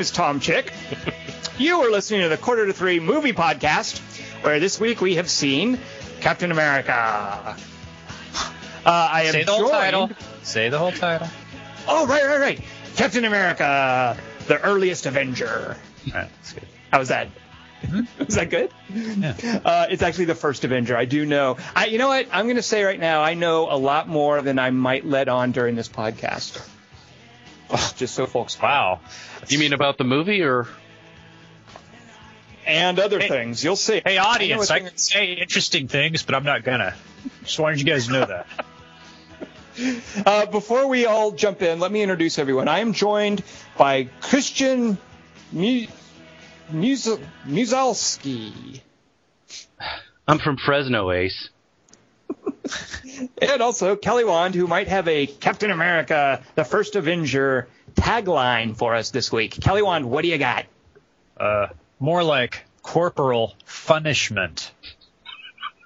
name is Tom Chick. you are listening to the Quarter to Three Movie Podcast, where this week we have seen Captain America. Uh, I am Say the whole joined- title. Say the whole title. Oh, right, right, right. Captain America, the earliest Avenger. All right, that's good. How's that? Is that good? Yeah. Uh, it's actually the first Avenger. I do know. I, you know what? I'm going to say right now, I know a lot more than I might let on during this podcast. Just so folks. know. Wow. You mean about the movie or? And other Hey- things. You'll see. Hey, audience, it's- I, can say interesting things, but I'm not gonna. Just wanted you guys to know that. Uh, before we all jump in, let me introduce everyone. I am joined by Christian Mu- Mus- Musalski I'm from Fresno, Ace. and also Kelly Wand, who might have a Captain America, the First Avenger tagline for us this week. Kelly Wand, what do you got? Uh, more like corporal punishment.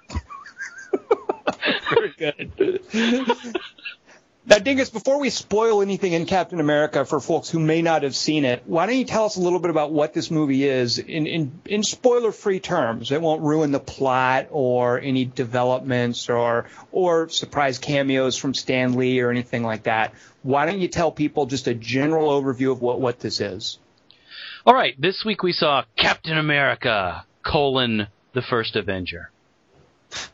Very good. now, Dingus, before we spoil anything in Captain America for folks who may not have seen it, why don't you tell us a little bit about what this movie is in, in, in spoiler-free terms? It won't ruin the plot or any developments or or surprise cameos from Stan Lee or anything like that. Why don't you tell people just a general overview of what, what this is? All right, this week we saw Captain America: colon the First Avenger,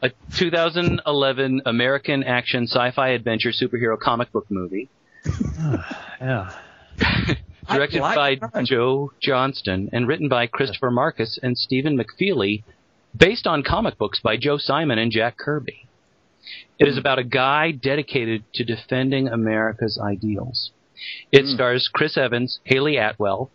a 2011 American action sci-fi adventure superhero comic book movie Yeah. directed I by that. Joe Johnston and written by Christopher Markus and Stephen McFeely, based on comic books by Joe Simon and Jack Kirby. It is about a guy dedicated to defending America's ideals. It hmm. stars Chris Evans, Hayley Atwell,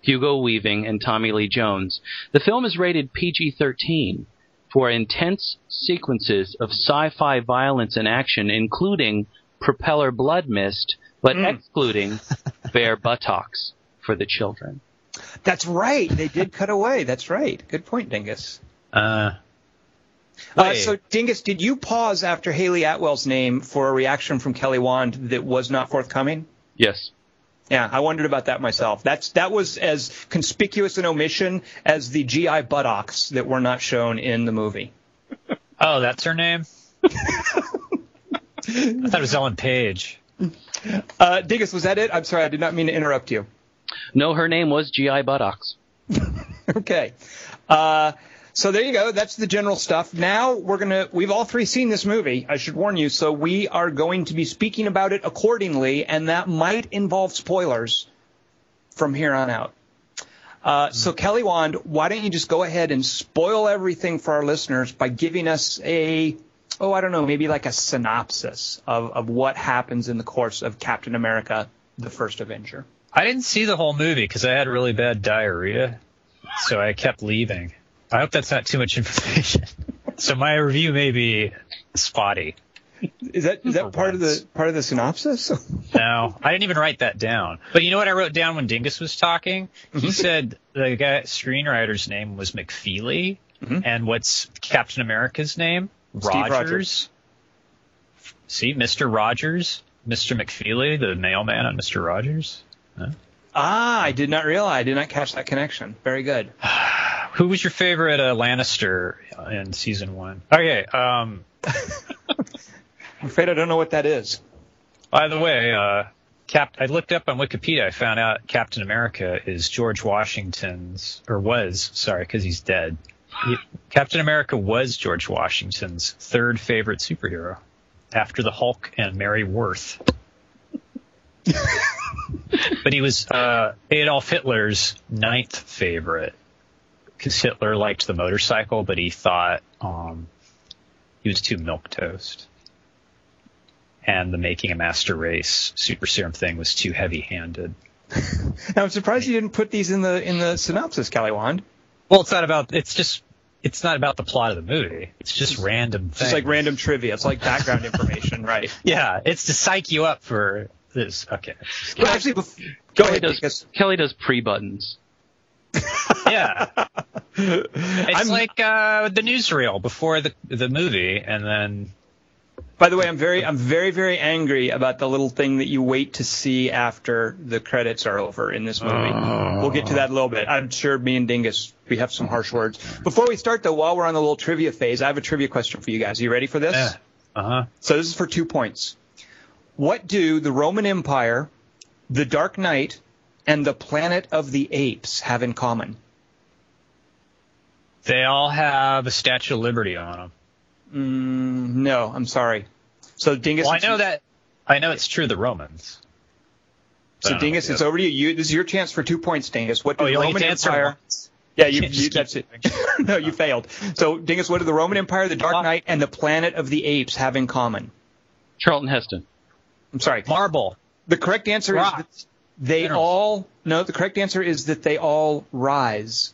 Hugo Weaving, and Tommy Lee Jones. The film is rated PG-13 for intense sequences of sci-fi violence and action, including propeller blood mist, but excluding bare buttocks for the children. That's right. They did cut away. That's right. Good point, Dingus. Uh, Uh, so, Dingus, did you pause after Hayley Atwell's name for a reaction from Kelly Wand that was not forthcoming? Yes. Yeah, I wondered about that myself. That's that was as conspicuous an omission as the GI buttocks that were not shown in the movie. oh, that's her name. I thought it was Ellen Page. Uh, Dingus, was that it? I'm sorry, I did not mean to interrupt you. No, her name was G.I. Buttocks. okay. Uh, so there you go. That's the general stuff. Now we're gonna. We've all three seen this movie. I should warn you. So we are going to be speaking about it accordingly, and that might involve spoilers from here on out. Uh, so Kelly Wand, why don't you just go ahead and spoil everything for our listeners by giving us a, oh, I don't know, maybe like a synopsis of, of what happens in the course of Captain America: The First Avenger. I didn't see the whole movie because I had really bad diarrhea, so I kept leaving. I hope that's not too much information. so my review may be spotty. Is that is that part of the part of the synopsis? No, I didn't even write that down. But you know what I wrote down when Dingus was talking? He said the guy screenwriter's name was McFeely, and what's Captain America's name? Steve Rogers. See, Mr. Rogers, Mr. McFeely, the mailman on Mr. Rogers. Ah, I did not realize. I did not catch that connection. Very good. Who was your favorite uh, Lannister in season one? Okay. Um, I'm afraid I don't know what that is. by the way, uh, Cap, I looked up on Wikipedia. I found out Captain America is George Washington's, or was, sorry, because he's dead. He, Captain America was George Washington's third favorite superhero, after the Hulk and Mary Worth. but he was uh, Adolf Hitler's ninth favorite, because Hitler liked the motorcycle, but he thought um, he was too milk toast. And the making a master race super serum thing was too heavy handed. Now I'm surprised you didn't put these in the in the synopsis, Kelly Wand. Well, it's not about. It's just. It's not about the plot of the movie. It's just random. Just like random trivia. It's like background information, right? Yeah, it's to psych you up for this. Okay. Well, actually, bef- go Kelly ahead. does, Because Kelly does pre buttons. Yeah. It's I'm- like uh, the newsreel before the the movie, and then By the way, I'm very, I'm very, very angry about the little thing that you wait to see after the credits are over in this movie. We'll get to that a little bit. I'm sure me and Dingus, we have some harsh words. Before we start, though, while we're on the little trivia phase, I have a trivia question for you guys. Are you ready for this? uh huh. So this is for two points. What do the Roman Empire, the Dark Knight, and the Planet of the Apes have in common? They all have a Statue of Liberty on them. Mm, no, I'm sorry. So Dingus, Well, I know that. I know it's true. The Romans. So But Dingus, know it's over to you. you. This is your chance for two points, Dingus. What do Oh, the you Roman get to answer Empire? once. Yeah, you, you that's it. no, you failed. So Dingus, what do the Roman Empire, the Dark Knight, and the Planet of the Apes have in common? Charlton Heston. I'm sorry. Marble. The correct answer is Rock. that they Minerals. all. No, the correct answer is that they all rise.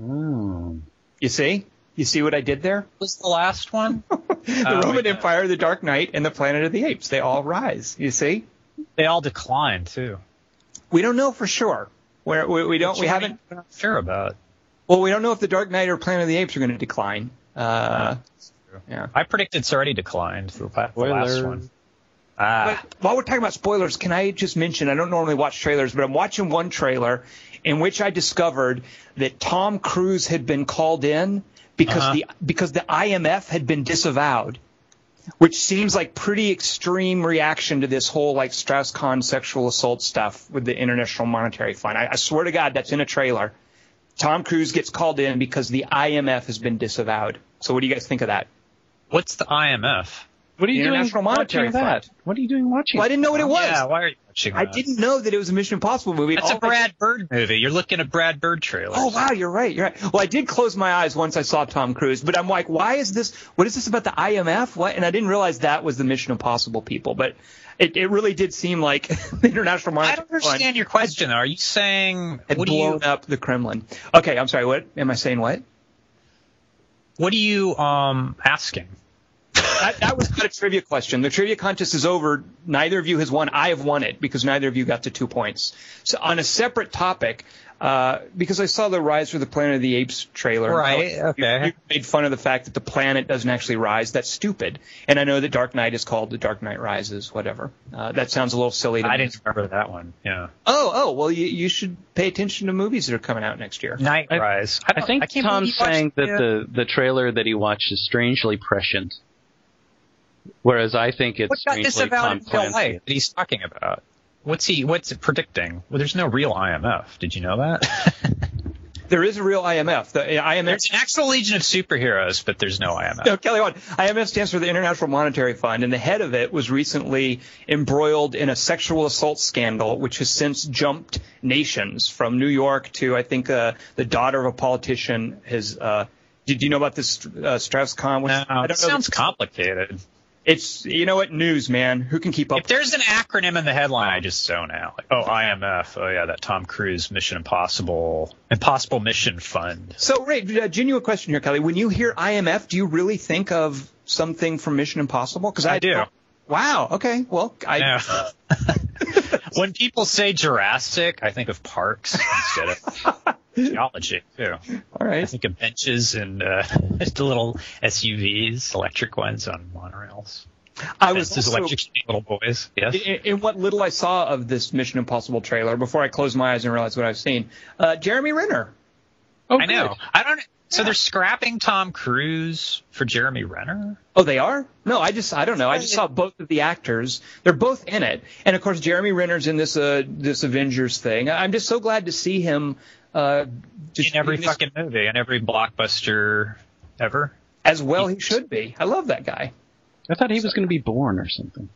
Oh. You see? You see what I did there? was the last one? the Oh, Roman yeah. Empire, the Dark Knight, and the Planet of the Apes. They all rise. You see? They all decline too. We don't know for sure. We're, we we don't. We haven't. We're not sure about. Well, we don't know if the Dark Knight or Planet of the Apes are going to decline. Uh, yeah. I predicted it's already declined. The, the last one. Ah, But while we're talking about spoilers, can I just mention I don't normally watch trailers, but I'm watching one trailer in which I discovered that Tom Cruise had been called in because Uh-huh. the because the IMF had been disavowed, which seems like pretty extreme reaction to this whole like Strauss-Kahn sexual assault stuff with the International Monetary Fund. I, I swear to God, that's in a trailer. Tom Cruise gets called in because the IMF has been disavowed. So what do you guys think of that? what's the IMF? What are you doing International Monetary watching that? Fund. What are you doing watching? Well, I didn't know what it was. Yeah, why are you watching I that? didn't know that it was a Mission Impossible movie. That's All a I- Brad Bird movie. You're looking at Brad Bird trailer. Oh wow, you're right. You're right. Well, I did close my eyes once I saw Tom Cruise, but I'm like, why is this? What is this about the IMF? What? And I didn't realize that was the Mission Impossible people. But it, it really did seem like the International I don't understand your question. Are you saying had what do blown you up the Kremlin. Okay, I'm sorry. What am I saying? What? what are you um asking? That, that was not a trivia question. The trivia contest is over. Neither of you has won. I have won it because neither of you got to two points. So on a separate topic, uh, because I saw the Rise for the Planet of the Apes trailer. Right, You- okay. You, made fun of the fact that the planet doesn't actually rise. That's stupid. And I know that Dark Knight is called The Dark Knight Rises. Whatever. Uh, that sounds a little silly to I me. didn't remember that one. Yeah. Oh, oh. Well, you, you should pay attention to movies that are coming out next year. Night I- Rise. I don't- think can't Tom's believe you watched saying that the, the trailer that he watched is strangely prescient. Whereas I think it's What got this about Tom in real Clancy. life that he's talking about? What's he? What's it predicting? Well, there's no real IMF. Did you know that? There is a real IMF. The uh, IMF there's an actual Legion of Superheroes, but there's no IMF. No, Kelly Wand. IMF stands for the International Monetary Fund, and the head of it was recently embroiled in a sexual assault scandal, which has since jumped nations from New York to, I think, uh, the daughter of a politician has. Uh, did you know about this uh, Strauss-Kahn? No, I it don't know. sounds complicated. It's you know what news, man. Who can keep up? If there's an acronym in the headline, I just zone out. Like, oh, IMF. Oh yeah, that Tom Cruise Mission Impossible, Impossible Mission Fund. So, Ray, uh, genuine question here, Kelly. When you hear IMF, do you really think of something from Mission Impossible? Because I do. Wow. Okay. Well, I. Yeah. when people say Jurassic, I think of parks instead of geology too. All I think of benches and uh, the little SUVs, electric ones on monorails. I was also, electric little boys. Yes. in, in what little I saw of this Mission Impossible trailer before I closed my eyes and realized what I've seen. Uh, Jeremy Renner. Oh, I know. I don't. So they're scrapping Tom Cruise for Jeremy Renner. Oh, they are? No, I just I don't know. I just saw both of the actors. They're both in it, and of course Jeremy Renner's in this uh this Avengers thing. I'm just so glad to see him. Uh, just in every this- fucking movie, in every blockbuster ever. as well he should be. I love that guy. I thought he was going to be born or something.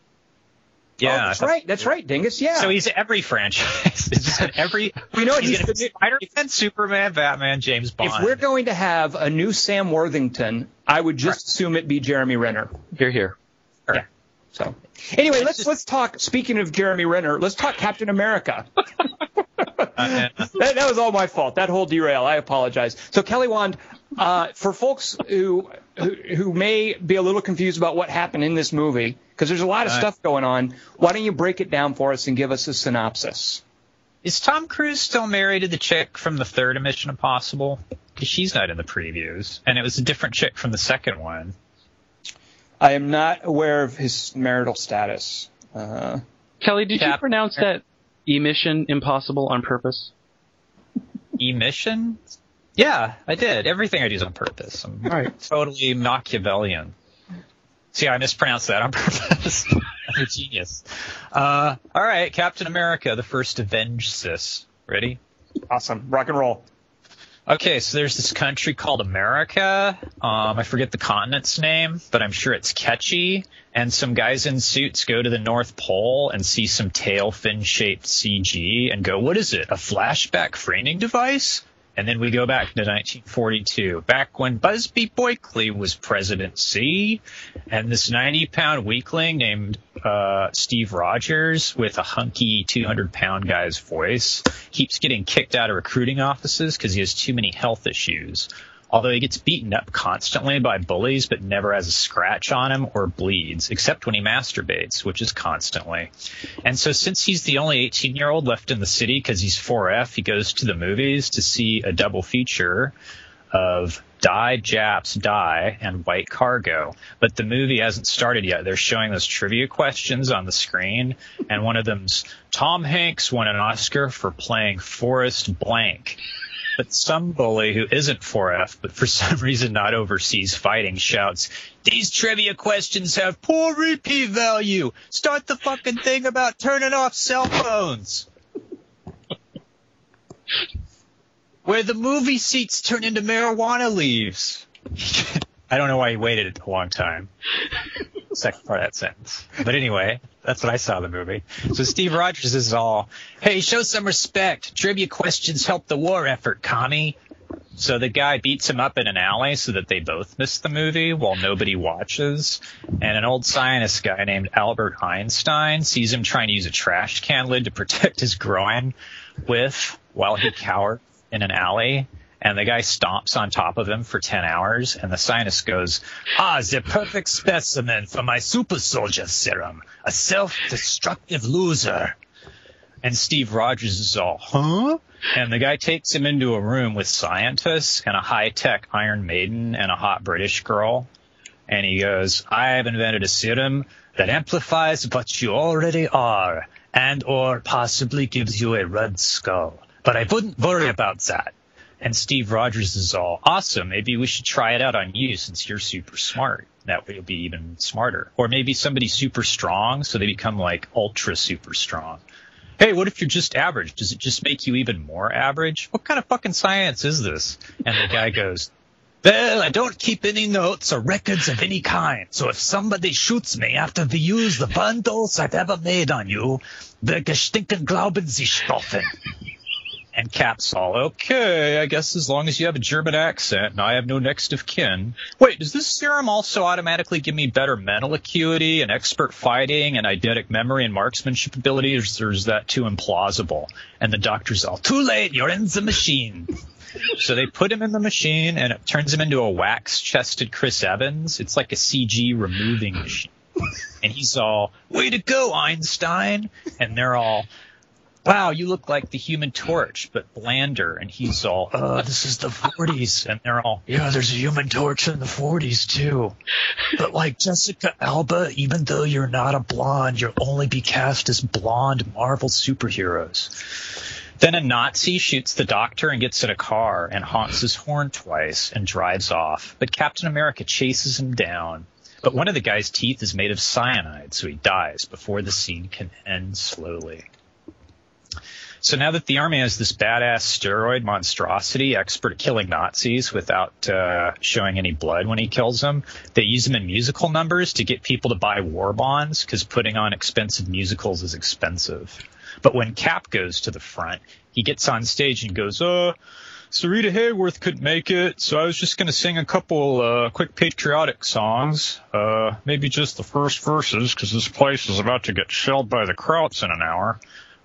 Yeah, Oh, that's thought- right. That's right, Dingus. Yeah. So he's every franchise. He's in every. We know what he's, he's the- Spider-Man, Superman, Batman, James Bond. if we're going to have a new Sam Worthington, I would just assume it be Jeremy Renner. Here, here. So anyway, let's let's talk. Speaking of Jeremy Renner, let's talk Captain America. Uh, that, that was all my fault. That whole derail. I apologize. So Kelly Wand, uh, for folks who, who who may be a little confused about what happened in this movie, because there's a lot of Right. stuff going on, why don't you break it down for us and give us a synopsis? Is Tom Cruise still married to the chick from the third Mission Impossible? Because she's not in the previews, and it was a different chick from the second one. I am not aware of his marital status. Uh, Kelly, did you pronounce that emission impossible on purpose? Emission? Yeah, I did. Everything I do is on purpose. I'm Right. totally Machiavellian. See, I mispronounced that on purpose. I'm a genius. Uh, all right, Captain America, the first Avenge Sis. Ready? awesome. Rock and roll. Okay, so there's this country called America. Um, I forget the continent's name, but I'm sure it's catchy. And some guys in suits go to the North Pole and see some tail fin shaped CG and go, what is it? A flashback framing device? And then we go back to 1942, back when Busby Berkeley was President C, and this 90 pound weakling named uh, Steve Rogers with a hunky 200 pound guy's voice keeps getting kicked out of recruiting offices because he has too many health issues. Although he gets beaten up constantly by bullies, but never has a scratch on him or bleeds, except when he masturbates, which is constantly. And so, since he's the only 18 year old left in the city because he's 4F, he goes to the movies to see a double feature of Die Japs Die and White Cargo. But the movie hasn't started yet. They're showing those trivia questions on the screen, and one of them's Tom Hanks won an Oscar for playing Forrest Blank. But some bully who isn't 4F, but for some reason not overseas fighting, shouts, These trivia questions have poor repeat value. Start the fucking thing about turning off cell phones. Where the movie seats turn into marijuana leaves. I don't know why he waited a long time. Second part of that sentence. But anyway, that's what I saw in the movie. So Steve Rogers is all, hey, show some respect. Trivia questions help the war effort, commie. So the guy beats him up in an alley so that they both miss the movie while nobody watches. And an old scientist guy named Albert Einstein sees him trying to use a trash can lid to protect his groin with while he cowers in an alley. And the guy stomps on top of him for 10 hours. And the scientist goes, Ah, the perfect specimen for my super soldier serum. A self-destructive loser. And Steve Rogers is all, huh? And the guy takes him into a room with scientists and a high-tech Iron Maiden and a hot British girl. And he goes, I have invented a serum that amplifies what you already are and or possibly gives you a red skull. But I wouldn't worry about that. And Steve Rogers is all, awesome. Maybe we should try it out on you since you're super smart. That way you'll be even smarter. Or maybe somebody super strong so they become like ultra super strong. Hey, what if you're just average? Does it just make you even more average? What kind of fucking science is this? And the guy goes, well, I don't keep any notes or records of any kind, so if somebody shoots me after we use the bundles I've ever made on you, the gestinken glauben sie stoffen. And Cap's all, okay, I guess as long as you have a German accent and I have no next of kin. Wait, does this serum also automatically give me better mental acuity and expert fighting and eidetic memory and marksmanship abilities, or is that too implausible? And the doctor's all, too late, you're in the machine. So they put him in the machine and it turns him into a wax chested Chris Evans. It's like a CG removing machine. And he's all, way to go, Einstein. And they're all, wow, you look like the human torch, but blander. And he's all, uh, this is the 40s. And they're all, yeah, there's a human torch in the 40s too. But like Jessica Alba, even though you're not a blonde, you'll only be cast as blonde Marvel superheroes. Then a Nazi shoots the doctor and gets in a car and honks his horn twice and drives off. But Captain America chases him down. But one of the guy's teeth is made of cyanide, so he dies before the scene can end slowly. So now that the army has this badass steroid monstrosity, expert at killing Nazis without uh, showing any blood when he kills them, they use him in musical numbers to get people to buy war bonds because putting on expensive musicals is expensive. But when Cap goes to the front, he gets on stage and goes, uh, Sarita Hayworth couldn't make it, so I was just going to sing a couple uh, quick patriotic songs. Uh, maybe just the first verses, because this place is about to get shelled by the Krauts in an hour.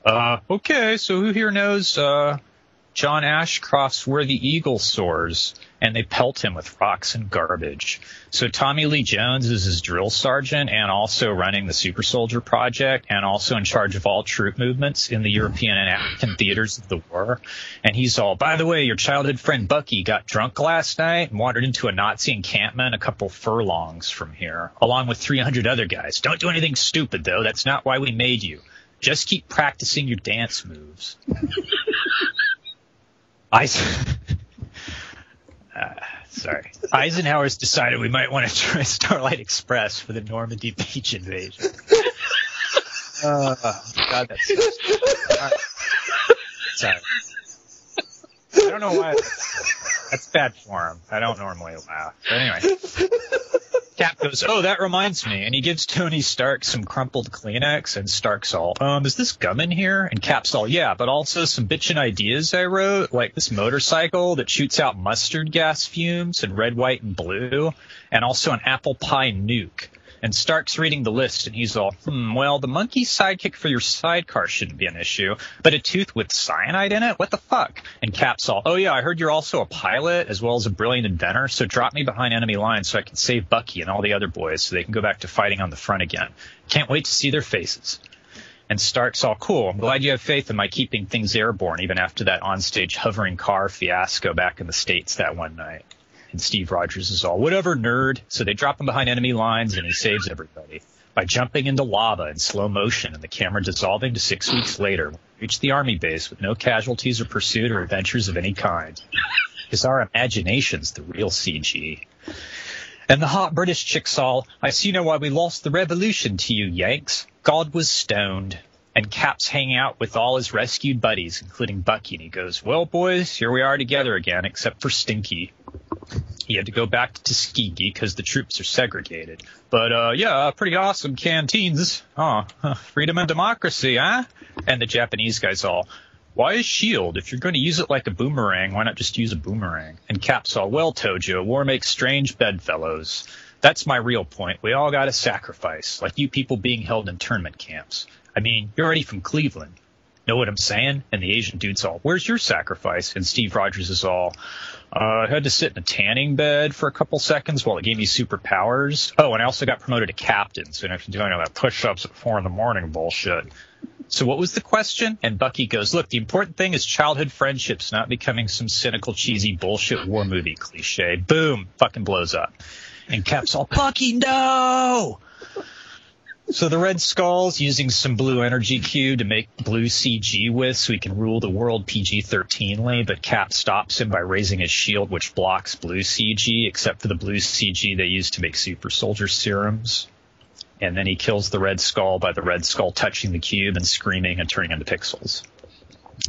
Uh, okay, so who here knows uh, John Ashcroft's Where the Eagle Soars, and they pelt him with rocks and garbage. So Tommy Lee Jones is his drill sergeant and also running the Super Soldier Project and also in charge of all troop movements in the European and African theaters of the war. And he's all, by the way, your childhood friend Bucky got drunk last night and wandered into a Nazi encampment a couple furlongs from here, along with 300 other guys. Don't do anything stupid though. That's not why we made you. Just keep practicing your dance moves. I, uh, sorry. Eisenhower's decided we might want to try Starlight Express for the Normandy beach invasion. Uh, God, that's uh, sorry. I don't know why. That's bad form. I don't normally laugh. But anyway. Cap goes, oh, that reminds me. And he gives Tony Stark some crumpled Kleenex and Stark's all, um, is this gum in here? And Cap's all, yeah, but also some bitchin' ideas I wrote, like this motorcycle that shoots out mustard gas fumes and red, white, and blue, and also an apple pie nuke. And Stark's reading the list and he's all, hmm, well, the monkey sidekick for your sidecar shouldn't be an issue, but a tooth with cyanide in it? What the fuck? And Cap's all, oh yeah, I heard you're also a pilot as well as a brilliant inventor, so drop me behind enemy lines so I can save Bucky and all the other boys so they can go back to fighting on the front again. Can't wait to see their faces. And Stark's all cool. I'm glad you have faith in my keeping things airborne even after that onstage hovering car fiasco back in the States that one night. And Steve Rogers is all, whatever, nerd. So they drop him behind enemy lines and he saves everybody by jumping into lava in slow motion and the camera dissolving to six weeks later, reach the army base with no casualties or pursuit or adventures of any kind. Because our imagination's the real CG. And the hot British chick's all, I see now why we lost the revolution to you Yanks. God was stoned. And Cap's hanging out with all his rescued buddies, including Bucky, and he goes, well, boys, here we are together again, except for Stinky. He had to go back to Tuskegee because the troops are segregated. But, uh, yeah, pretty awesome canteens. Oh, huh, freedom and democracy, huh? And the Japanese guys all, why is shield? If you're going to use it like a boomerang, why not just use a boomerang? And Cap's all, well, Tojo, war makes strange bedfellows. That's my real point. We all got to sacrifice, like you people being held in internment camps. I mean, you're already from Cleveland. Know what I'm saying? And the Asian dude's all, where's your sacrifice? And Steve Rogers is all, uh, I had to sit in a tanning bed for a couple seconds while it gave me superpowers. Oh, and I also got promoted to captain, so I have to do all that push-ups at four in the morning bullshit. So what was the question? And Bucky goes, look, the important thing is childhood friendships, not becoming some cynical, cheesy bullshit war movie cliche. Boom, fucking blows up. And Cap's all, Bucky, no! So the Red Skull's using some blue energy Q to make blue CG with so he can rule the world PG-13ly, but Cap stops him by raising his shield which blocks blue CG except for the blue CG they use to make super soldier serums. And then he kills the Red Skull by the Red Skull touching the cube and screaming and turning into pixels.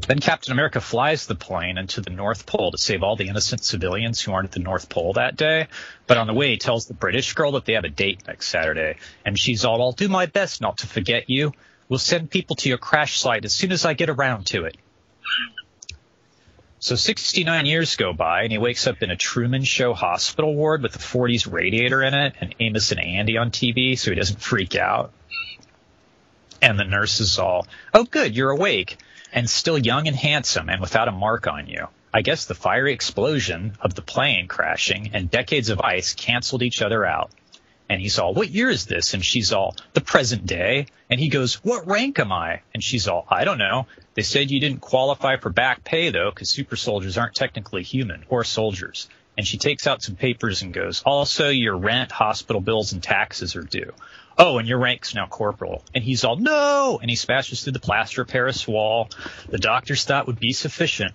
Then Captain America flies the plane into the North Pole to save all the innocent civilians who aren't at the North Pole that day. But on the way, he tells the British girl that they have a date next Saturday. And she's all, I'll do my best not to forget you. We'll send people to your crash site as soon as I get around to it. So 69 years go by, and he wakes up in a Truman Show hospital ward with a 40s radiator in it and Amos and Andy on TV so he doesn't freak out. And the nurse is all, oh good, you're awake and still young and handsome and without a mark on you. I guess the fiery explosion of the plane crashing and decades of ice canceled each other out. And he's all, what year is this? And she's all, the present day. And he goes, what rank am I? And she's all, I don't know. They said you didn't qualify for back pay though, because super soldiers aren't technically human or soldiers. And she takes out some papers and goes, also your rent, hospital bills, and taxes are due. Oh, and your rank's now corporal. And he's all, no! And he smashes through the plaster Paris wall. The doctors thought would be sufficient.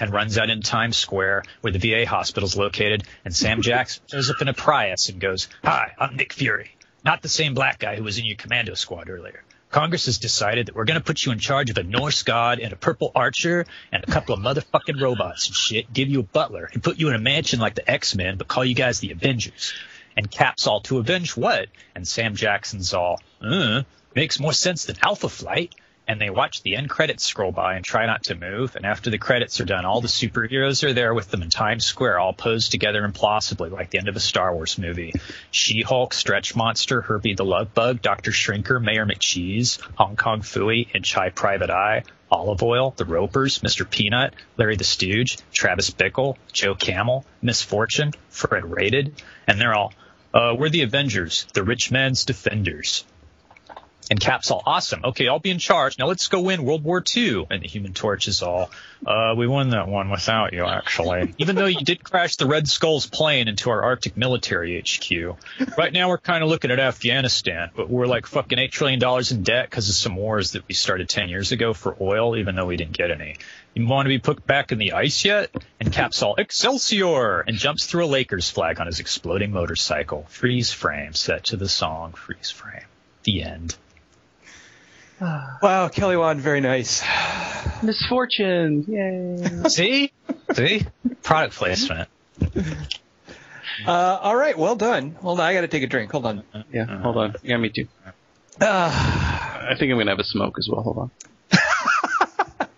And runs out in Times Square, where the VA hospital's located, and Sam Jackson shows up in a Prius and goes, Hi, I'm Nick Fury. Not the same black guy who was in your commando squad earlier. Congress has decided that we're going to put you in charge of a Norse god and a purple archer and a couple of motherfucking robots and shit, give you a butler, and put you in a mansion like the X-Men, but call you guys the Avengers. And Cap's all to avenge what? And Sam Jackson's all, uh, makes more sense than Alpha Flight. And they watch the end credits scroll by and try not to move. And after the credits are done, all the superheroes are there with them in Times Square, all posed together implausibly, like the end of a Star Wars movie. She-Hulk, Stretch Monster, Herbie the Love Bug, Doctor Shrinker, Mayor McCheese, Hong Kong Phooey, and Chai Private Eye. Olive Oyl, The Ropers, Mr. Peanut, Larry the Stooge, Travis Bickle, Joe Camel, Miss Fortune, Fred Rated, and they're all, uh, we're the Avengers, the rich man's defenders. And Cap's all awesome. Okay, I'll be in charge. Now let's go win World War II. And the Human Torch is all, uh, we won that one without you, actually. Even though you did crash the Red Skull's plane into our Arctic military HQ. Right now we're kind of looking at Afghanistan, but we're like fucking $8 trillion in debt because of some wars that we started 10 years ago for oil, even though we didn't get any. You want to be put back in the ice yet? And Cap's all, Excelsior! And jumps through a Lakers flag on his exploding motorcycle. Freeze frame set to the song Freeze frame. The end. Wow, Kelly Wand, very nice. Misfortune. Yay. See? See? Product placement. Uh, all right, well done. Hold on, I got to take a drink. Hold on. yeah, hold on. Yeah, me too. Uh, I think I'm going to have a smoke as well. Hold on.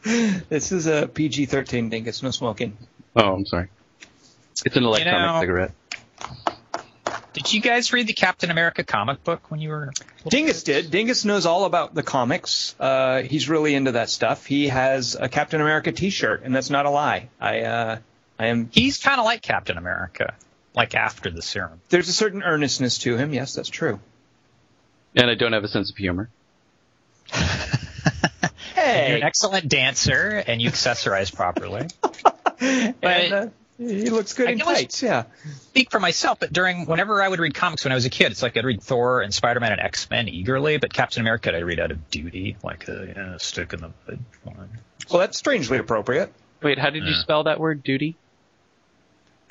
this is a PG-13 dingus, no smoking. Oh, I'm sorry. It's an electronic know- cigarette. Did you guys read the Captain America comic book when you were? Dingus did. Dingus knows all about the comics. Uh, he's really into that stuff. He has a Captain America T-shirt, and that's not a lie. I, uh, I am. He's kind of like Captain America, like after the serum. There's a certain earnestness to him. Yes, that's true. And I don't have a sense of humor. hey, You're an excellent dancer, and you accessorize properly. and, uh, he looks good I in can always- tights. Yeah. Speak for myself, but during whenever I would read comics when I was a kid, it's like I'd read Thor and Spider-Man and X-Men eagerly, but Captain America I'd read out of duty, like a yeah, stick in the mud one. Well, that's strangely appropriate. Wait, how did you spell that word? Duty?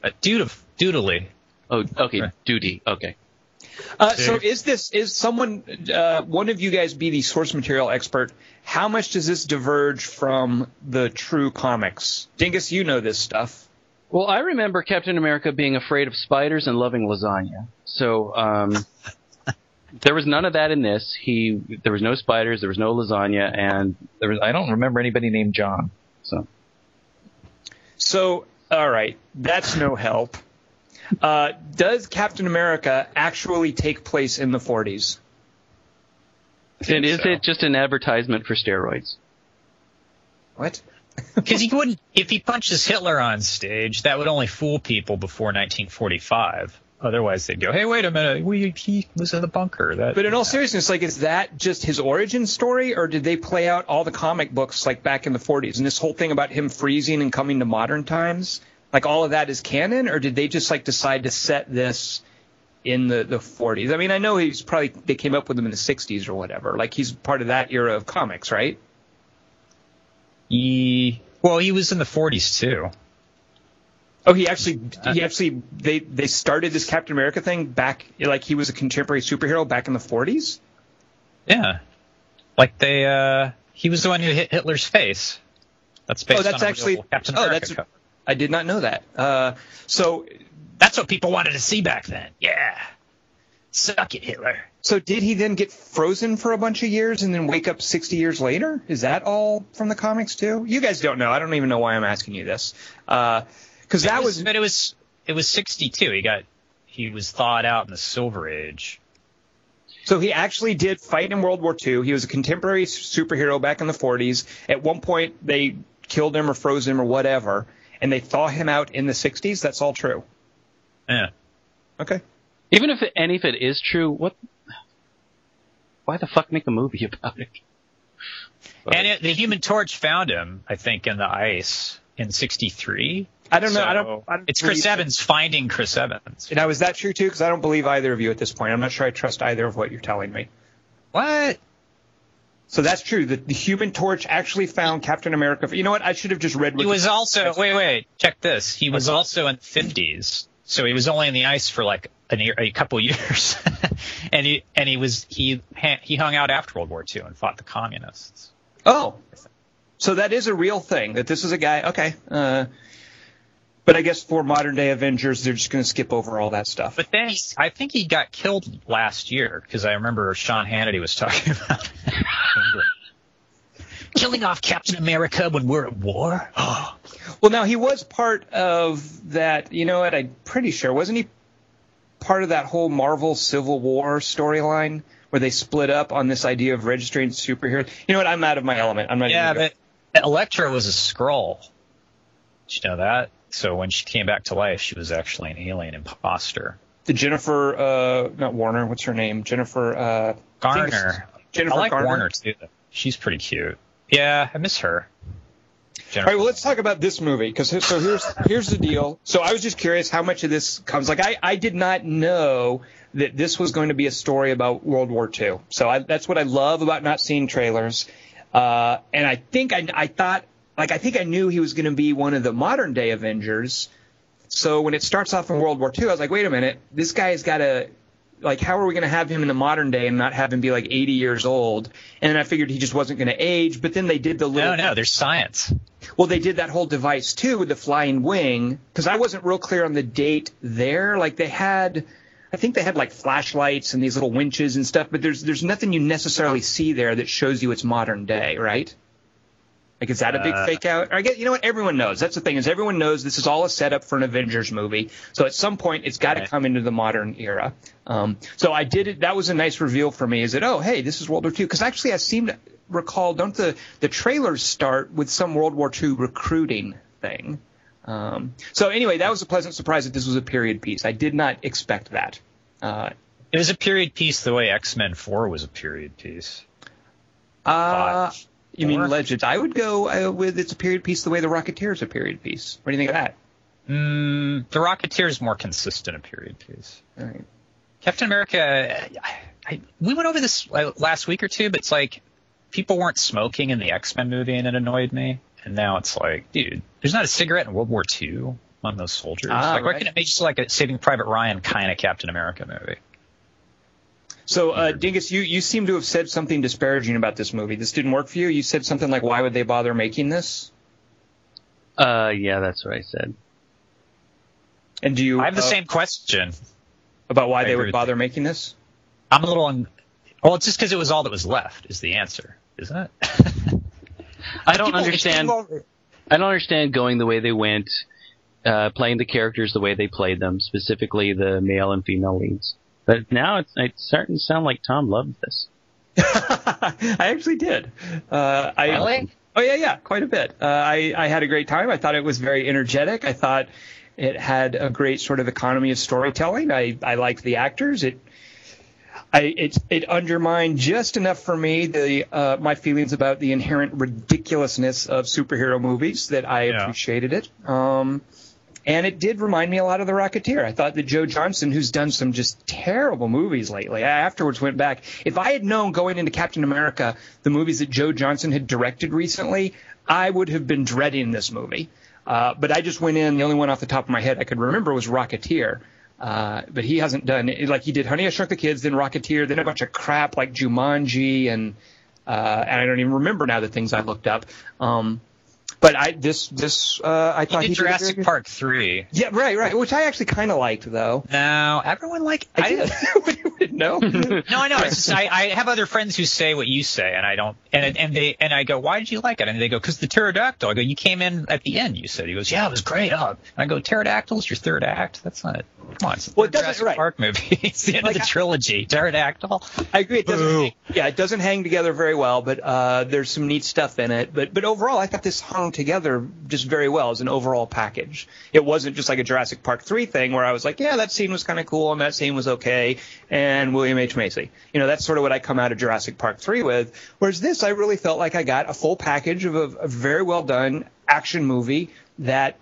Uh, dude, doodly. Oh, okay, Right. duty. Okay. Uh, so is this is someone uh, one of you guys be the source material expert? How much does this diverge from the true comics? Dingus, you know this stuff. Well, I remember Captain America being afraid of spiders and loving lasagna. So, um, there was none of that in this. He, there was no spiders, there was no lasagna, and there was, I don't remember anybody named John. So, So, all right, that's no help. Uh, does Captain America actually take place in the 40s? and is so. it just an advertisement for steroids? What? Because he wouldn't, if he punches Hitler on stage, that would only fool people before 1945. Otherwise, they'd go, "Hey, wait a minute, we he was in the bunker." That, But in all seriousness, like, is that just his origin story, or did they play out all the comic books like back in the 40s? And this whole thing about him freezing and coming to modern times, like all of that is canon, or did they just like decide to set this in the the 40s? I mean, I know he's probably they came up with him in the 60s or whatever. Like he's part of that era of comics, right? He, well, he was in the 40s too. Oh, he actually he actually they they started this Captain America thing back like he was a contemporary superhero back in the 40s. Yeah, like they, uh, he was the one who hit Hitler's face. That's based Oh, that's actually Captain oh, that's cover. I did not know that. Uh, so That's what people wanted to see back then. Yeah, suck it, Hitler. So did he then get frozen for a bunch of years and then wake up 60 years later? Is that all from the comics too? You guys don't know. I don't even know why I'm asking you this. Uh, because that It was, but it was it was 62. He got he was thawed out in the Silver Age. so he actually did fight in World War II. He was a contemporary superhero back in the 40s. At one point they killed him or froze him or whatever, and they thaw him out in the 60s. That's all true. Yeah. Okay. Even if it, any of it is true, what? Why the fuck make a movie about it? But- And it, the Human Torch found him, I think, in the ice in '63. I don't know. I don't. I don't it's Chris believe- Evans finding Chris Evans. Now is that true too? Because I don't believe either of you at this point. I'm not sure I trust either of what you're telling me. What? So that's true. The, the Human Torch actually found Captain America. You know what? I should have just read. He was also wait wait check this. He was also in the 50s, so he was only in the ice for like an, a couple years, and he and he was he he hung out after World War II and fought the communists. Oh, so that is a real thing. That this is a guy. Okay. Uh, but I guess for modern day Avengers, they're just going to skip over all that stuff. But then I think he got killed last year because I remember Sean Hannity was talking about. Killing off Captain America when we're at war? Well, now he was part of that. You know what? I'm pretty sure wasn't he part of that whole Marvel Civil War storyline where they split up on this idea of registering superheroes? You know what? I'm out of my element. I'm not. yeah, even but Elektra was a Skrull. Did you know that? So when she came back to life, she was actually an alien imposter. the Jennifer, uh, not Warner. What's her name? Jennifer uh, Garner. Jennifer I like Garner. Warner too. She's pretty cute. Yeah, I miss her. All right, well, let's talk about this movie because so here's here's the deal. So I was just curious how much of this comes. Like I I did not know that this was going to be a story about World War II. So I, that's what I love about not seeing trailers. Uh, and I think I I thought like I think I knew he was going to be one of the modern day Avengers. So when it starts off in World War II, I was like, wait a minute, this guy's got to like how are we going to have him in the modern day and not have him be like 80 years old? And then I figured he just wasn't going to age. But then they did the little No, no, there's science. well, they did that whole device too with the flying wing because I wasn't real clear on the date there. Like they had, I think they had like flashlights and these little winches and stuff, but there's there's nothing you necessarily see there that shows you it's modern day, right? Like is that a big Uh, fake out? I guess you know what everyone knows. That's the thing is everyone knows this is all a setup for an Avengers movie. So at some point it's got to Right. come into the modern era. Um, so I did it. That was a nice reveal for me. Is that oh hey this is World War II? Because actually I seem to recall don't the the trailers start with some World War II recruiting thing. Um, so anyway, that was a pleasant surprise that this was a period piece. I did not expect that. Uh, It was a period piece the way X Men Four was a period piece. uh, Five. You mean Legends? I would go uh, with it's a period piece the way the Rocketeer is a period piece. What do you think of that? Mm, the Rocketeer is more consistent a period piece. All right. Captain America, I, I, we went over this uh, last week or two, but it's like people weren't smoking in the X Men movie, and it annoyed me. And now it's like, dude, there's not a cigarette in World War II among those soldiers. Ah, like, why right. can't it be just like a Saving Private Ryan kind of Captain America movie? So, uh, Dingus, you, you seem to have said something disparaging about this movie. This didn't work for you. You said something like, "Why would they bother making this?" Uh, yeah, that's what I said. And do you I have the uh, same question. about why I they would with bother making this? I'm a little un- well, it's just because it was all that was left is the answer, isn't it? I don't People- understand. people- I don't understand going the way they went, uh, playing the characters the way they played them, specifically the male and female leads. But now it's, it's starting to sound like Tom loved this. I actually did. Uh, I, Really? Oh yeah, yeah, quite a bit. Uh, I I had a great time. I thought it was very energetic. I thought it had a great sort of economy of storytelling. I I liked the actors. It. I, it it undermined just enough for me the uh, my feelings about the inherent ridiculousness of superhero movies that I Yeah. appreciated it. Um, and it did remind me a lot of The Rocketeer. I thought that Joe Johnston, who's done some just terrible movies lately, I afterwards went back. If I had known going into Captain America the movies that Joe Johnston had directed recently, I would have been dreading this movie. Uh, but I just went in. The only one off the top of my head I could remember was Rocketeer. Uh, but he hasn't done it. Like he did Honey I Shrunk the Kids, then Rocketeer, then a bunch of crap like Jumanji, and uh, and I don't even remember now the things I looked up. Um, but I this this uh, I He thought did he did very Jurassic good- Park three. Yeah, right, right. Which I actually kind of liked though. No, everyone like I did. no. No, I know. It's just, I, I have other friends who say what you say, and I don't. And and they and I go, why did you like it? And they go, because the pterodactyl. I go, you came in at the end. You said. He goes, yeah, it was great. Oh. And I go, pterodactyl's your third act. That's not. Come on, it's Well, it Jurassic right. Park movie. it's the end Like, of the I- trilogy. Pterodactyl. I agree. It doesn't. Boo. Yeah, it doesn't hang together very well, but uh, there's some neat stuff in it. But but overall, I thought this hung together just very well as an overall package. It wasn't just like a Jurassic Park three thing where I was like, yeah, that scene was kind of cool and that scene was okay, and William H Macy. You know, that's sort of what I come out of Jurassic Park three with. Whereas this, I really felt like I got a full package of a, a very well done action movie that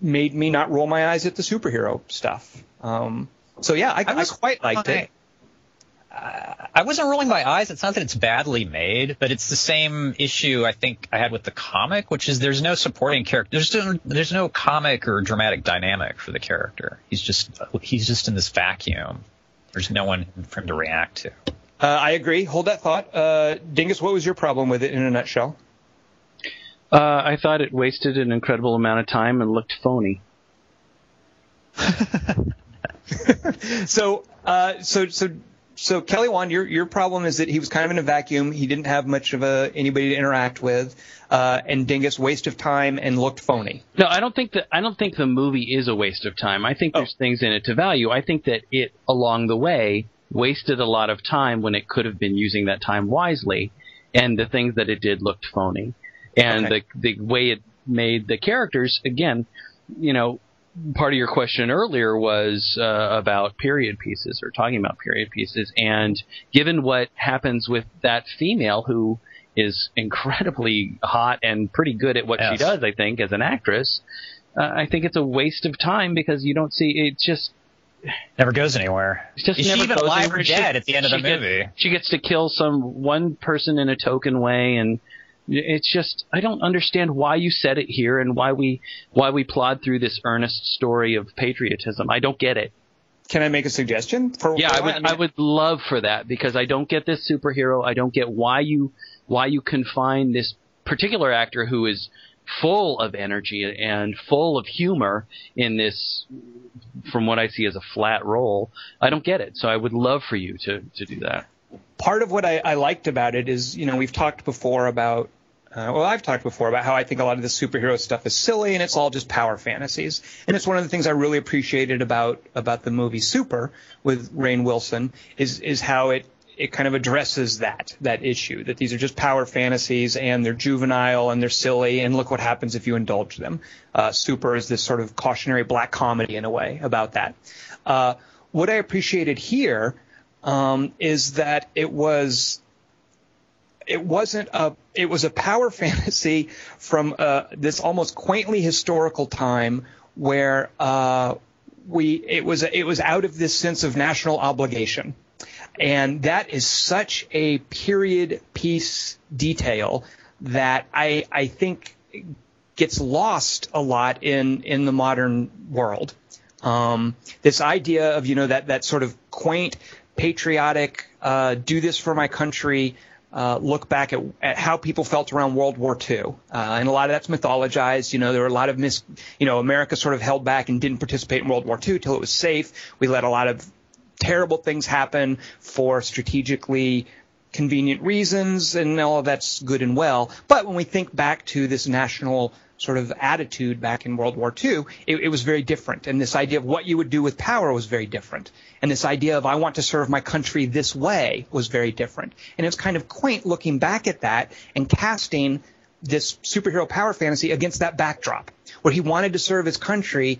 made me not roll my eyes at the superhero stuff. Um, so yeah, I, I, was- quite liked it. I wasn't rolling my eyes. It's not that it's badly made, but it's the same issue I think I had with the comic, which is there's no supporting character. There's no, there's no comic or dramatic dynamic for the character. He's just he's just in this vacuum. There's no one for him to react to. Uh, I agree. Hold that thought. Uh, Dingus, what was your problem with it in a nutshell? Uh, I thought it wasted an incredible amount of time and looked phony. So, uh, so, so, so Kelly Wand, your your problem is that he was kind of in a vacuum. He didn't have much of a anybody to interact with, uh, and Dingus waste of time and looked phony. No, I don't think that I don't think the movie is a waste of time. I think there's things in it to value. I think that it along the way wasted a lot of time when it could have been using that time wisely, and the things that it did looked phony. And Okay. the the way it made the characters again, you know, part of your question earlier was uh, about period pieces or talking about period pieces and given what happens with that female who is incredibly hot and pretty good at what she does i think as an actress uh, i think it's a waste of time because you don't see it's just Never goes anywhere. just Is she even alive anywhere. or She- dead at the end of she the gets- movie? she gets to kill some one person in a token way and it's just I don't understand why you said it here and why we why we plod through this earnest story of patriotism. I don't get it. Can I make a suggestion? For Yeah, I would that? I would love for that because I don't get this superhero. I don't get why you why you confine this particular actor who is full of energy and full of humor in this from what I see as a flat role. I don't get it. So I would love for you to to do that. Part of what I, I liked about it is, you know, we've talked before about, uh, well, I've talked before about how I think a lot of the superhero stuff is silly and it's all just power fantasies. And it's one of the things I really appreciated about about the movie Super with Rainn Wilson is is how it it kind of addresses that that issue that these are just power fantasies and they're juvenile and they're silly and look what happens if you indulge them. Uh, Super is this sort of cautionary black comedy in a way about that. Uh, what I appreciated here um, is that it was it wasn't a it was a power fantasy from uh, this almost quaintly historical time where uh, we it was it was out of this sense of national obligation and that is such a period piece detail that I I think gets lost a lot in in the modern world. Um, this idea of you know that that sort of quaint patriotic uh, do this for my country. Uh, look back at, at how people felt around World War II, uh, and a lot of that's mythologized. You know, there were a lot of mis, you know, America sort of held back and didn't participate in World War II till it was safe. We let a lot of terrible things happen for strategically convenient reasons, and all of that's good and well. But when we think back to this national sort of attitude back in World War II, it, it was very different. And this idea of what you would do with power was very different. And this idea of I want to serve my country this way was very different. And it's kind of quaint looking back at that and casting this superhero power fantasy against that backdrop where he wanted to serve his country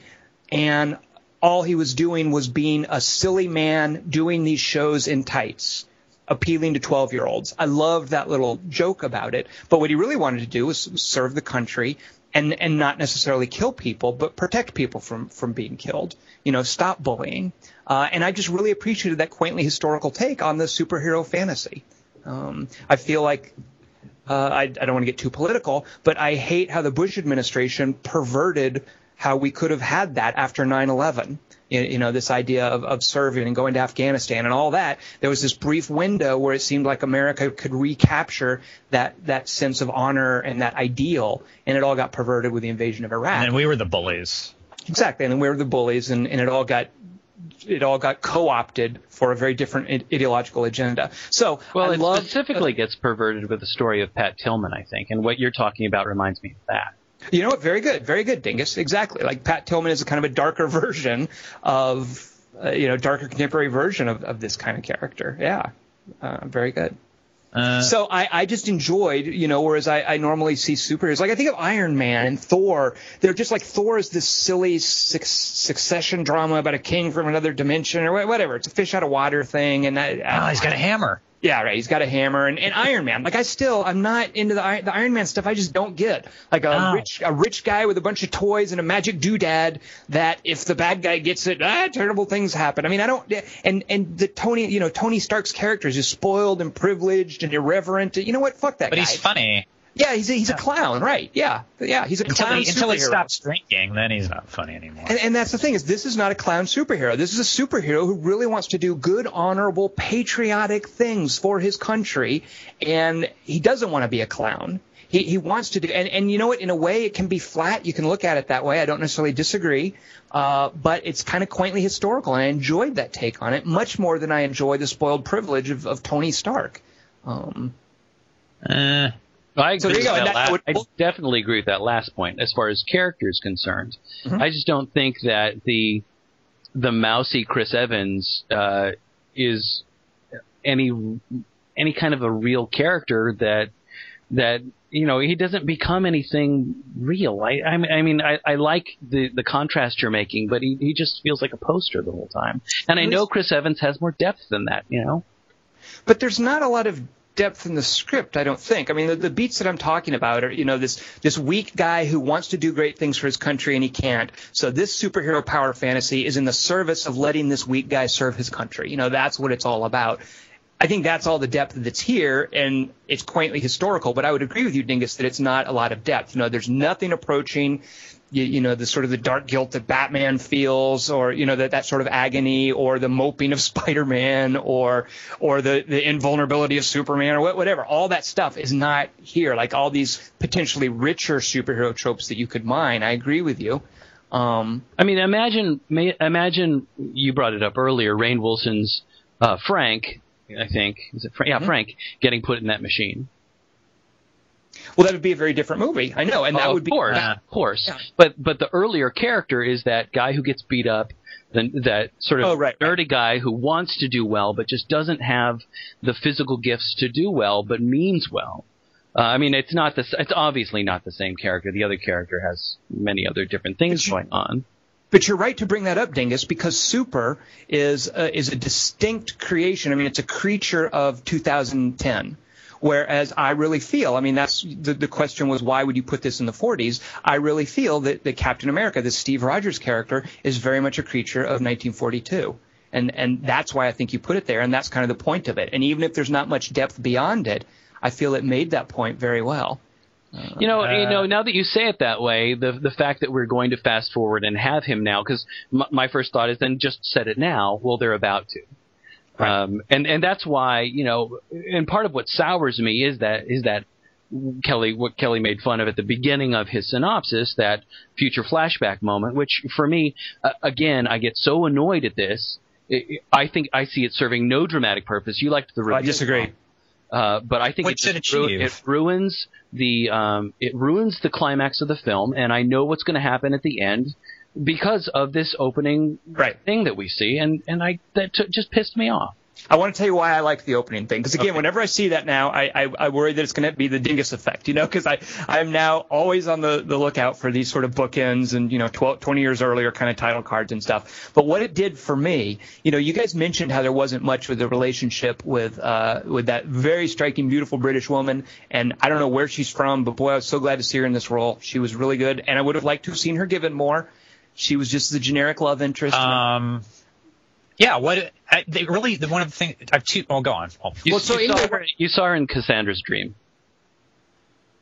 and all he was doing was being a silly man doing these shows in tights appealing to 12 year olds. I loved that little joke about it. But what he really wanted to do was serve the country and, and not necessarily kill people, but protect people from, from being killed. You know, stop bullying. Uh, and I just really appreciated that quaintly historical take on the superhero fantasy. Um, I feel like uh, I, I don't want to get too political, but I hate how the Bush administration perverted how we could have had that after 9/11. You, you know, this idea of, of serving and going to Afghanistan and all that. There was this brief window where it seemed like America could recapture that that sense of honor and that ideal, and it all got perverted with the invasion of Iraq. And we were the bullies. Exactly, and then we were the bullies, and, and it all got it all got co-opted for a very different ideological agenda. So Well, I it love specifically gets perverted with the story of Pat Tillman, I think, and what you're talking about reminds me of that. You know what? Very good, very good, Dingus. Exactly. Like Pat Tillman is a kind of a darker version of, uh, you know, darker contemporary version of, of this kind of character. Yeah, uh, very good. Uh, So I, I just enjoyed, you know, whereas I, I normally see superheroes, like I think of Iron Man and Thor. They're just like Thor is this silly suc succession drama about a king from another dimension or wha- whatever. It's a fish out of water thing, and that, oh, he's got a hammer. Yeah, right. He's got a hammer and, and Iron Man. Like I still, I'm not into the the Iron Man stuff. I just don't get like a Oh. rich a rich guy with a bunch of toys and a magic doodad. That if the bad guy gets it, ah, terrible things happen. I mean, I don't. And and the Tony, you know, Tony Stark's character is just spoiled and privileged and irreverent. You know what? Fuck that But guy. he's funny Yeah, he's a, he's a clown, right? Yeah, yeah, he's a until clown he, until he stops drinking. Then he's not funny anymore. And, and that's the thing is this is not a clown superhero. This is a superhero who really wants to do good, honorable, patriotic things for his country, and he doesn't want to be a clown. He he wants to do, and and you know what? In a way, it can be flat. You can look at it that way. I don't necessarily disagree, uh, but it's kind of quaintly historical, and I enjoyed that take on it much more than I enjoy the spoiled privilege of, of Tony Stark. Um, Eh, I, So agree there you go, that would- I definitely agree with that last point as far as character is concerned. Mhm. I just don't think that the the mousy Chris Evans uh, is any any kind of a real character that that you know he doesn't become anything real. I I mean I, mean, I, I like the the contrast you're making, but he he just feels like a poster the whole time. And I know Chris Evans has more depth than that. You know. but there's not a lot of depth in the script, I don't think. I mean, the, the beats that I'm talking about are, you know, this this weak guy who wants to do great things for his country and he can't. So this superhero power fantasy is in the service of letting this weak guy serve his country. You know, that's what it's all about. I think that's all the depth that's here, and it's quaintly historical. But I would agree with you, Dingus, that it's not a lot of depth. You know, there's nothing approaching, you, you know, the sort of the dark guilt that Batman feels, or you know, that that sort of agony, or the moping of Spider-Man, or or the the invulnerability of Superman, or wha- whatever. All that stuff is not here. Like all these potentially richer superhero tropes that you could mine. I agree with you. Um, I mean, imagine ma- imagine you brought it up earlier. Rainn Wilson's uh, Frank, I think, is it Frank? Yeah, Frank getting put in that machine. Well, that would be a very different movie. I know, and that of would be course, of course. Yeah. But but the earlier character is that guy who gets beat up, then that sort of Oh, right, right. nerdy guy who wants to do well but just doesn't have the physical gifts to do well, but means well. Uh, I mean, it's not the. It's obviously not the same character. The other character has many other different things going on. But you're right to bring that up, Dingus, because Super is uh, is a distinct creation. I mean, it's a creature of 2010. Whereas I really feel, I mean, that's the, the question was why would you put this in the 40s? I really feel that, that Captain America, this Steve Rogers character, is very much a creature of 1942. And, and that's why I think you put it there, and that's kind of the point of it. And even if there's not much depth beyond it, I feel it made that point very well. You know, you Uh, know. Now that you say it that way, the the fact that we're going to fast forward and have him now, because m- my first thought is then just set it now. Well, they're about to. Um, and and that's why you know, and part of what sours me is that is that Kelly what Kelly made fun of at the beginning of his synopsis that future flashback moment, which for me, uh, again, I get so annoyed at this. I I think I see it serving no dramatic purpose. You liked the I disagree. Uh, but I think What's it, it just ru- it ruins the um, it ruins the climax of the film, and I know what's going to happen at the end because of this opening Right. thing that we see, and and I that t- just pissed me off. I want to tell you why I like the opening thing. Because again, whenever I see that now, I, I, I worry that it's going to be the dingus effect, you know, because I, I'm now always on the, the lookout for these sort of bookends and, you know, 12, 20 years earlier kind of title cards and stuff. But what it did for me, you know, you guys mentioned how there wasn't much with the relationship with, uh, with that very striking, beautiful British woman. And I don't know where she's from, but boy, I was so glad to see her in this role. She was really good. And I would have liked to have seen her given more. She was just the generic love interest. Um, yeah, what I, they really the one of the things I've two. Oh, go on. Oh, You, Well, so you, saw her, you saw her in Cassandra's Dream.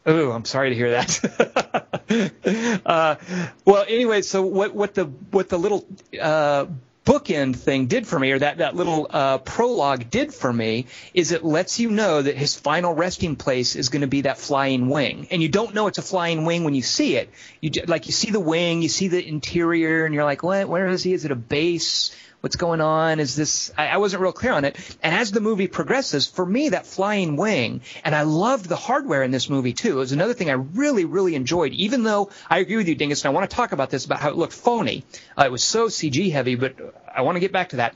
Oh, I'm sorry to hear that. uh, well, anyway, so what what the what the little uh, bookend thing did for me, or that that little uh, prologue did for me, is it lets you know that his final resting place is going to be that flying wing, and you don't know it's a flying wing when you see it. You like you see the wing, you see the interior, and you're like, what? Where is he? Is it a base? What's going on? Is this? I, I wasn't real clear on it. And as the movie progresses, for me, that flying wing, and I loved the hardware in this movie too. It was another thing I really, really enjoyed. Even though I agree with you, Dingus, and I want to talk about this about how it looked phony. Uh, it was so CG heavy, but I want to get back to that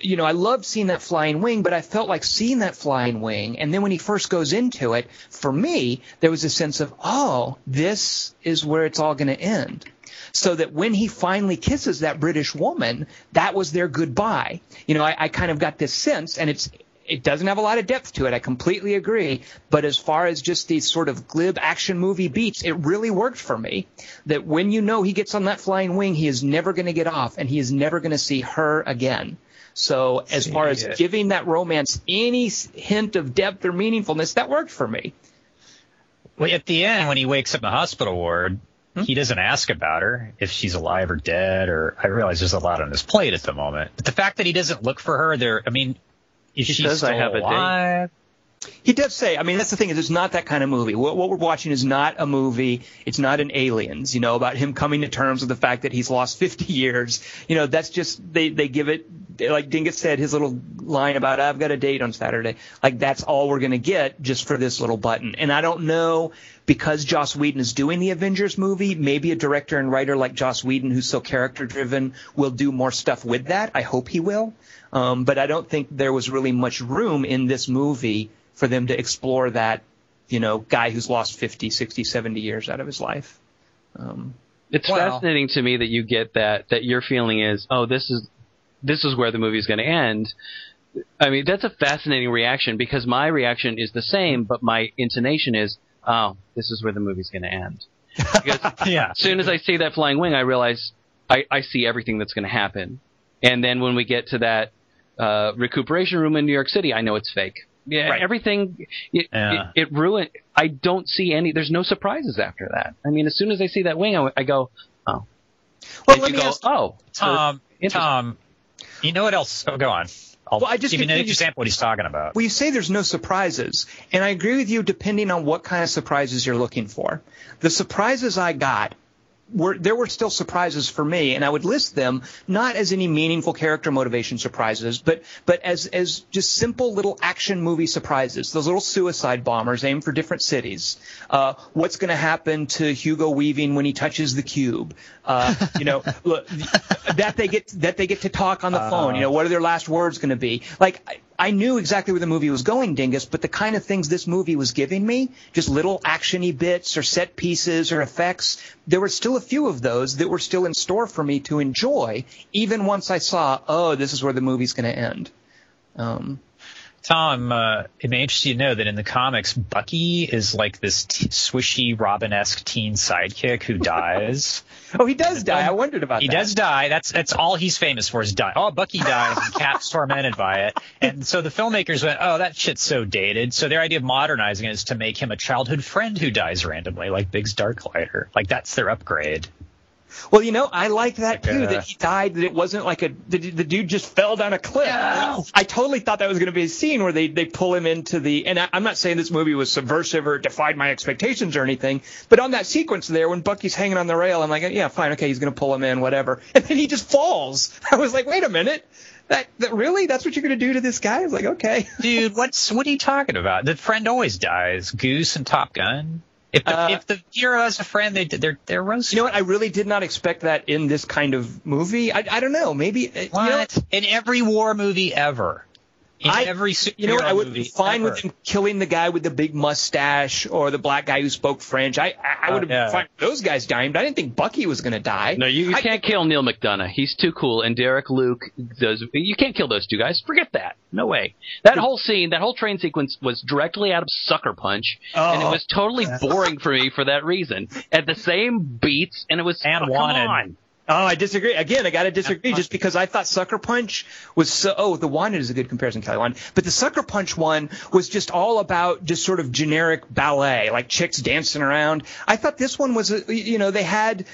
you know, I loved seeing that flying wing, but I felt like seeing that flying wing. And then when he first goes into it, for me, there was a sense of, oh, this is where it's all going to end. So that when he finally kisses that British woman, that was their goodbye. You know, I, I kind of got this sense, and it's, it doesn't have a lot of depth to it. I completely agree. But as far as just these sort of glib action movie beats, it really worked for me. That when you know he gets on that flying wing, he is never going to get off, and he is never going to see her again. So as far as giving that romance any hint of depth or meaningfulness, that worked for me. Well, at the end, when he wakes up in the hospital ward, Hmm? he doesn't ask about her if she's alive or dead. Or I realize there's a lot on his plate at the moment. But the fact that he doesn't look for her, there. I mean, if He she's says, still "I have a date." alive, He does say, I mean, that's the thing is, it's not that kind of movie. What, what we're watching is not a movie. It's not an Aliens, you know, about him coming to terms with the fact that he's lost 50 years. You know, that's just they they give it like Dingus said, his little line about I've got a date on Saturday. Like that's all we're gonna get just for this little button. And I don't know because Joss Whedon is doing the Avengers movie, maybe a director and writer like Joss Whedon, who's so character driven, will do more stuff with that. I hope he will. Um, but I don't think there was really much room in this movie for them to explore that, you know, guy who's lost 50, 60, 70 years out of his life. Um, It's fascinating to me that you get that that your feeling is, oh, this is this is where the movie is going to end. I mean, that's a fascinating reaction because my reaction is the same, but my intonation is, oh, this is where the movie's going to end. Because Yeah. as soon as I see that flying wing, I realize I, I see everything that's going to happen. And then when we get to that uh, recuperation room in New York City, I know it's fake. Yeah, Right. everything it, Yeah. it it ruined. I don't see any. There's no surprises after that. I mean, as soon as I see that wing, I, I go, oh. well, And let you me go, ask, oh, so Tom. Tom, you know what else? Oh, go on. I'll Well, I just give you an example what he's talking about. Well, you say there's no surprises, and I agree with you depending on what kind of surprises you're looking for. The surprises I got were there were still surprises for me, and I would list them not as any meaningful character motivation surprises, but but as as just simple little action movie surprises. Those little suicide bombers aimed for different cities. Uh, what's going to happen to Hugo Weaving when he touches the cube? Uh, you know, look, that they get that they get to talk on the phone. You know, what are their last words going to be? Like. I, knew exactly where the movie was going, Dingus, but the kind of things this movie was giving me, just little actiony bits or set pieces or effects, there were still a few of those that were still in store for me to enjoy, even once I saw, oh, this is where the movie's going to end. Um, Tom, uh, it may interest you to know that in the comics, Bucky is like this t- swishy Robin-esque teen sidekick who dies. oh, he does die. I wondered about he that. He does die. That's that's all he's famous for is die. Oh, Bucky dies and Cap's tormented by it. And so the filmmakers went, oh, that shit's so dated. So their idea of modernizing it is to make him a childhood friend who dies randomly, like Biggs Darklighter. Like that's their upgrade. Well, you know, I like that Like, too. uh, that he died. That it wasn't like a the, the dude just fell down a cliff. I totally thought that was going to be a scene where they they pull him into the. And I, I'm not saying this movie was subversive or defied my expectations or anything, but on that sequence there when Bucky's hanging on the rail, I'm like, yeah, fine, okay, he's going to pull him in, whatever. And then he just falls. I was like, wait a minute. That, that really? That's what you're going to do to this guy? I was like, okay. Dude, what's what are you talking about? The friend always dies. Goose and Top Gun. If the, Uh, if the hero has a friend, they they're they're roasted. You know what? I really did not expect that in this kind of movie. I, I don't know. Maybe uh, you know, What? in every war movie ever. In I- every superhero You know what? I would movie be fine ever. with him killing the guy with the big mustache or the black guy who spoke French. I I, I oh, would have Oh, yeah. been fine with those guys dying, but I didn't think Bucky was going to die. No, you, you I- can't kill Neal McDonough. He's too cool. And Derek Luke does. You can't kill those two guys. Forget that. No way. That whole scene, that whole train sequence was directly out of Sucker Punch, and it Oh. was totally boring for me for that reason. At the same beats, and it was And oh, come wanted. Oh, I disagree. Again, I got to disagree just because I thought Sucker Punch was so. Oh, the Wanted is a good comparison, Kelly Wanted. But the Sucker Punch one was just all about just sort of generic ballet, like chicks dancing around. I thought this one was, you know, they had.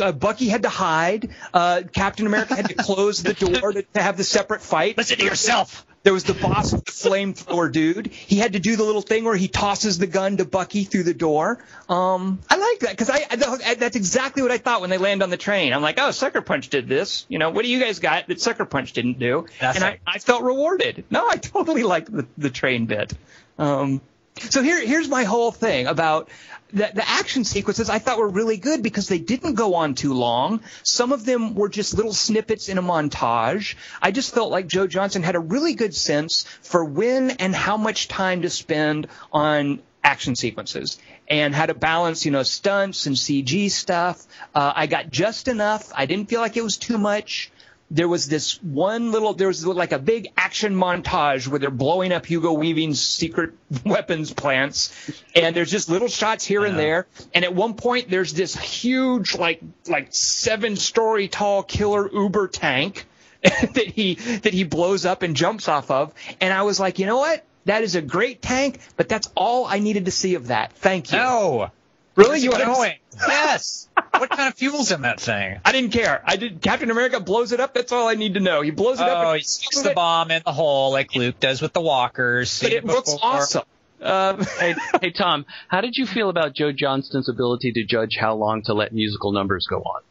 Uh, Bucky had to hide. Uh, Captain America had to close the door to, to have the separate fight. Listen to yourself. There was the boss with the flamethrower dude. He had to do the little thing where he tosses the gun to Bucky through the door. Um, I like that because I, I that's exactly what I thought when they land on the train. I'm like, oh, Sucker Punch did this. You know, what do you guys got that Sucker Punch didn't do? That's and I, I felt rewarded. No, I totally liked the, the train bit. Um, so here, here's my whole thing about the, the action sequences I thought were really good because they didn't go on too long. Some of them were just little snippets in a montage. I just felt like Joe Johnston had a really good sense for when and how much time to spend on action sequences and how to balance, you know, stunts and CG stuff. Uh, I got just enough. I didn't feel like it was too much there was this one little there was like a big action montage where they're blowing up Hugo Weaving's secret weapons plants. And there's just little shots here and there. And at one point there's this huge like like seven story tall killer uber tank that he that he blows up and jumps off of. And I was like you know what? That is a great tank but that's all I needed to see of that. Thank you. No. Really? You it want going? yes. What kind of fuel's in that thing? I didn't care. I did. Captain America blows it up. That's all I need to know. He blows it up. Oh, and- he sticks the bomb in the hole like Luke does with the walkers. but Seen it looks before. awesome. Um, hey, hey, Tom, how did you feel about Joe Johnston's ability to judge how long to let musical numbers go on?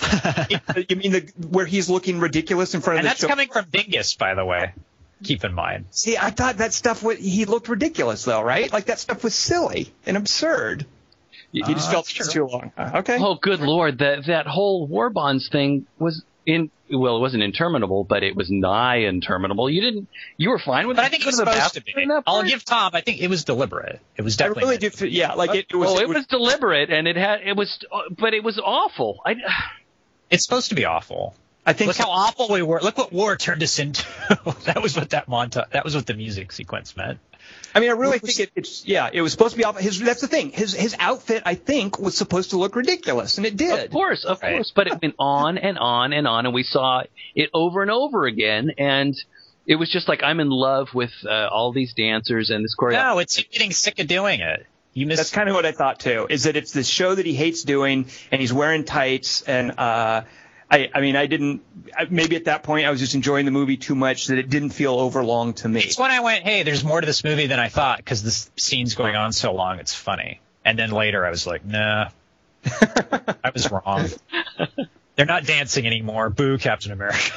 you mean the where he's looking ridiculous in front of the And the that's show? coming from Dingus, by the way. Keep in mind. See, I thought that stuff was, he looked ridiculous though, right? Like that stuff was silly and absurd. You, you just Uh, felt that's it was too long. Uh, okay. Oh, good lord! That that whole war bonds thing was in. Well, it wasn't interminable, but it was nigh interminable. You didn't. You were fine with But it. I think it was supposed to be. I'll give Tom. I think it was deliberate. It was I definitely. really meant do. Feel, yeah, like it, it was. well, it it was was deliberate, and it had it was, but it was awful. I, It's supposed to be awful. I think Look how awful we were. Look what war turned us into. that was what that montage. That was what the music sequence meant. I mean, I really think it, it's yeah. It was supposed to be off. His that's the thing. His his outfit, I think, was supposed to look ridiculous, and it did. Of course, of Right. course. But it went on and on and on, and we saw it over and over again, and it was just like I'm in love with uh, all these dancers and this choreography. No, it's getting sick of doing it. You miss. That's kind of what I thought too. Is that it's this show that he hates doing, and he's wearing tights, and uh, I, I mean, I didn't. Maybe at that point, I was just enjoying the movie too much that it didn't feel overlong to me. It's when I went, hey, there's more to this movie than I thought because this scene's going on so long. It's funny. And then later, I was like, nah, I was wrong. They're not dancing anymore. Boo, Captain America.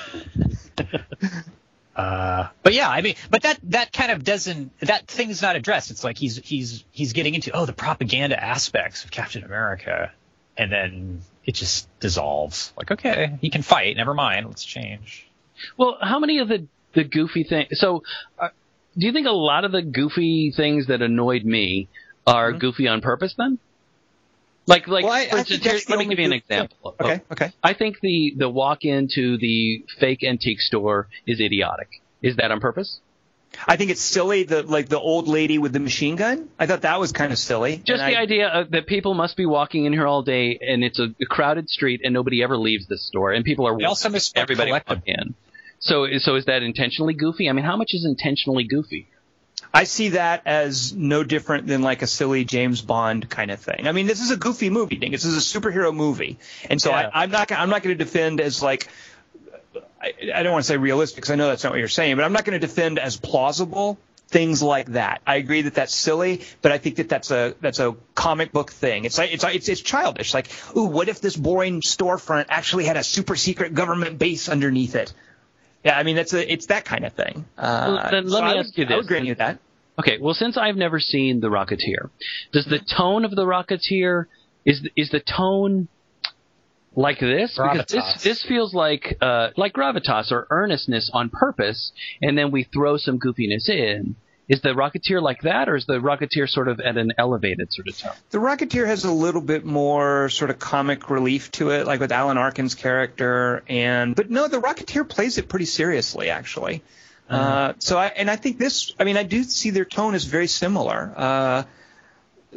Uh, but yeah, I mean, but that that kind of doesn't that thing's not addressed. It's like he's he's he's getting into oh the propaganda aspects of Captain America, and then it just dissolves. Like okay, he can fight. Never mind. Let's change. Well, how many of the the goofy things? So, uh, do you think a lot of the goofy things that annoyed me are goofy on purpose? Then, like, like Well, I- for I instance, think that's here's- the let me give you an goof- example. Okay, okay. I think the the walk into the fake antique store is idiotic. Is that on purpose? I think it's silly. The like the old lady with the machine gun. I thought that was kind of silly. Just And the I- idea of, that people must be walking in here all day, and it's a, a crowded street, and nobody ever leaves this store, and people are They also misspelled everybody collective. walk in. So, so is that intentionally goofy? I mean, how much is intentionally goofy? I see that as no different than like a silly James Bond kind of thing. I mean, this is a goofy movie, Ding. This is a superhero movie, and so Yeah. I, I'm not. gonna- I'm not going to defend as like. I, I don't want to say realistic because I know that's not what you're saying, but I'm not going to defend as plausible things like that. I agree that that's silly, but I think that that's a that's a comic book thing. It's like it's it's it's childish. Like, ooh, what if this boring storefront actually had a super secret government base underneath it? Yeah, I mean that's a it's that kind of thing. Uh, Well, then let so me I would- ask you I would this. grant you that. Okay, well, since I've never seen The Rocketeer, does the tone of The Rocketeer is is the tone like this? Because this this feels like uh, like gravitas or earnestness on purpose, and then we throw some goofiness in. Is the Rocketeer like that, or is the Rocketeer sort of at an elevated sort of tone? The Rocketeer has a little bit more sort of comic relief to it, like with Alan Arkin's character, and but no, the Rocketeer plays it pretty seriously, actually. Uh, so I and I think this, I mean, I do see their tone is very similar. Uh,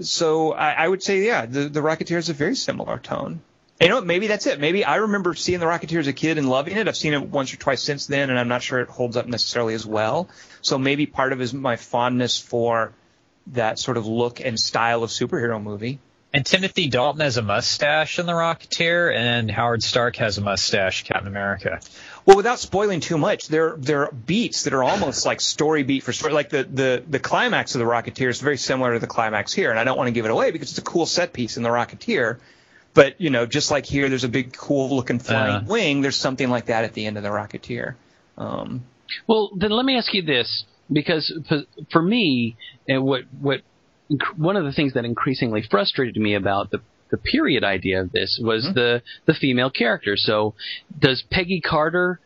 so I, I would say, yeah, the the Rocketeer has a very similar tone. You know, what, maybe that's it. Maybe I remember seeing the Rocketeer as a kid and loving it. I've seen it once or twice since then, and I'm not sure it holds up necessarily as well. So maybe part of it is my fondness for that sort of look and style of superhero movie. And Timothy Dalton has a mustache in The Rocketeer, and Howard Stark has a mustache in Captain America. Well, without spoiling too much, there there are beats that are almost like story beat for story. Like the the the climax of the Rocketeer is very similar to the climax here, and I don't want to give it away because it's a cool set piece in the Rocketeer. But you know, just like here, there's a big cool looking flying Uh. wing. There's something like that at the end of the Rocketeer. Um, Well, then let me ask you this, because for, for me, and what what one of the things that increasingly frustrated me about the the period idea of this was the the female character. So, does Peggy Carter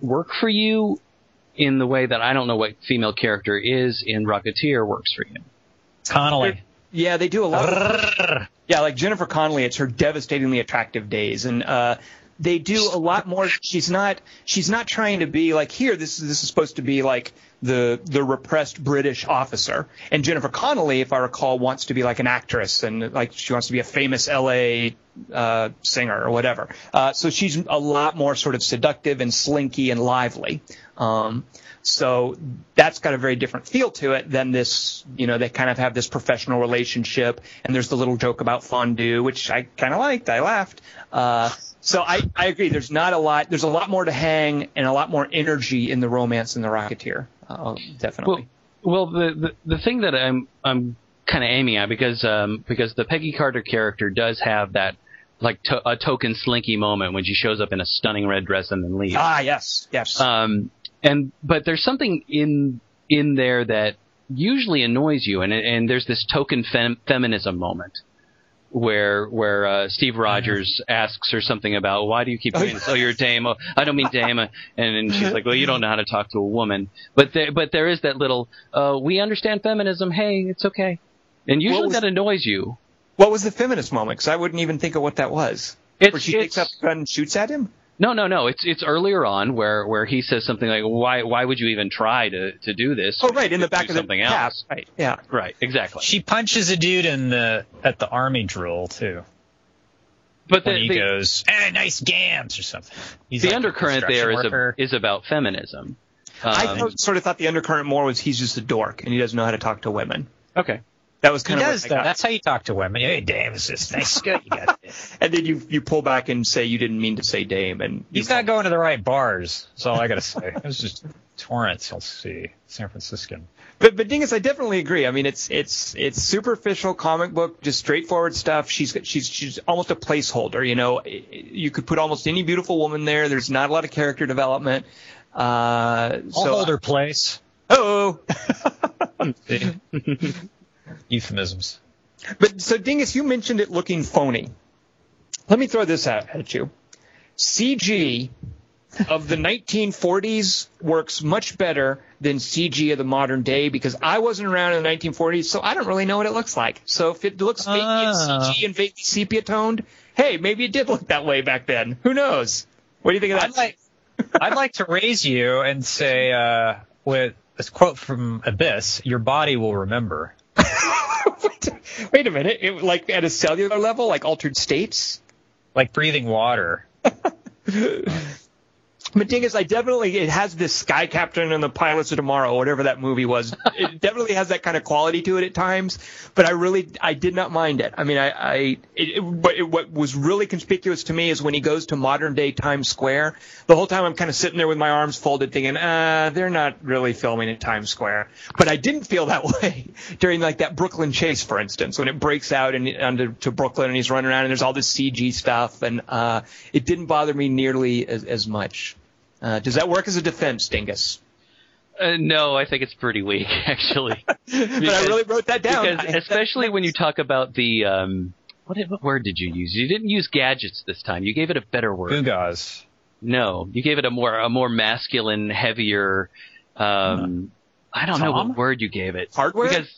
work for you in the way that I don't know what female character is in Rocketeer works for you? Connelly. Yeah, they do a lot. Of, yeah, like Jennifer Connelly, it's her devastatingly attractive days, and uh, they do a lot more. She's not she's not trying to be like here. This is this is supposed to be like the the repressed British officer. And Jennifer Connelly, if I recall, wants to be like an actress and like she wants to be a famous L.A. Uh, singer or whatever. Uh, so she's a lot more sort of seductive and slinky and lively. Um, so that's got a very different feel to it than this, you know, they kind of have this professional relationship and there's the little joke about fondue, which I kind of liked. I laughed. Uh, so I, I agree. There's not a lot. There's a lot more to hang and a lot more energy in the romance in the Rocketeer. Uh, definitely. Well, well, the, the the thing that I'm I'm kind of aiming at because um because the Peggy Carter character does have that like to, a token slinky moment when she shows up in a stunning red dress and then leaves. ah, yes, yes. Um, and but there's something in in there that usually annoys you, and and there's this token fem- feminism moment where where uh, Steve Rogers asks her something about why do you keep doing this? Oh, you're a dame. Oh, I don't mean dame. And then she's like, well, you don't know how to talk to a woman. But there, but there is that little, uh, we understand feminism. Hey, it's okay. And usually was- that annoys you. what was the feminist moment? Because I wouldn't even think of what that was. It's, Where she takes up it's- the gun and shoots at him. No, no, no. It's it's earlier on where where he says something like, "Why why would you even try to to do this?" Oh, right, in the back of the something cap. else. Right. Yeah. Right, exactly. She punches a dude in the at the army drill too. but When the, he the, goes, eh, nice gams or something. He's the like a undercurrent there is a, is about feminism. I Um, thought- sort of thought the undercurrent more was he's just a dork and he doesn't know how to talk to women. okay. That was He kind of does what I though. That's how you talk to women. Hey, damn, it's this nice skirt you got. And then you you pull back and say you didn't mean to say dame, and He's not going to the right bars. That's all I gotta say. It was just Torrance. You'll see San Franciscan. But but Dingus, I definitely agree. I mean, it's it's it's superficial comic book, just straightforward stuff. She's she's she's almost a placeholder. You know, you could put almost any beautiful woman there. There's not a lot of character development. Uh, I'll so hold her place. oh, See? Euphemisms. but so Dingus, you mentioned it looking phony. Let me throw this out at you. CG of the 1940s works much better than CG of the modern day because I wasn't around in the 1940s, so I don't really know what it looks like. So if it looks vaguely in Ah. CG and vaguely sepia toned, hey, maybe it did look that way back then. Who knows? What do you think of that? I'd like, I'd like to raise you and say, uh, with a quote from Abyss, your body will remember. Wait, wait a minute. It, like at a cellular level, like altered states? Like breathing water. But thing is, I definitely it has this Sky Captain and the Pilots of Tomorrow, whatever that movie was. it definitely has that kind of quality to it at times. But I really, I did not mind it. I mean, I, I it, it, but it, what was really conspicuous to me is when he goes to modern day Times Square. The whole time I'm kind of sitting there with my arms folded, thinking, uh, they're not really filming at Times Square. But I didn't feel that way during like that Brooklyn chase, for instance, when it breaks out and onto to Brooklyn and he's running around and there's all this CG stuff, and uh, it didn't bother me nearly as, as much. Uh, does that work as a defense, Dingus? Uh, no, I think it's pretty weak actually. but I really wrote that down. because especially when you talk about the um, what, did- what word did you use? You didn't use gadgets this time. You gave it a better word. Gewgaws. No, you gave it a more a more masculine, heavier. Um, I don't know what word you gave it. Hardware? Because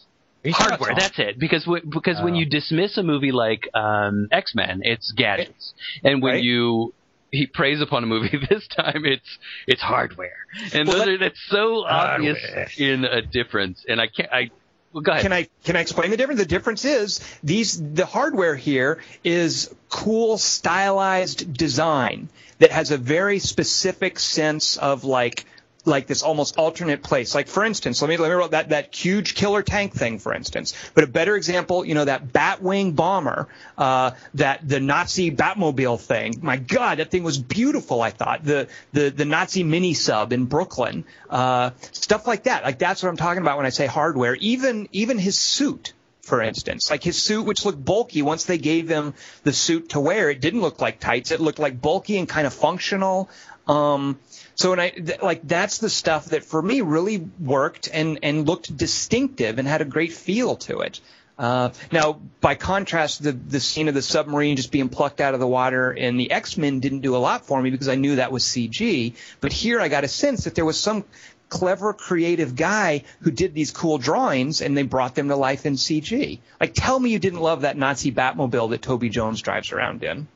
Are you talking about hardware. That's it. Because w- because when Oh. you dismiss a movie like um, X Men, it's gadgets, and when Right. you he preys upon a movie this time, it's it's hardware, and Well, are that's so obvious Hardware. in a difference. And I can't. I well, go ahead. Can I can I explain the difference? The difference is these the hardware here is cool stylized design that has a very specific sense of like like this almost alternate place. Like for instance, let me let me that that huge killer tank thing, for instance. But a better example, you know, that Batwing bomber, uh, that the Nazi Batmobile thing. My God, that thing was beautiful. I thought the the the Nazi mini sub in Brooklyn, uh, stuff like that. Like that's what I'm talking about when I say hardware. Even even his suit for instance. Like his suit, which looked bulky, once they gave him the suit to wear, it didn't look like tights. It looked like bulky and kind of functional. Um, so when I th- like that's the stuff that for me really worked and and looked distinctive and had a great feel to it. Uh, now, by contrast, the the scene of the submarine just being plucked out of the water in the X Men didn't do a lot for me because I knew that was CG. But here, I got a sense that there was some clever, creative guy who did these cool drawings and they brought them to life in CG. Like, tell me you didn't love that Nazi Batmobile that Toby Jones drives around in.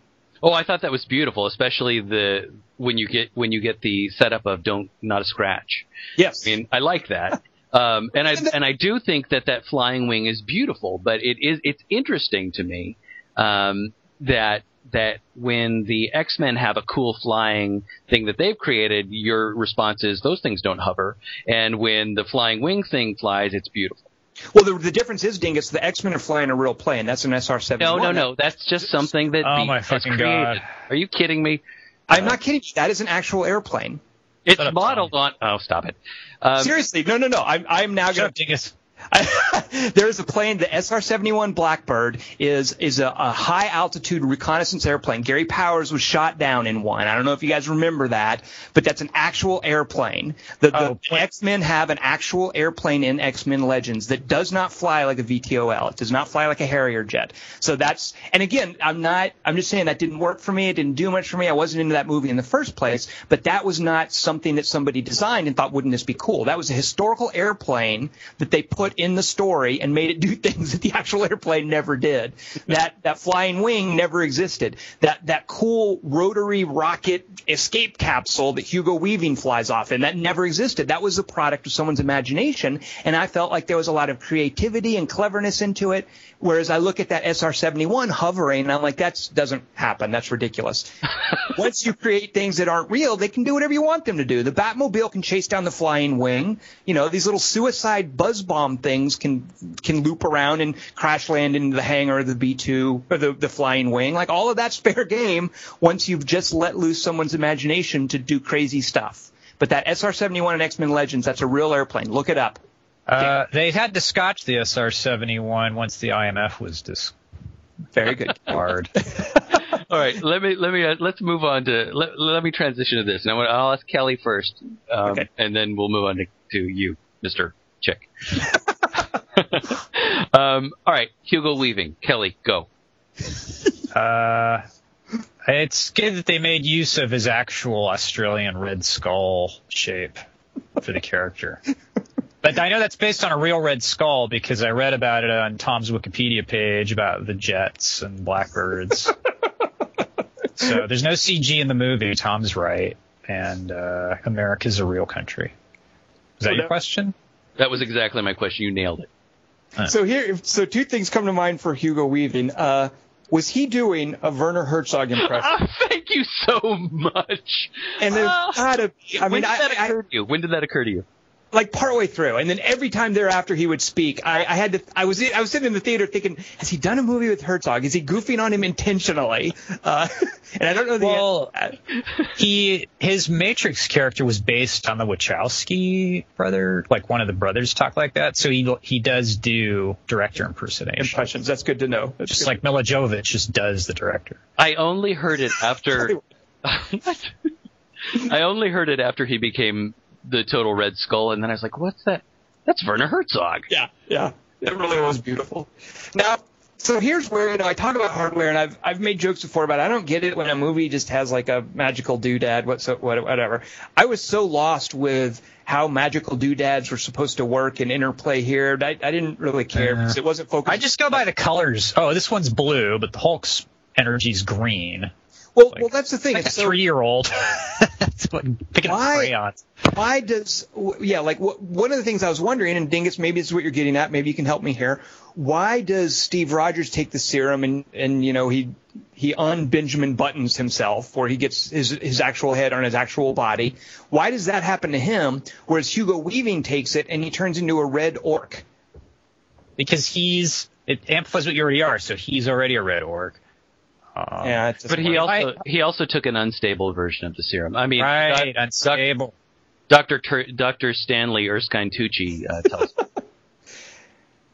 Oh, I thought that was beautiful, especially the when you get when you get the setup of don't not a scratch. Yes. I mean, I like that. Um, and I and I do think that that flying wing is beautiful, but it is it's interesting to me um, that that when the X Men have a cool flying thing that they've created, your response is those things don't hover, and when the flying wing thing flies, it's beautiful. Well, the, the difference is, Dingus, the X Men are flying a real plane. That's an SR seventy No, no, no. That's just something that Oh Beat my has fucking created. God. Are you kidding me? I'm not kidding. That is an actual airplane. It's modeled on. Oh, stop it. Um, Seriously, no, no, no. I'm I'm now going to. dingus. There's a plane, the SR-71 Blackbird is is a, a high altitude reconnaissance airplane. Gary Powers was shot down in one. I don't know if you guys remember that, but that's an actual airplane. The, the Oh. X-Men have an actual airplane in X-Men Legends that does not fly like a VTOL. It does not fly like a Harrier jet. So that's and again, I'm not. I'm just saying that didn't work for me. It didn't do much for me. I wasn't into that movie in the first place. But that was not something that somebody designed and thought, wouldn't this be cool? That was a historical airplane that they put in the story and made it do things that the actual airplane never did. That that flying wing never existed. That that cool rotary rocket escape capsule that Hugo Weaving flies off in that never existed. That was the product of someone's imagination, and I felt like there was a lot of creativity and cleverness into it. Whereas I look at that SR-71 hovering, and I'm like, that doesn't happen. That's ridiculous. Once you create things that aren't real, they can do whatever you want them to do. The Batmobile can chase down the flying wing. You know, these little suicide buzz bomb things can can loop around and crash land into the hangar of the B2 or the, the flying wing. Like all of that's fair game once you've just let loose someone's imagination to do crazy stuff. But that SR-71 and X-Men Legends, that's a real airplane. Look it up. Uh, they had to scotch the SR-71 once the IMF was dis. Very good. disbarred. All right, let me let me uh, let's move on to let, let me transition to this. And I want, I'll ask Kelly first, um, Okay. and then we'll move on to, to you, Mister Chick. um, all right, Hugo Weaving. Kelly, go. Uh, it's good that they made use of his actual Australian red skull shape for the character. But I know that's based on a real red skull because I read about it on Tom's Wikipedia page about the jets and blackbirds. so there's no CG in the movie. Tom's right, and uh, America's a real country. Is that Well, your that- question? That was exactly my question. You nailed it. So here, so two things come to mind for Hugo Weaving. Uh, was he doing a Werner Herzog impression? Ah, thank you so much. And there's Ah. gotta be. I when mean, did I, that I, occur to you? When did that occur to you? Like partway through, and then every time thereafter he would speak, I, I had to. I was I was sitting in the theater thinking, has he done a movie with Herzog? Is he goofing on him intentionally? Uh, and I don't know the. Well, uh, he his Matrix character was based on the Wachowski brother, like one of the brothers talk like that. So he he does do director impersonation, impressions. That's good to know. That's just good. like Milla Jovovich just does the director. I only heard it after. I only heard it after he became the total Red Skull, and then I was like, "What's that? That's Werner Herzog." Yeah, yeah, it really was beautiful. Now, so here's where you know I talk about hardware, and I've I've made jokes before about it. I don't get it when a movie just has like a magical doodad, what so what whatever. I was so lost with how magical doodads were supposed to work and interplay here. I, I didn't really care Yeah. because uh-huh. it wasn't focused. I just go by the colors. Oh, this one's blue, but the Hulk's energy's green. Well, like- well, that's the thing. Like a so, three-year-old. Picking up Why- crayons. why does yeah like wh- one of the things I was wondering and Dingus maybe this is what you're getting at maybe you can help me here why does Steve Rogers take the serum and and you know he he un Benjamin Buttons himself where he gets his his actual head on his actual body why does that happen to him whereas Hugo Weaving takes it and he turns into a red orc Because he's it amplifies what you already are, so he's already a red orc. Um, yeah it But he work. also he also took an unstable version of the serum. I mean, right, Doc- unstable. Dr. Tur- Dr. Stanley Erskine Tucci uh, tells me.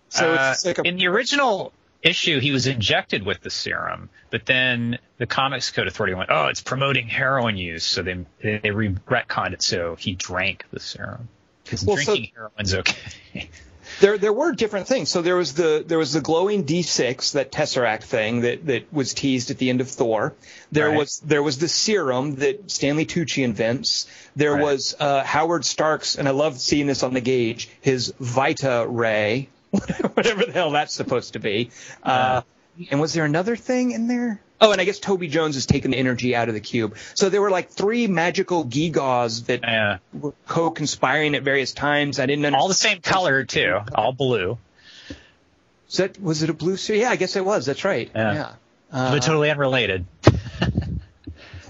so Uh, it's just like a in the original issue, he was injected with the serum, but then the Comics Code Authority went, "Oh, it's promoting heroin use," so they they, they retconned it. So he drank the serum because Well, so- drinking heroin's okay. there there were different things. So there was the there was the glowing D6 that Tesseract thing that that was teased at the end of Thor. There Right. was there was the serum that Stanley Tucci invents. There Right. was uh, Howard Stark's, and I love seeing this on the gauge. His Vita Ray, whatever the hell that's supposed to be. Uh, and was there another thing in there? Oh, and I guess Toby Jones has taken the energy out of the cube. So there were like three magical gewgaws that Yeah. were co-conspiring at various times. I didn't understand. All the same color too, all blue, Was, that, was it a blue suit? Yeah, I guess it was. That's right. Yeah. Yeah. Uh, but totally unrelated.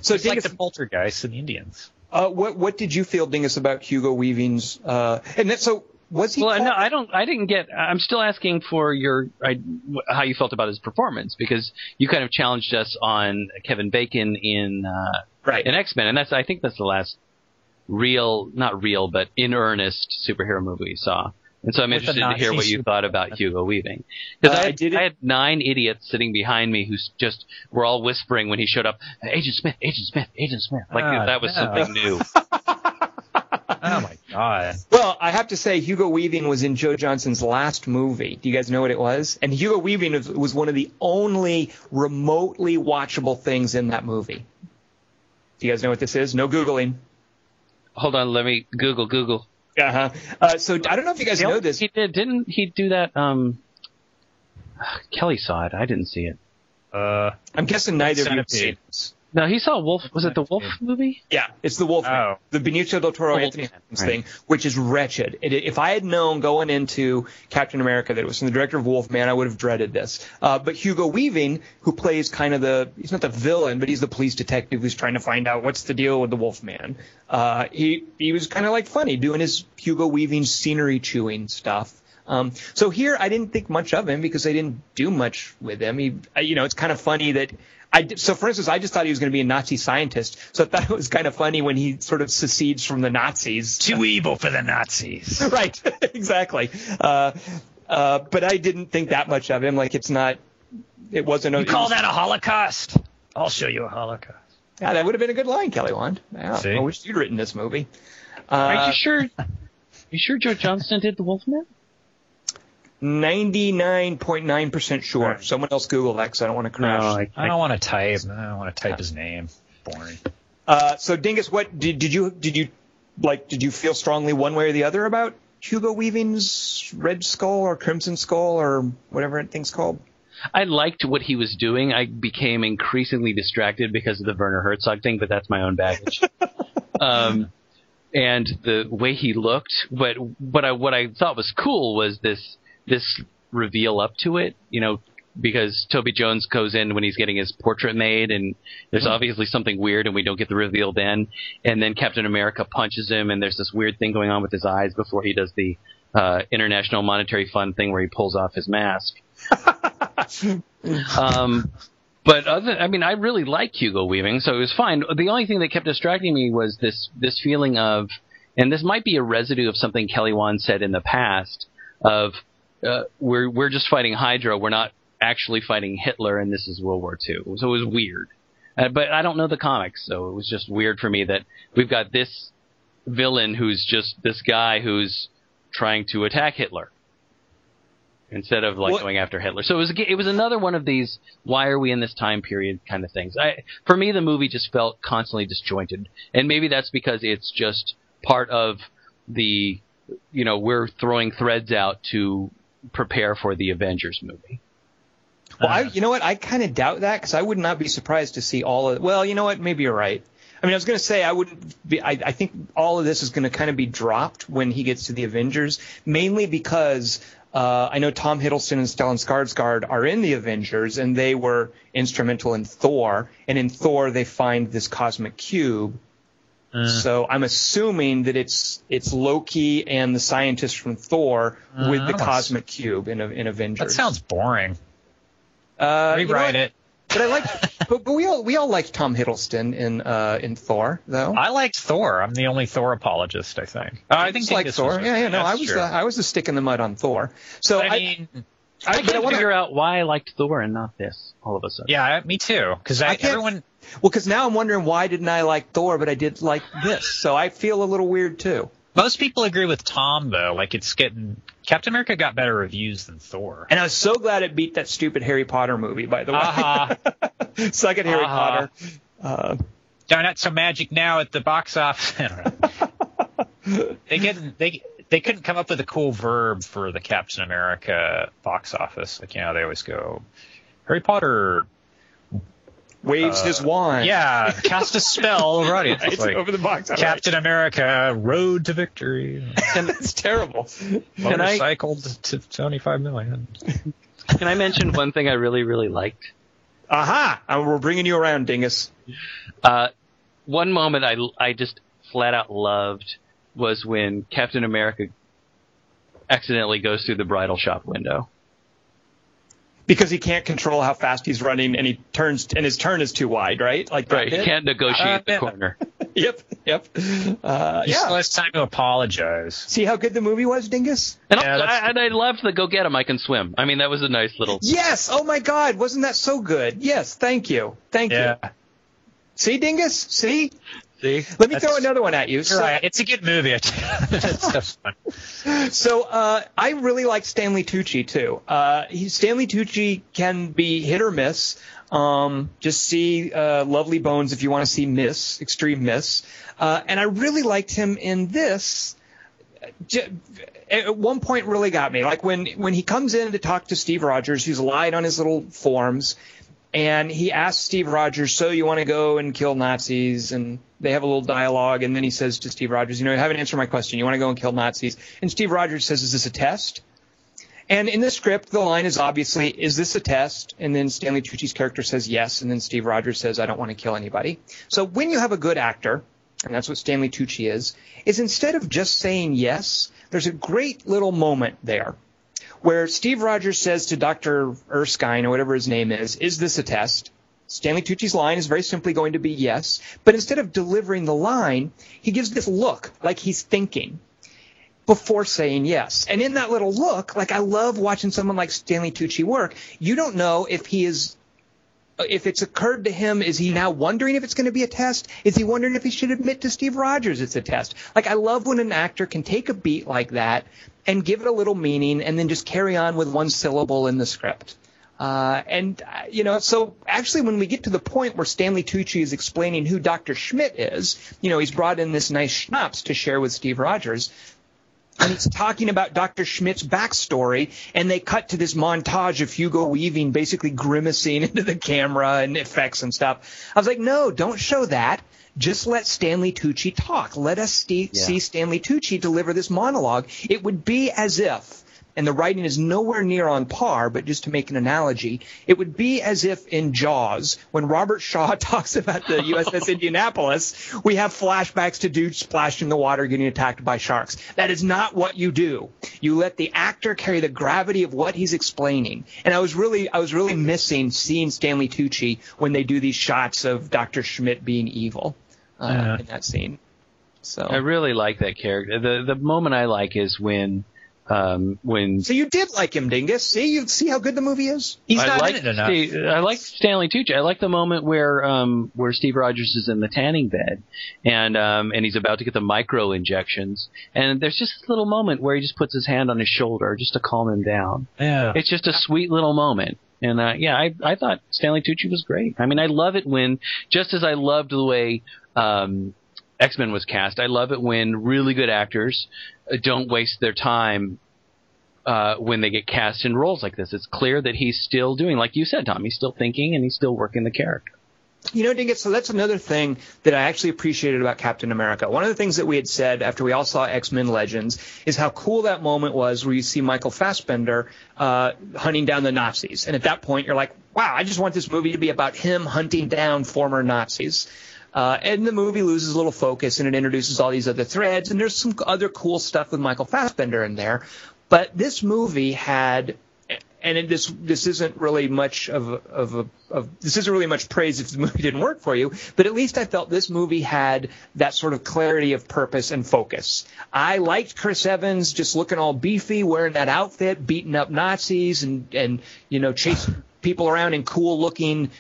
so It's like the poltergeists and the Indians. uh, what what did you feel, Dingus, about Hugo Weaving's? Uh, and that, so was he? Well, called- no, I don't. I didn't get. I'm still asking for your I, how you felt about his performance because you kind of challenged us on Kevin Bacon in uh, right. in X Men, and that's I think that's the last real, not real, but in earnest superhero movie we saw. And so I'm With interested to hear what you thought about Hugo Weaving because Uh, I, I did I had nine idiots sitting behind me who just were all whispering when he showed up, Agent Smith, Agent Smith, Agent Smith, like Ah, that was no. something new. My god. Well, I have to say, Hugo Weaving was in Joe Johnston's last movie. Do you guys know what it was? And Hugo Weaving was, was one of the only remotely watchable things in that movie. Do you guys know what this is? No googling. Hold on, let me Google Google. Uh-huh. Uh So I don't know if you guys know this. He did, didn't he do that? Um, Kelly saw it. I didn't see it. Uh, I'm guessing neither of you have seen Centipede. This. No, he saw Wolf. Was it the Wolf movie? Yeah, it's the Wolf. Oh. the Benicio del Toro, Oh, Anthony Wolfman, Hopkins right. thing, which is wretched. It, if I had known going into Captain America that it was from the director of Wolfman, I would have dreaded this. Uh, but Hugo Weaving, who plays kind of the, he's not the villain, but he's the police detective who's trying to find out what's the deal with the Wolfman. Uh, he he was kind of like funny doing his Hugo Weaving scenery chewing stuff. Um, so here, I didn't think much of him because they didn't do much with him. He, you know, it's kind of funny that I. did- So, for instance, I just thought he was going to be a Nazi scientist. So I thought it was kind of funny when he sort of secedes from the Nazis. too evil for the Nazis. right, exactly. Uh, uh, but I didn't think that much of him. Like it's not. It wasn't. You it call was- that a Holocaust? I'll show you a Holocaust. Yeah, that would have been a good line, Kelly Wand. Yeah, See? I wish you'd written this movie. Are Uh, you sure? You sure Joe Johnston did the Wolfman? 99.9% sure. Right. Someone else Google that because I don't want to crash. I, I don't want to type. I don't want to type his name. Boring. Uh, so Dingus, what did, did you did you like? Did you feel strongly one way or the other about Hugo Weaving's Red Skull or Crimson Skull or whatever that thing's called? I liked what he was doing. I became increasingly distracted because of the Werner Herzog thing, but that's my own baggage. um, and the way he looked, but what I what I thought was cool was this this reveal up to it. You know, because Toby Jones goes in when he's getting his portrait made, and there's obviously something weird, and we don't get the reveal then. And then Captain America punches him, and there's this weird thing going on with his eyes before he does the uh, International Monetary Fund thing where he pulls off his mask. um, but other, I mean, I really like Hugo Weaving, so it was fine. The only thing that kept distracting me was this this feeling of, and this might be a residue of something Kelly Wand said in the past, of uh, we're we're just fighting Hydra, we're not actually fighting Hitler, and this is World War II. So it was weird. Uh, but I don't know the comics, so it was just weird for me that we've got this villain who's just this guy who's trying to attack Hitler instead of like What- going after Hitler. So it was it was another one of these why are we in this time period kind of things. I for me the movie just felt constantly disjointed, and maybe that's because it's just part of the you know we're throwing threads out to prepare for the Avengers movie. Well, I, you know what? I kind of doubt that because I would not be surprised to see all of. Well, you know what? Maybe you're right. I mean, I was going to say I wouldn't be. I, I think all of this is going to kind of be dropped when he gets to the Avengers, mainly because uh, I know Tom Hiddleston and Stellan Skarsgård are in the Avengers, and they were instrumental in Thor. And in Thor, they find this cosmic cube. So I'm assuming that it's it's Loki and the scientist from Thor with the Uh, cosmic cube in in Avengers. That sounds boring. uh, you know Rewrite it. But I like, but, but we all we all liked Tom Hiddleston in uh, in Thor, though. I liked Thor. I'm the only Thor apologist, I think. Uh, I think Just like Thor. was- Yeah, yeah. No, I was the, I was the stick in the mud on Thor. So I I, mean, I, but I can't wanna- figure out why I liked Thor and not this all of a sudden. yeah, me too. Because everyone, well, because now I'm wondering why didn't I like Thor, but I did like this. So I feel a little weird too. most people agree with Tom though. Like it's getting Captain America got better reviews than Thor. And I was so glad it beat that stupid Harry Potter movie. By the way, suck it, Harry Uh-huh. Potter. Uh, Donuts so magic now at the box office. I don't know. they get they they couldn't come up with a cool verb for the Captain America box office. Like you know, they always go Harry Potter waves his wand. Yeah, cast a spell already. It's It's like over the box. art. Captain America, Road to Victory, and that's terrible. And I, motorcycled to 25 million. Can I mention one thing I really, really liked? aha, uh, we're bringing you around, Dingus. Uh, one moment I, I just flat out loved was when Captain America accidentally goes through the bridal shop window. Because he can't control how fast he's running, and he turns, and his turn is too wide, right? Like Right, he can't negotiate Uh, the corner. Yep, yep. Uh, He still yeah. has time to apologize. See how good the movie was, Dingus? And, Yeah, also, I, and I loved the "Go Get 'Em, I Can Swim." I mean, that was a nice little. Yes. Oh my God, wasn't that so good? Yes. Thank you. Thank Yeah. you. See, Dingus? See? See? Let me That's- throw another one at you. You're So, right. It's a good movie. it's just fun. So uh, I really like Stanley Tucci too. Uh, he, Stanley Tucci can be hit or miss. Um, just see uh, Lovely Bones if you want to see Miss, Extreme Miss. Uh, and I really liked him in this. At one point, really got me. Like when when he comes in to talk to Steve Rogers, who's lying on his little forms, and he asks Steve Rogers, "So you want to go and kill Nazis?" And they have a little dialogue, and then he says to Steve Rogers, "You know, you haven't answered my question. You want to go and kill Nazis?" And Steve Rogers says, "Is this a test?" And in the script, the line is obviously, "Is this a test?" And then Stanley Tucci's character says yes, and then Steve Rogers says, "I don't want to kill anybody." So when you have a good actor, and that's what Stanley Tucci is, is instead of just saying yes, there's a great little moment there where Steve Rogers says to Dr. Erskine, or whatever his name is, is this a test? Stanley Tucci's line is very simply going to be yes, but instead of delivering the line, he gives this look like he's thinking before saying yes. And in that little look, like I love watching someone like Stanley Tucci work. You don't know if he is if it's occurred to him, is he now wondering if it's going to be a test? Is he wondering if he should admit to Steve Rogers it's a test? Like, I love when an actor can take a beat like that and give it a little meaning and then just carry on with one syllable in the script. Uh, and, uh, you know, so actually when we get to the point where Stanley Tucci is explaining who Dr. Schmidt is, you know, he's brought in this nice schnapps to share with Steve Rogers and he's talking about Dr. Schmidt's backstory, and they cut to this montage of Hugo Weaving basically grimacing into the camera and effects and stuff. I was like, no, don't show that. Just let Stanley Tucci talk. Let us st- Yeah. see Stanley Tucci deliver this monologue. It would be as if, and the writing is nowhere near on par, but just to make an analogy, it would be as if in Jaws, when Robert Shaw talks about the USS Indianapolis, we have flashbacks to dudes splashed in the water getting attacked by sharks. That is not what you do. You let the actor carry the gravity of what he's explaining. And I was really, I was really missing seeing Stanley Tucci when they do these shots of Dr. Schmidt being evil uh, Yeah. in that scene. So, I really like that character. The the moment I like is when um, when so you did like him, Dingus. See, you see how good the movie is. He's I not like in it enough. Steve, I like Stanley Tucci. I like the moment where um, where Steve Rogers is in the tanning bed and um, and he's about to get the micro injections and there's just this little moment where he just puts his hand on his shoulder just to calm him down. Yeah. It's just a sweet little moment. And uh, yeah, I I thought Stanley Tucci was great. I mean, I love it when just as I loved the way um, X Men was cast, I love it when really good actors uh, don't waste their time uh, when they get cast in roles like this. It's clear that he's still doing, like you said, Tom. He's still thinking and he's still working the character. You know, Dingus, so that's another thing that I actually appreciated about Captain America. One of the things that we had said after we all saw X-Men Legends is how cool that moment was where you see Michael Fassbender uh, hunting down the Nazis. And at that point, you're like, wow, I just want this movie to be about him hunting down former Nazis. Uh, and the movie loses a little focus and it introduces all these other threads. And there's some other cool stuff with Michael Fassbender in there. But this movie had and it, this this isn't really much of a, of a of this isn't really much praise if the movie didn't work for you, but at least I felt this movie had that sort of clarity of purpose and focus. I liked Chris Evans just looking all beefy, wearing that outfit, beating up Nazis and and you know chasing people around in cool looking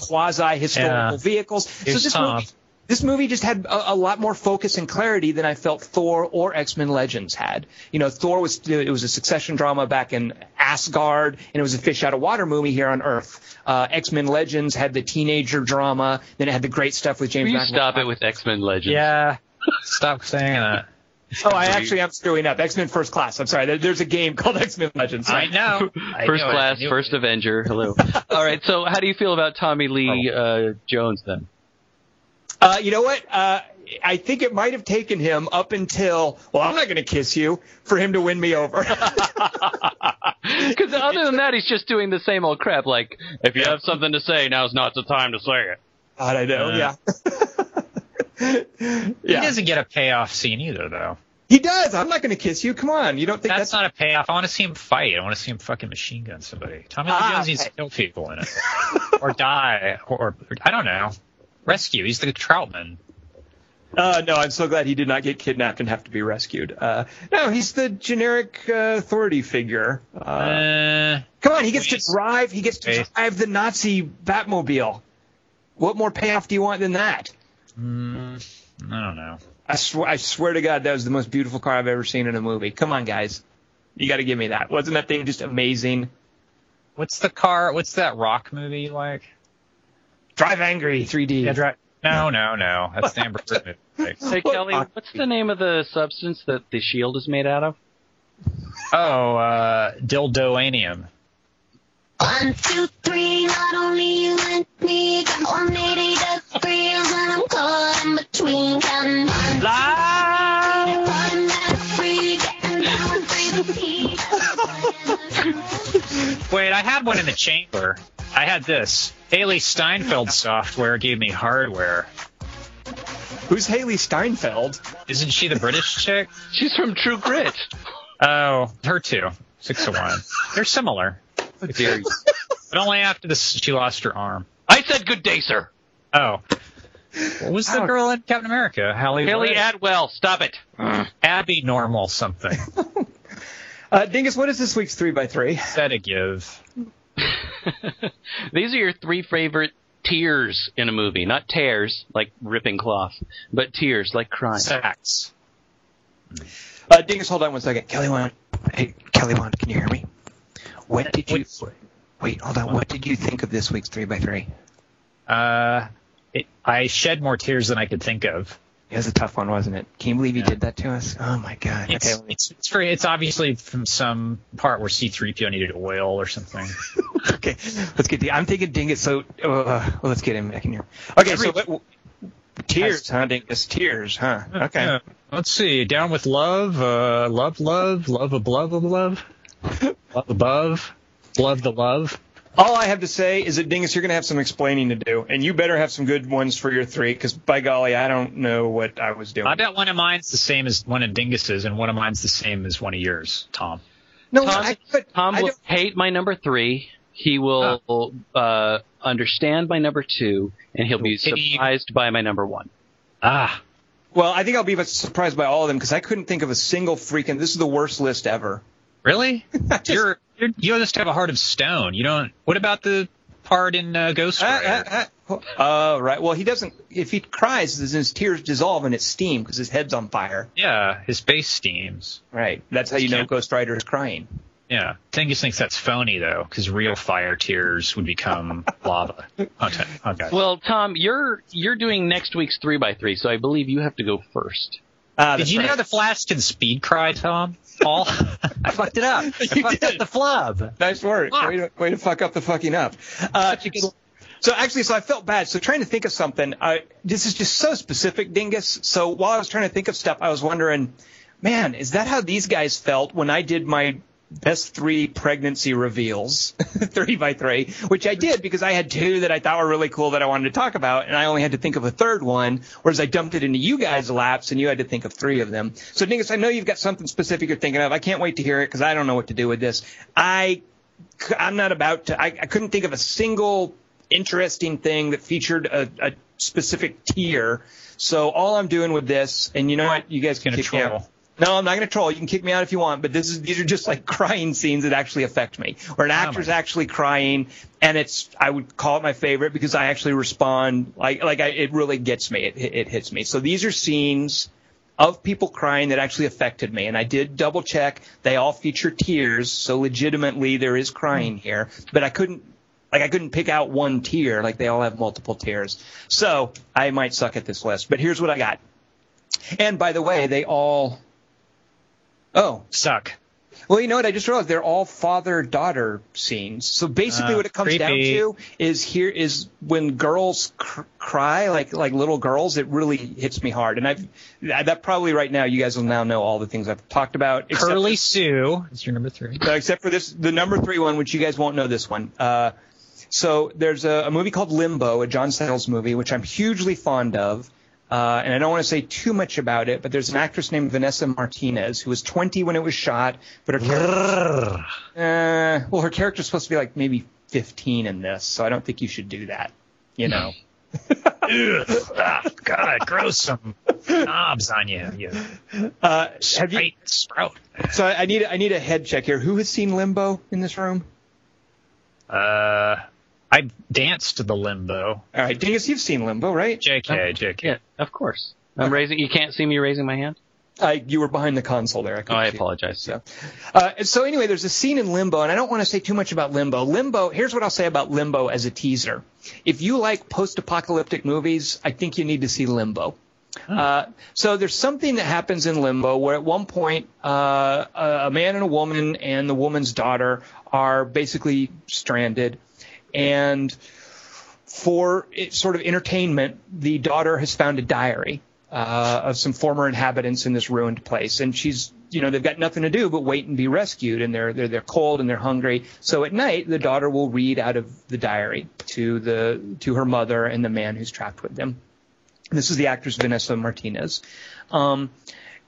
quasi historical Yeah. vehicles. Here's so this Tom. movie this movie just had a, a lot more focus and clarity than I felt Thor or X Men Legends had. You know, Thor was it was a succession drama back in Asgard, and it was a fish out of water movie here on Earth. Uh, X Men Legends had the teenager drama, then it had the great stuff with James. Will you McAvoy. stop it with X Men Legends? Yeah. Stop saying that. Oh, I actually am screwing up. X Men First Class. I'm sorry. There, there's a game called X Men Legends. I know. I First knew it. Class, first Avenger. Hello. All right. So, how do you feel about Tommy Lee uh, Jones then? Uh, you know what? Uh, I think it might have taken him up until, well, I'm not going to kiss you for him to win me over. Because other than that, he's just doing the same old crap. Like, if you have something to say, now's not the time to say it. God, I know. Uh, yeah. He doesn't get a payoff scene either, though. He does. I'm not going to kiss you. Come on. You don't think That's that's, not a payoff. I want to see him fight. I want to see him fucking machine gun somebody. Tommy Lee Ah, Jones needs to kill people in it, or die, or, or I don't know, rescue. He's the Trautman. Uh, no, I'm so glad he did not get kidnapped and have to be rescued. Uh, no, he's the generic uh, authority figure. Uh, Uh, come on, he gets to drive. He gets to drive the Nazi Batmobile. What more payoff do you want than that? Mm, I don't know. I swear, I swear to God, that was the most beautiful car I've ever seen in a movie. Come on, guys, you got to give me that. Wasn't that thing just amazing? What's the car? What's that rock movie you like? Drive Angry 3D. Yeah, dri- No, no, no. That's the Amber Heard movie. Like, Hey, Kelly, what's the name of the substance that the shield is made out of? Oh, uh, dildoanium. One, two, three, not only you and me, got 180 degrees and I'm caught in between counting one, one, that's free, getting down, free the peak. Wait, I had one in the chamber. I had this. Hailee Steinfeld software gave me hardware. Who's Hailee Steinfeld? Isn't she the British chick? She's from True Grit. Oh, her too. Six to one. They're similar, How but only after this she lost her arm. I said good day, sir. Oh. What was the girl in Captain America? Hayley, Hayley what? Atwell, stop it. Abby Normal something. Uh, Dingus, what is this week's three by three? Set a give. These are your three favorite tears in a movie. Not tears, like ripping cloth, but tears, like crying. Sex. Uh, Dingus, hold on one second. Kelly Wand. Hey, Kelly Wand, can you hear me? What did you? Wait, hold on. What did you think of this week's three by three? Uh, it, I shed more tears than I could think of. It was a tough one, wasn't it? Can you believe he Yeah. did that to us? Oh my god. It's, Okay. it's, it's, very, it's obviously from some part where C3PO needed oil or something. okay. Let's get the. I'm thinking Dingus. So, uh, well, let's get him back in here. Okay. so, what, tears, huh? Dingus. Tears, huh? Okay. Let's see. Down with love. Uh, love, love, love, above, love, love, love above, love the love. All I have to say is that Dingus, you're going to have some explaining to do, and you better have some good ones for your three, because by golly, I don't know what I was doing. I bet one of mine's the same as one of Dingus's, and one of mine's the same as one of yours, Tom. no, Tom- I, but Tom I will don't, hate my number three. He will uh, understand my number two, and he'll be surprised by my number one. Ah, well, I think I'll be surprised by all of them because I couldn't think of a single freaking. This is the worst list ever. Really? Just- you're, you're you just have a heart of stone. You don't. What about the part in uh, Ghost Rider? Uh, uh, uh, oh, right. Well, he doesn't. If he cries, his tears dissolve and it's steam because his head's on fire. yeah, his face steams. Right. That's how you know Ghost Rider is crying. Yeah, Dingus thinks that's phony though, because real fire tears would become lava. Okay. okay. Well, Tom, you're you're doing next week's three by three, so I believe you have to go first. Uh, Did you right. know the Flash can speed cry, Tom? Paul? I fucked it up. I You fucked did. up the flub. Nice work. Way, to, way to fuck up the fucking up. Uh, so actually, so I felt bad. So trying to think of something. I, this is just so specific, Dingus. So while I was trying to think of stuff, I was wondering, man, is that how these guys felt when I did my best three pregnancy reveals, three by three, which I did because I had two that I thought were really cool that I wanted to talk about, and I only had to think of a third one, whereas I dumped it into you guys' laps, and you had to think of three of them. So, Dingus, I know you've got something specific you're thinking of. I can't wait to hear it because I don't know what to do with this. I, I'm not about to. I, I couldn't think of a single interesting thing that featured a, a specific tier. So all I'm doing with this, and you know what, you guys can kick me out. No, I'm not going to troll. You can kick me out if you want, but this is these are just like crying scenes that actually affect me, where an Oh, actor's actually crying, and it's I would call it my favorite because I actually respond like like I, it really gets me. It, it it hits me. So these are scenes of people crying that actually affected me, and I did double check. They all feature tears, so legitimately there is crying hmm. here, but I couldn't. Like I couldn't pick out one tier, like they all have multiple tiers. So I might suck at this list, but here's what I got. And by the way, they all Oh, Suck. well, you know what? I just realized they're all father-daughter scenes. So basically, Uh, what it comes down to is here is when girls cr- cry like like little girls, it really hits me hard. And I've that probably right now you guys will now know all the things I've talked about. Curly for- Sue is your number three. uh, except for this, the number three one, which you guys won't know this one. Uh, so there's a, a movie called Limbo, a John Sayles movie, which I'm hugely fond of. Uh, and I don't want to say too much about it, but there's an actress named Vanessa Martinez who was 20 when it was shot, but her character, uh, well, her character's supposed to be like maybe 15 in this, so I don't think you should do that. You know. ah, God, grow some knobs on you. You Uh, have you, straight sprout. so I need I need a head check here. Who has seen Limbo in this room? Uh, I danced the limbo. All right, Dingus, you've seen Limbo, right? JK, JK. Yeah, of course. I'm raising. You can't see me raising my hand. Uh, you were behind the console there. I, Oh, I apologize. So, uh, so anyway, there's a scene in Limbo, and I don't want to say too much about Limbo. Limbo, here's what I'll say about Limbo as a teaser. If you like post-apocalyptic movies, I think you need to see Limbo. Uh, so there's something that happens in Limbo where at one point uh, a man and a woman and the woman's daughter are basically stranded, and for sort of entertainment, the daughter has found a diary uh, of some former inhabitants in this ruined place, and she's, you know, they've got nothing to do but wait and be rescued, and they're they're they're cold and they're hungry. So at night, the daughter will read out of the diary to the to her mother and the man who's trapped with them. This is the actress Vanessa Martinez, um,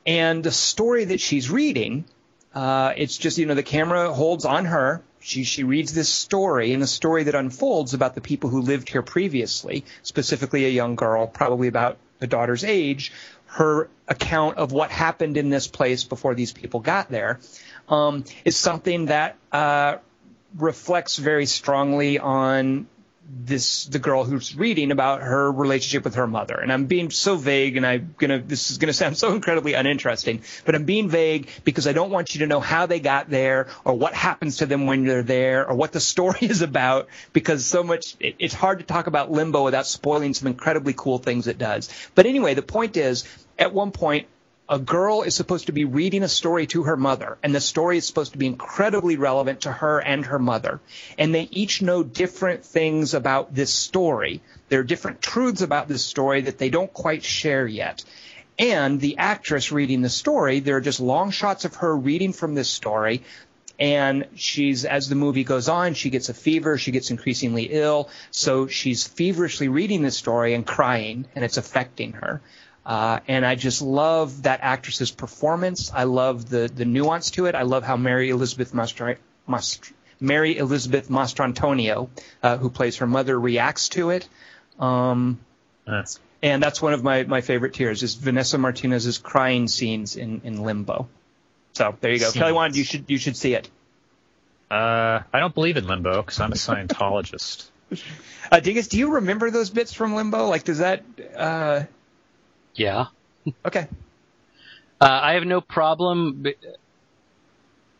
and the story that she's reading uh, it's just you know the camera holds on her. She she reads this story and a story that unfolds about the people who lived here previously, specifically a young girl, probably about a daughter's age. Her account of what happened in this place before these people got there um, is something that uh, reflects very strongly on this the girl who's reading about her relationship with her mother. And i'm being so vague and i'm gonna this is gonna sound so incredibly uninteresting but i'm being vague because i don't want you to know how they got there or what happens to them when they're there or what the story is about because so much it, it's hard to talk about limbo without spoiling some incredibly cool things it does. But anyway the point is at one point a girl is supposed to be reading a story to her mother, and the story is supposed to be incredibly relevant to her and her mother. And they each know different things about this story. There are different truths about this story that they don't quite share yet. And the actress reading the story, there are just long shots of her reading from this story. And she's, as the movie goes on, she gets a fever, she gets increasingly ill. So she's feverishly reading this story and crying, and it's affecting her. Uh, and I just love that actress's performance. I love the the nuance to it. I love how Mary Elizabeth Mastra- Mast- Mary Elizabeth Mastrantonio, uh, who plays her mother, reacts to it. Um, and that's one of my, my favorite tears is Vanessa Martinez's crying scenes in, in Limbo. So there you go, Scenes. Kelly Wand. You should you should see it. Uh, I don't believe in limbo because I'm a Scientologist. Uh, Dingus, do you remember those bits from Limbo? Like, does that? Yeah. okay. Uh, I have no problem. With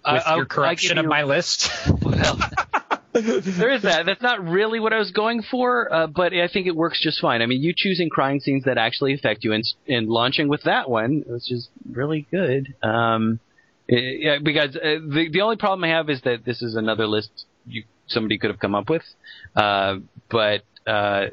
I'll- your I correction give of you- my list. Well, there is that. That's not really what I was going for, uh, but I think it works just fine. I mean, you choosing crying scenes that actually affect you and, and launching with that one, which is really good. Um, eh, yeah, because uh, the the only problem I have is that this is another list you somebody could have come up with, uh, but. Uh,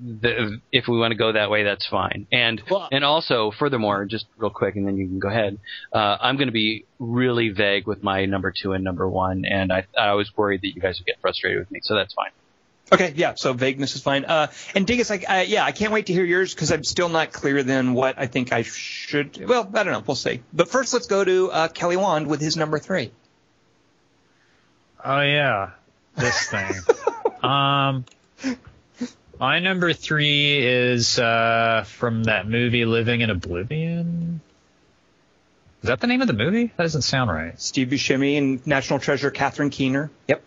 the, if we want to go that way, that's fine. And Well- and also, furthermore, just real quick, and then you can go ahead. Uh, I'm going to be really vague with my number two and number one, and I I was worried that you guys would get frustrated with me, so that's fine. Okay, yeah, so vagueness is fine. Uh, and Dingus, I, I, yeah, I can't wait to hear yours because I'm still not clear then what I think I should. Well, I don't know. We'll see. But first, let's go to uh, Kelly Wand with his number three. Oh yeah, this thing. um, my number three is uh, from that movie Living in Oblivion. Is that the name of the movie? That doesn't sound right. Steve Buscemi and National Treasure Catherine Keener. Yep.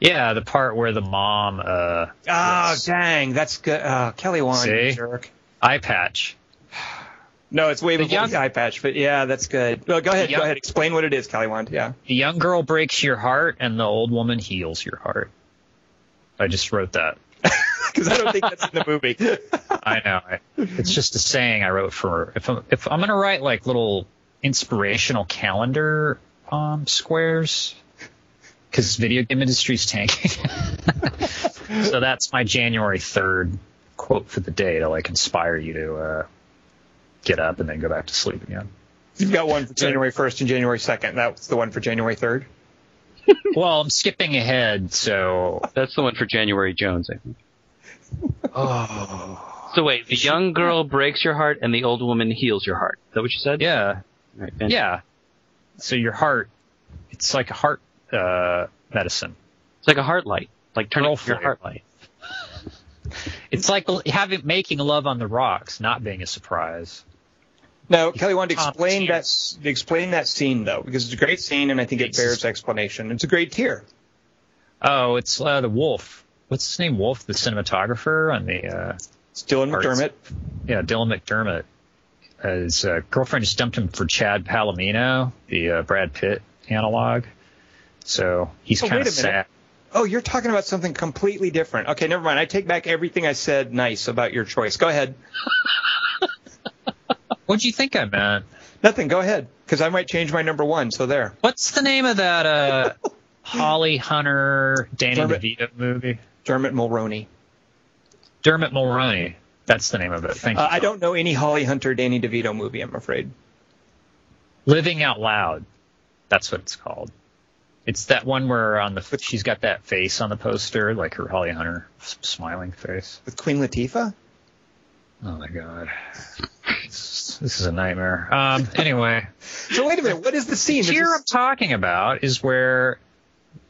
Yeah, the part where the mom uh, Oh, Yes. dang, that's good. Uh, Kelly Wand, you See? jerk. eye patch. No, it's way The before young- the eye patch, but yeah, that's good. Well, go ahead, young- go ahead. Explain what it is, Kelly Wand. Yeah. The young girl breaks your heart, and the old woman heals your heart. I just wrote that. Because I don't think that's in the movie. I know. It's just a saying I wrote for. If I'm if I'm gonna write like little inspirational calendar um, squares because video game industry's tanking. so that's my January 3rd quote for the day to like inspire you to uh, get up and then go back to sleep again. You've got one for January 1st and January 2nd. That's the one for January 3rd. Well, I'm skipping ahead, so That's the one for January Jones, I think. Oh. So wait, the young girl breaks your heart and the old woman heals your heart. Is that what you said? yeah, Right, yeah. So your heart, it's like a heart uh, medicine. It's like a heart light. Like turning Girl off your heart light. It's like having making love on the rocks, not being a surprise. No, Kelly wanted to explain that s- explain that scene though, because it's a great scene and I think it Jesus. bears explanation. It's a great tier. Oh, it's uh, the Wolf. What's his name? Wolf, the cinematographer on the uh, It's Dylan Arts. McDermott. yeah Dylan McDermott. His uh, girlfriend just dumped him for Chad Palomino, the uh, Brad Pitt analog. So he's Oh, kind of sad. Oh, you're talking about something completely different. Okay, never mind. I take back everything I said nice about your choice. Go ahead. What'd you think I meant? Nothing. Go ahead, because I might change my number one. So there. What's the name of that uh, Holly Hunter Danny Dermot. DeVito movie? Dermot Mulroney. Dermot Mulroney. That's the name of it. Thank Uh, you. I don't know any Holly Hunter Danny DeVito movie. I'm afraid. Living Out Loud. That's what it's called. It's that one where on the she's got that face on the poster, like her Holly Hunter smiling face. With Queen Latifah. Oh my god, this, this is a nightmare. Um, anyway, So wait a minute. What is the scene? This here I'm talking about is where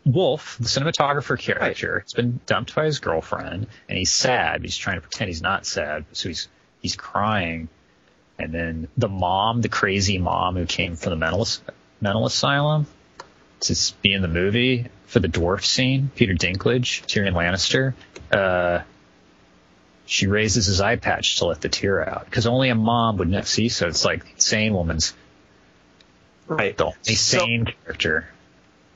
Wolf, the cinematographer character, has been dumped by his girlfriend, and he's sad. He's trying to pretend he's not sad, so he's he's crying. And then the mom, the crazy mom who came from the mental mental asylum, to be in the movie for the dwarf scene, Peter Dinklage, Tyrion Lannister. Uh, she raises his eye patch to let the tear out because only a mom would not see. So it's like sane woman's right. the only So- sane character.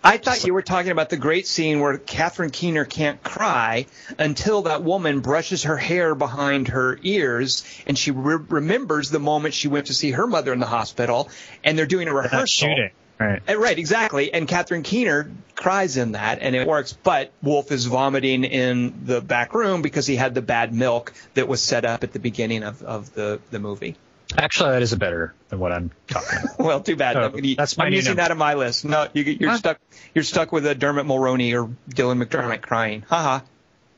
I thought you were talking about the great scene where Catherine Keener can't cry until that woman brushes her hair behind her ears and she re- remembers the moment she went to see her mother in the hospital and they're doing a rehearsal. shooting. Right. Uh, Right, exactly. And Catherine Keener cries in that, and it works. But Wolf is vomiting in the back room because he had the bad milk that was set up at the beginning of, of the, the movie. Actually, that is better than what I'm talking about. Well, too bad. Oh, I'm, that's my I'm using number. that on my list. No, you, you're Huh? stuck. You're stuck with a Dermot Mulroney or Dylan McDermott crying. Haha.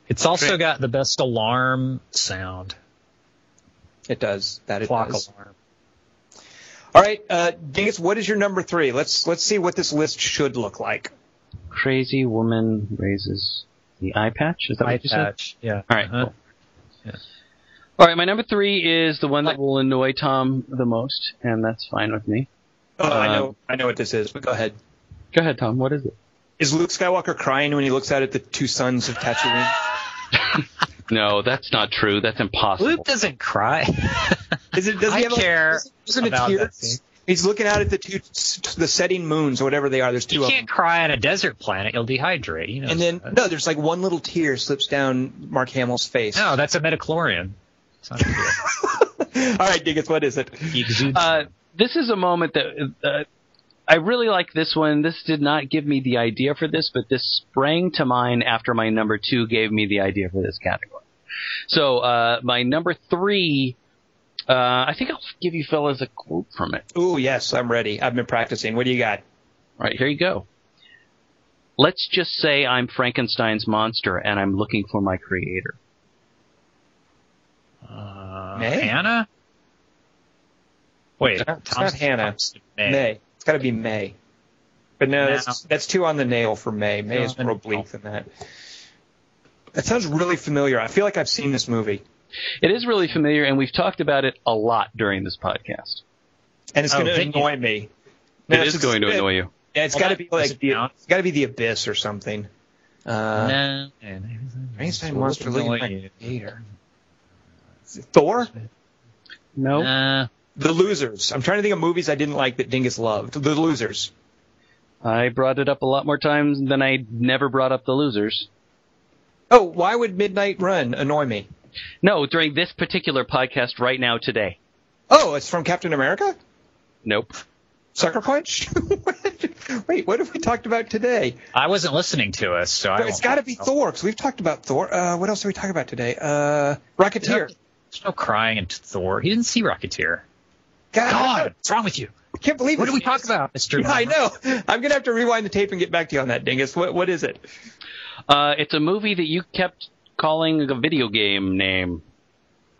It's also got the best alarm sound. It does. That it Clock does. alarm. All right, uh, Dingus, what is your number three? Let's let's see what this list should look like. Crazy woman raises the eye patch. Is that Eye what you said? patch. Yeah. All right. Uh-huh. Cool. Yeah. All right. My number three is the one that will annoy Tom the most, and that's fine with me. Oh, I Um, know, I know what this is, but go ahead. Go ahead, Tom. What is it? Is Luke Skywalker crying when he looks out at the two suns of Tatooine? No, that's not true. That's impossible. Luke doesn't cry. Is it? Does I he have care Like, isn't about tears? that scene. He's looking out at the two, the setting moons or whatever they are. There's two you can't cry on a desert planet. You'll dehydrate. You know. And then that. no, there's like one little tear slips down Mark Hamill's face. no, that's a midichlorian. It's not a big. All right, Dingus, what is it? Exudes Uh, this is a moment that uh, I really like this one. This did not give me the idea for this, but this sprang to mind after my number two gave me the idea for this category. So uh, my number three, uh, I think I'll give you fellas a quote from it. Oh yes, I'm ready. I've been practicing. What do you got? All right, here you go. Let's just say I'm Frankenstein's monster and I'm looking for my creator. uh, May? Hannah. Wait, It's not- it's not Hannah. Thompson May. May. It's got to be May. But no, No. that's that's two on the nail for May. May Two is more nail. bleak than that. That sounds really familiar. I feel like I've seen this movie, It is really familiar, and we've talked about it a lot during this podcast. and it's Oh, going to Vineyard. annoy me. It No, it's- going to annoy you. Yeah, it's Well, got to be like the, count. it's got to be the abyss or something. Uh, No. Frankenstein monster looking Annoy for you. my creator. Thor. No, Nah. The Losers. I'm trying to think of movies I didn't like that Dingus loved. The Losers. I brought it up a lot more times than I never brought up the losers. Oh, why would Midnight Run annoy me? No, during this particular podcast right now today. Oh, it's from Captain America? Nope. Sucker Punch? Wait, what have we talked about today? I wasn't listening to us, so I. But it's won't- got to be Thor because we've talked about Thor. Uh, what else did we talk about today? Uh, Rocketeer. There's no crying into Thor. He didn't see Rocketeer. God, God, what's wrong with you? I can't believe What it. What did we talk about, Mister? Yeah, I know. I'm gonna have to rewind the tape and get back to you on that, Dingus. What what is it? Uh, it's a movie that you kept calling a video game name.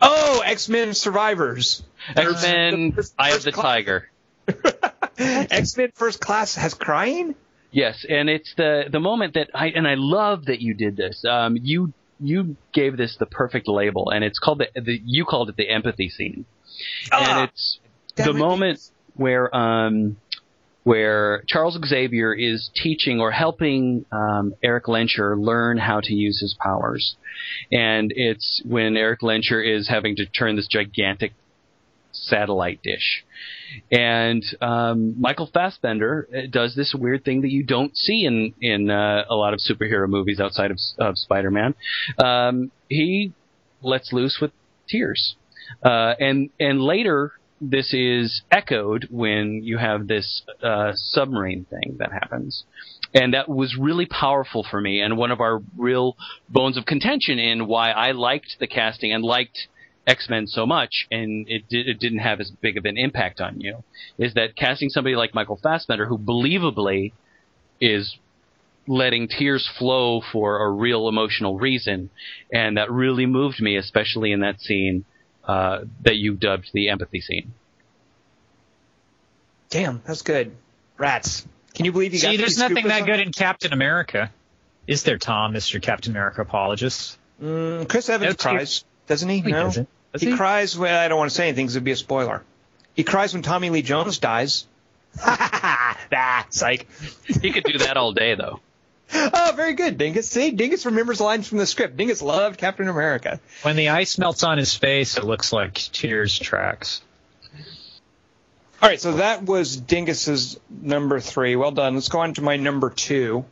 Oh, X Men Survivors. X Men: Eye of the cla- Tiger. X Men First Class has crying. Yes, and it's the the moment that I and I love that you did this. Um, you you gave this the perfect label, and it's called the, the you called it the empathy scene, Ah, and it's the moment where um where Charles Xavier is teaching or helping um, Erik Lehnsherr learn how to use his powers, and it's when Erik Lehnsherr is having to turn this gigantic satellite dish. And um, Michael Fassbender uh, does this weird thing that you don't see in in uh, a lot of superhero movies outside of, of Spider-Man. Um, he lets loose with tears, uh, and and later this is echoed when you have this uh, submarine thing that happens. And that was really powerful for me, and one of our real bones of contention in why I liked the casting and liked X Men so much, and it, it didn't have as big of an impact on you, is that casting somebody like Michael Fassbender, who believably is letting tears flow for a real emotional reason, and that really moved me, especially in that scene uh, that you dubbed the empathy scene. Damn, that's good. Rats. Can you believe you got See, there's nothing that on good in Captain America, is there, Tom, Mister Captain America apologist? Mm, Chris Evans No, cries, doesn't he? He no. doesn't. Does he, he? cries. Well, I don't want to say anything because it'd be a spoiler. He cries when Tommy Lee Jones dies. ah, psych. He could do that all day, though. Oh, very good, Dingus. See, Dingus remembers lines from the script. Dingus loved Captain America. When the ice melts on his face, it looks like tears tracks. All right, so that was Dingus's number three. Well done. Let's go on to my number two.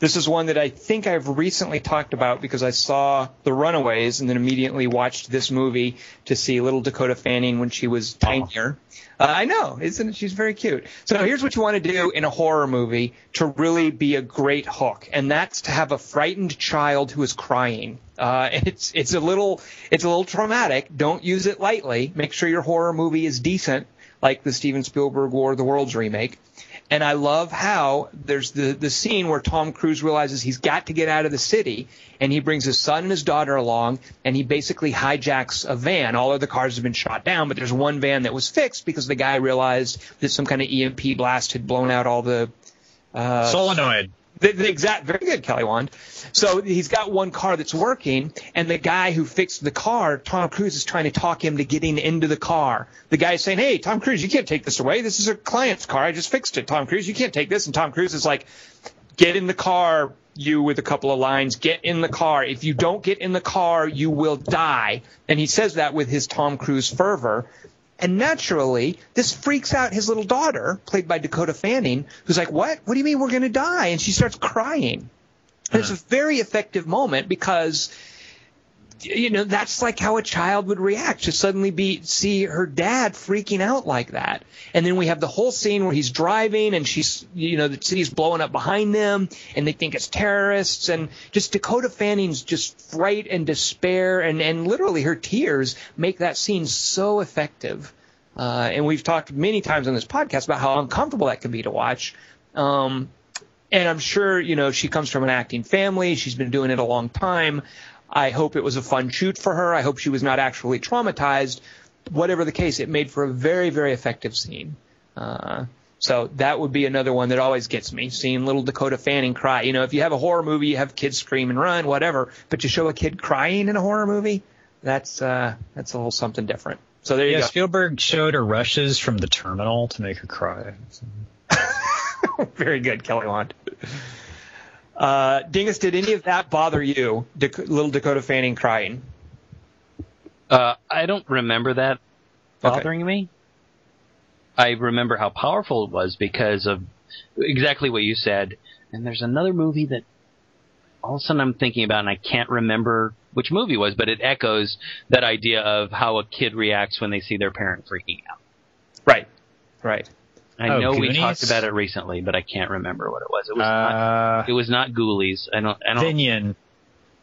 This is one that I think I've recently talked about because I saw The Runaways and then immediately watched this movie to see little Dakota Fanning when she was tinier. Uh, I know, isn't it? She's very cute. So here's what you want to do in a horror movie to really be a great hook, and that's to have a frightened child who is crying. Uh, it's it's a little it's a little traumatic. Don't use it lightly. Make sure your horror movie is decent, like the Steven Spielberg War of the Worlds remake. And I love how there's the, the scene where Tom Cruise realizes he's got to get out of the city and he brings his son and his daughter along and he basically hijacks a van. All other cars have been shot down, but there's one van that was fixed because the guy realized that some kind of EMP blast had blown out all the uh, Solenoid. The, the exact, very good, Kelly Wand. So he's got one car that's working, and the guy who fixed the car, Tom Cruise, is trying to talk him to getting into the car. The guy's saying, "Hey, Tom Cruise, you can't take this away. This is a client's car. I just fixed it. Tom Cruise, you can't take this." And Tom Cruise is like, "Get in the car." You with a couple of lines, get in the car. If you don't get in the car, you will die. And he says that with his Tom Cruise fervor. And naturally, this freaks out his little daughter, played by Dakota Fanning, who's like, What? What do you mean we're going to die? And she starts crying. And it's uh-huh. a very effective moment because, you know, that's like how a child would react to suddenly be see her dad freaking out like that. And then we have the whole scene where he's driving and she's, you know, the city's blowing up behind them and they think it's terrorists and just Dakota Fanning's just fright and despair and, and literally her tears make that scene so effective. Uh, and we've talked many times on this podcast about how uncomfortable that can be to watch. Um, and I'm sure, you know, she comes from an acting family. She's been doing it a long time. I hope it was a fun shoot for her. I hope she was not actually traumatized. Whatever the case, it made for a very, very effective scene. Uh, so that would be another one that always gets me, seeing little Dakota Fanning cry. You know, if you have a horror movie, you have kids scream and run, whatever, but to show a kid crying in a horror movie, that's uh, that's a little something different. So there you Yeah, go. Spielberg showed her rushes from the terminal to make her cry. Very good, Kelly Wand. Uh, Dingus, did any of that bother you? Little Dakota Fanning crying. Uh, I don't remember that Okay. bothering me. I remember how powerful it was because of exactly what you said. And there's another movie that all of a sudden I'm thinking about, and I can't remember which movie it was, but it echoes that idea of how a kid reacts when they see their parent freaking out. Right. Right. I Oh, know we talked about it recently, but I can't remember what it was. It was not. Uh, It was not Ghoulies. I don't. I don't. Vinion,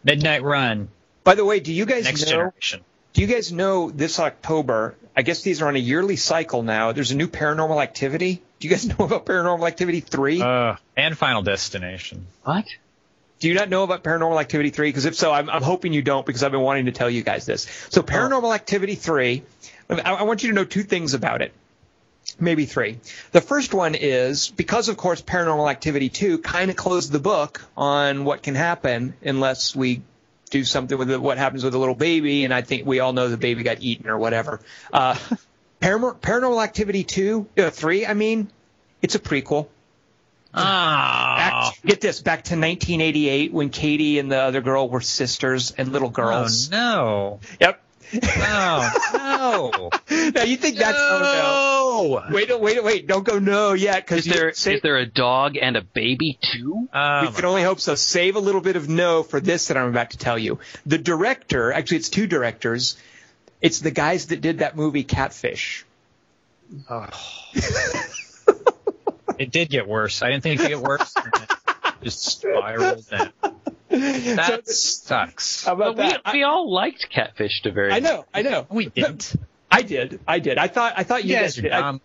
Midnight Run, By the way, do you guys Next know? Generation. Do you guys know this October? I guess these are on a yearly cycle now. There's a new Paranormal Activity. Do you guys know about Paranormal Activity three? Uh, and Final Destination. What? Do you not know about Paranormal Activity 3? Because if so, I'm, I'm hoping you don't because I've been wanting to tell you guys this. So Paranormal Activity 3, I, I want you to know two things about it. Maybe three. The first one is because, of course, Paranormal Activity 2 kind of closed the book on what can happen unless we do something with the, what happens with a little baby, and I think we all know the baby got eaten or whatever. Uh, Paranor- Paranormal Activity 2, uh, 3, I mean, it's a prequel. Ah, Back, get this, back to 1988 when Katie and the other girl were sisters and little girls. oh no, Yep. No, no, now you think that's oh no. Wait, wait, wait! Don't go no yet because Is there is there a dog and a baby too? Um, we can only hope so. Save a little bit of no for this that I'm about to tell you. The director, actually, it's two directors. It's the guys that did that movie Catfish. it did get worse. I didn't think it could get worse. It just spiraled. Down. That sucks. How about But we that? I, we all liked Catfish to very. I know, I know. We didn't. I did. I did. I thought. I thought you, You guys guys did. I.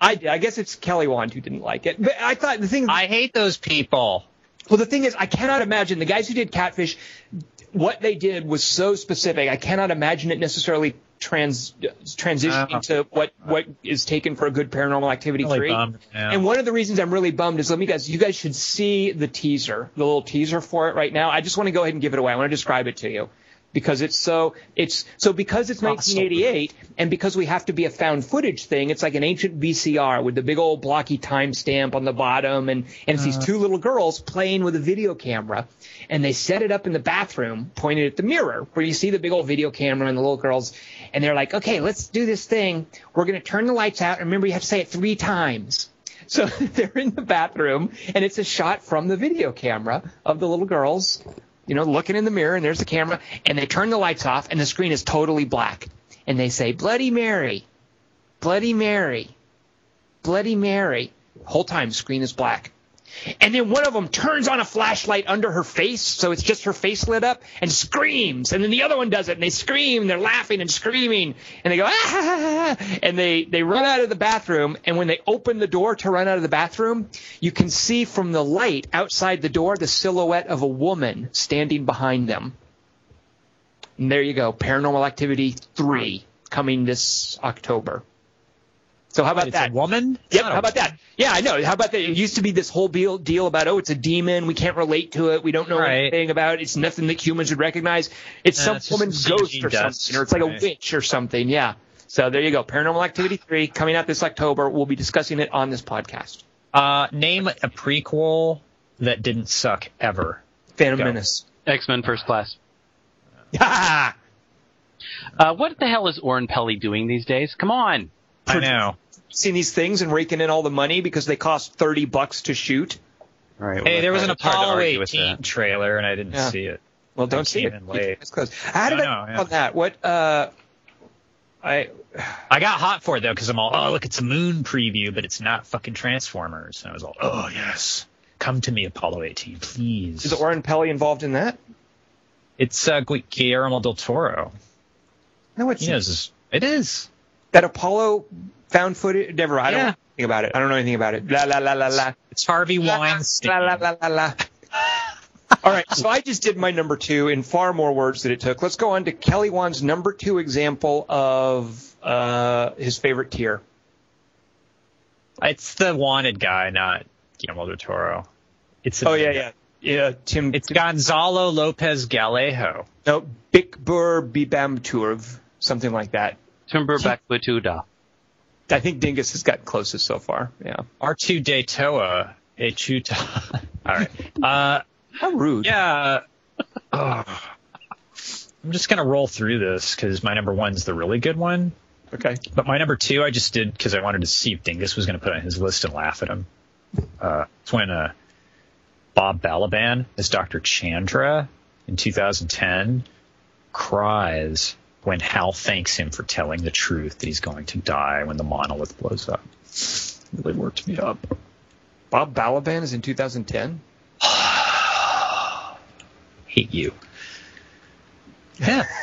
I did. I guess it's Kelly Wand who didn't like it. But I thought the thing. I hate those people. Well, the thing is, I cannot imagine the guys who did Catfish. What they did was so specific. I cannot imagine it necessarily trans transitioning Uh, to what what is taken for a good Paranormal Activity Really three. bummed, yeah. And one of the reasons I'm really bummed is let me guys. You guys should see the teaser, the little teaser for it right now. I just want to go ahead and give it away. I want to describe it to you. Because it's so it's so because it's 1988 and because we have to be a found footage thing, it's like an ancient VCR with the big old blocky timestamp on the bottom, and and it's these uh. two little girls playing with a video camera, and they set it up in the bathroom, pointed at the mirror where you see the big old video camera and the little girls, and they're like, okay, let's do this thing. We're gonna turn the lights out, and remember you have to say it three times. So they're in the bathroom, and it's a shot from the video camera of the little girls, you know, looking in the mirror, and there's the camera, and they turn the lights off, and the screen is totally black. And they say, Bloody Mary, Bloody Mary, Bloody Mary. Whole time, screen is black. And then one of them turns on a flashlight under her face, so it's just her face lit up, and screams. And then the other one does it, and they scream, and they're laughing and screaming, and they go, ah, and they, they run out of the bathroom, and when they open the door to run out of the bathroom, you can see from the light outside the door the silhouette of a woman standing behind them. And there you go, Paranormal Activity 3, coming this October. So how about It's that? a woman. Yep. Not a How about that? Yeah, I know. How about that? It used to be this whole deal, deal about oh, it's a demon. We can't relate to it. We don't know Right. anything about it. It's nothing that humans would recognize. It's Yeah, some it's woman's ghost or dust, something, or it's like right. a witch or something. Yeah. So there you go. Paranormal Activity three coming out this October. We'll be discussing it on this podcast. Uh, name a prequel that didn't suck ever. Phantom Go. Menace. X Men First Class. Ha! Uh, what the hell is Oren Peli doing these days? Come on. I know. Seeing these things and raking in all the money because they cost thirty bucks to shoot. All right. Hey, there was an it's hard to Apollo 18 trailer, and I didn't Yeah. see it. Well, don't I see it. in late. It's close. How did I I, know, know, yeah. on that? What? Uh, I I got hot for it though because I'm all, oh look, it's a moon preview, but it's not fucking Transformers. And I was all, oh yes, come to me, Apollo 18, please. is Oren Peli involved in that? It's uh, Gu- Guillermo del Toro. No, it's He knows this. It is. That Apollo found footage. Never. I don't Yeah. know anything about it. I don't know anything about it. La la la la la. It's Harvey La, Weinstein. La la la la la. All right, so I just did my number two in far more words than it took. Let's go on to Kelly Wand's number two example of uh, his favorite tier. It's the wanted guy, not Guillermo del Toro. It's Oh yeah, yeah, yeah. Tim. It's Gonzalo López-Gallego. no Bikbur Bibam Turv, something like that. Timber back Batuda. I think Dingus has gotten closest so far. Yeah. R2 Daytoa. Echuta. All right. Uh, How rude. yeah. Ugh. I'm just gonna roll through this because my number one's the really good one. Okay. But my number two, I just did because I wanted to see if Dingus was going to put on his list and laugh at him. Uh, it's when uh, Bob Balaban as Dr. Chandra in 2010 cries when Hal thanks him for telling the truth that he's going to die when the monolith blows up. Really worked me up. Bob Balaban is in 2010. Hate you. Yeah.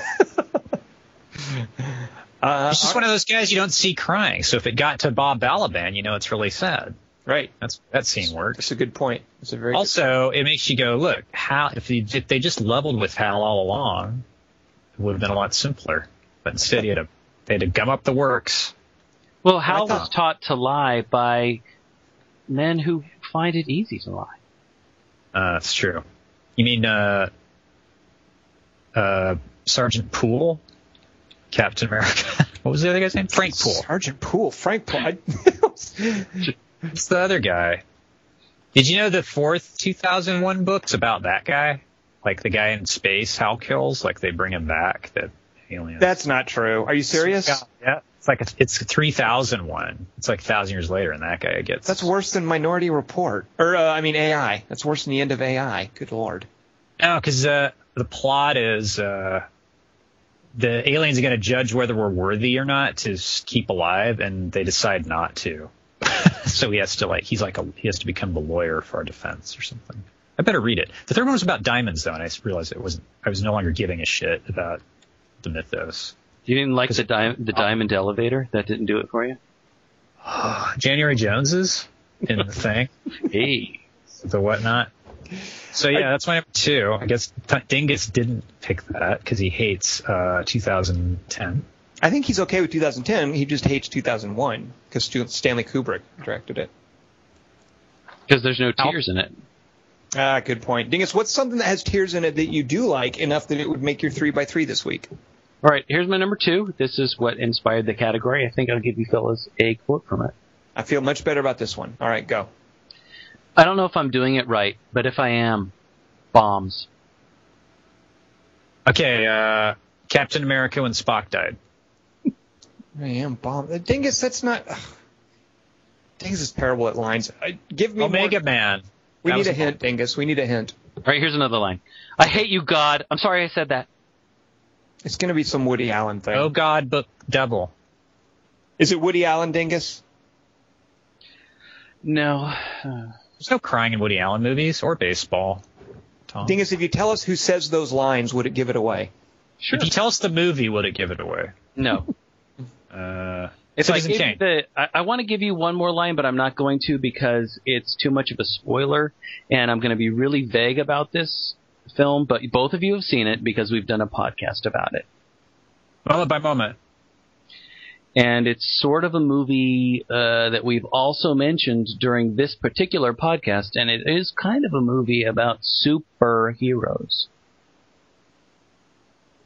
Uh, He's just one of those guys you don't see crying. So if it got to Bob Balaban, you know it's really sad. right. That's that scene works. That's a good point. It's a very good- Also, it makes you go, look, how If, you, if they just leveled with Hal all along, it would have been a lot simpler. But instead, you had to they had to gum up the works. Well, Hal thought- was taught to lie by men who find it easy to lie. Uh, that's true. You mean uh, uh, Sergeant Poole, Captain America? what was the other guy's name? Frank Poole. Sergeant Poole, Frank Poole. I- It's the other guy. Did you know the fourth 2001 book's about that guy? Like the guy in space, Hal kills. Like they bring him back. The aliens. That's not true. Are you serious? Yeah, yeah. It's like a, it's 3001. It's like a thousand years later, and that guy gets. That's worse than Minority Report. Or, uh, I mean, AI. That's worse than the end of AI. Good lord. No, because uh, the plot is uh, the aliens are going to judge whether we're worthy or not to keep alive, and they decide not to. so he has to like he's like a, he has to become the lawyer for our defense or something. I better read it. The third one was about diamonds though, and I realized it wasn't. I was no longer giving a shit about the mythos. You didn't like the di- the diamond elevator? That didn't do it for you? January Jones's in the thing, Hey. the whatnot. So yeah, that's my number two. I guess T- Dingus didn't pick that because he hates uh, 2010. I think he's okay with 2010. He just hates 2001 because Stanley Kubrick directed it. Because there's no tears in it. Ah, good point. Dingus, what's something that has tears in it that you do like enough that it would make your three by three this week? All right, here's my number two. This is what inspired the category. I think I'll give you fellas a quote from it. I feel much better about this one. All right, go. I don't know if I'm doing it right, but if I am, bombs. Okay, uh, Captain America when Spock died. I am bomb. Dingus, that's not. ugh. Dingus is terrible at lines. Uh, give me Omega more. Man. We That need a hint, Dingus. We need a hint. All right, here's another line. I hate you, God. I'm sorry I said that. It's going to be some Woody Allen thing. Oh God, book double. Is it Woody Allen, Dingus? No. There's no crying in Woody Allen movies or baseball. Tom. Dingus, if you tell us who says those lines, would it give it away? Sure. If you tell us the movie, would it give it away? No. Uh, If So it I doesn't give change. the, I, I want to give you one more line, but I'm not going to because it's too much of a spoiler, and I'm going to be really vague about this film. But both of you have seen it because we've done a podcast about it, moment by moment. and it's sort of a movie uh, that we've also mentioned during this particular podcast, and it is kind of a movie about superheroes.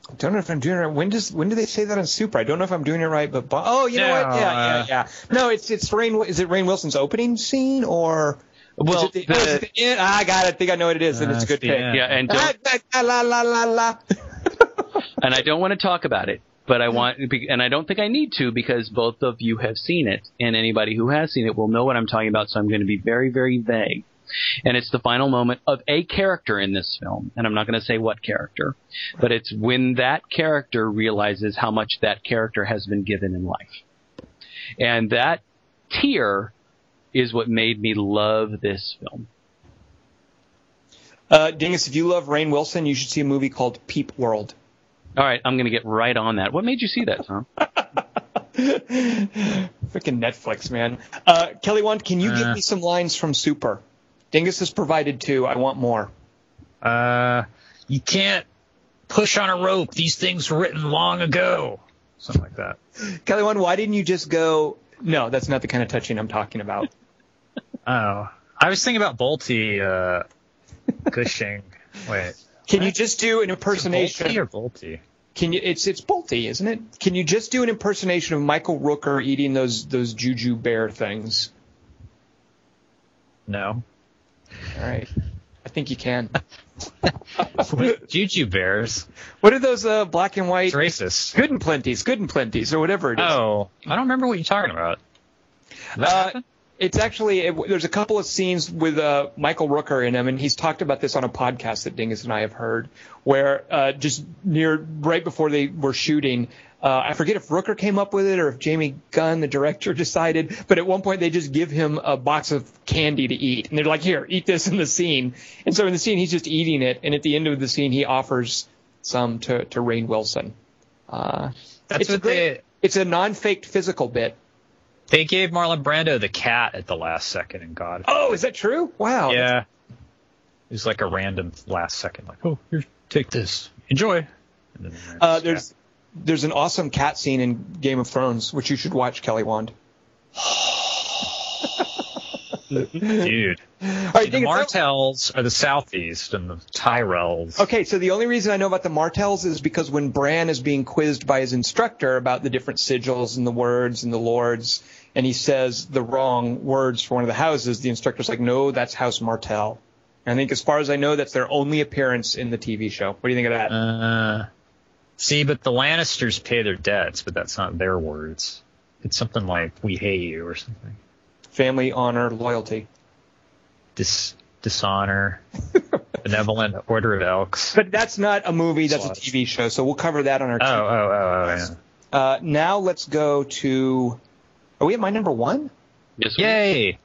I don't know if I'm doing it right. When does when do they say that on Super? I don't know if I'm doing it right, but bo- oh, you know what? Yeah, uh, yeah, yeah. No, it's it's Rainn. Is it Rainn Wilson's opening scene or? Well, it the, the- oh, the end? Ah, I got it. I think I know what it is, and it's a good pick. end. Yeah, and Ah, don't, ah, la la la la. and I don't want to talk about it, but I want, and I don't think I need to because both of you have seen it, and anybody who has seen it will know what I'm talking about. So I'm going to be very, very vague. And it's the final moment of a character in this film, and I'm not going to say what character, but it's when that character realizes how much that character has been given in life, and that tear is what made me love this film. Uh, Dingus, if you love Rainn Wilson, you should see a movie called Peep World. All right, I'm going to get right on that. What made you see that, Tom? Freaking Netflix, man. Uh, Kelly Wand, can you give Uh. me some lines from Super? Dingus has provided two. I want more. Uh, you can't push on a rope. These things were written long ago. Something like that. Kelly Wand, why didn't you just go? No, that's not the kind of touching I'm talking about. Oh, I was thinking about Bolty uh, Cushing. Wait. Can you just do an impersonation? Bolte or Bolte? Can you? It's it's Bolte, isn't it? Can you just do an impersonation of Michael Rooker eating those those juju bear things? No. All right, I think you can. Juju Bears. What are those uh, black and white? It's racist. Good and plenties, good and plenties, or whatever it is. Oh, I don't remember what you're talking about. Uh. It's actually it, there's a couple of scenes with uh, Michael Rooker in them, and he's talked about this on a podcast that Dingus and I have heard, where uh, just near right before they were shooting, uh, I forget if Rooker came up with it or if Jamie Gunn, the director, decided, but at one point they just give him a box of candy to eat, and they're like, "Here, eat this in the scene." And so in the scene, he's just eating it, and at the end of the scene, he offers some to to Rainn Wilson. Uh, That's it's a what great, they it's a non-faked physical bit. they gave Marlon Brando the cat at the last second in God. Oh, is that true? Wow. yeah. It was like a random last second, like, oh, here, take this, enjoy. And Uh, there's there's an awesome cat scene in Game of Thrones, which you should watch, Kelly Wand. dude. All right, The Dingus, Martells are the southeast, and the Tyrells. Okay, so the only reason I know about the Martells is because when Bran is being quizzed by his instructor about the different sigils and the words and the lords, and he says the wrong words for one of the houses, the instructor's like, no, that's House Martell. And I think as far as I know, that's their only appearance in the TV show. What do you think of that? Uh, see, but the Lannisters pay their debts, but that's not their words. It's something like "we hate you" or something. Family, honor, loyalty. Dis dishonor, benevolent order of elks. But that's not a movie, that's a TV show, so we'll cover that on our Oh, oh, oh, oh, yeah. Uh, now let's go to. Are we at my number one? Yes, we- Yay!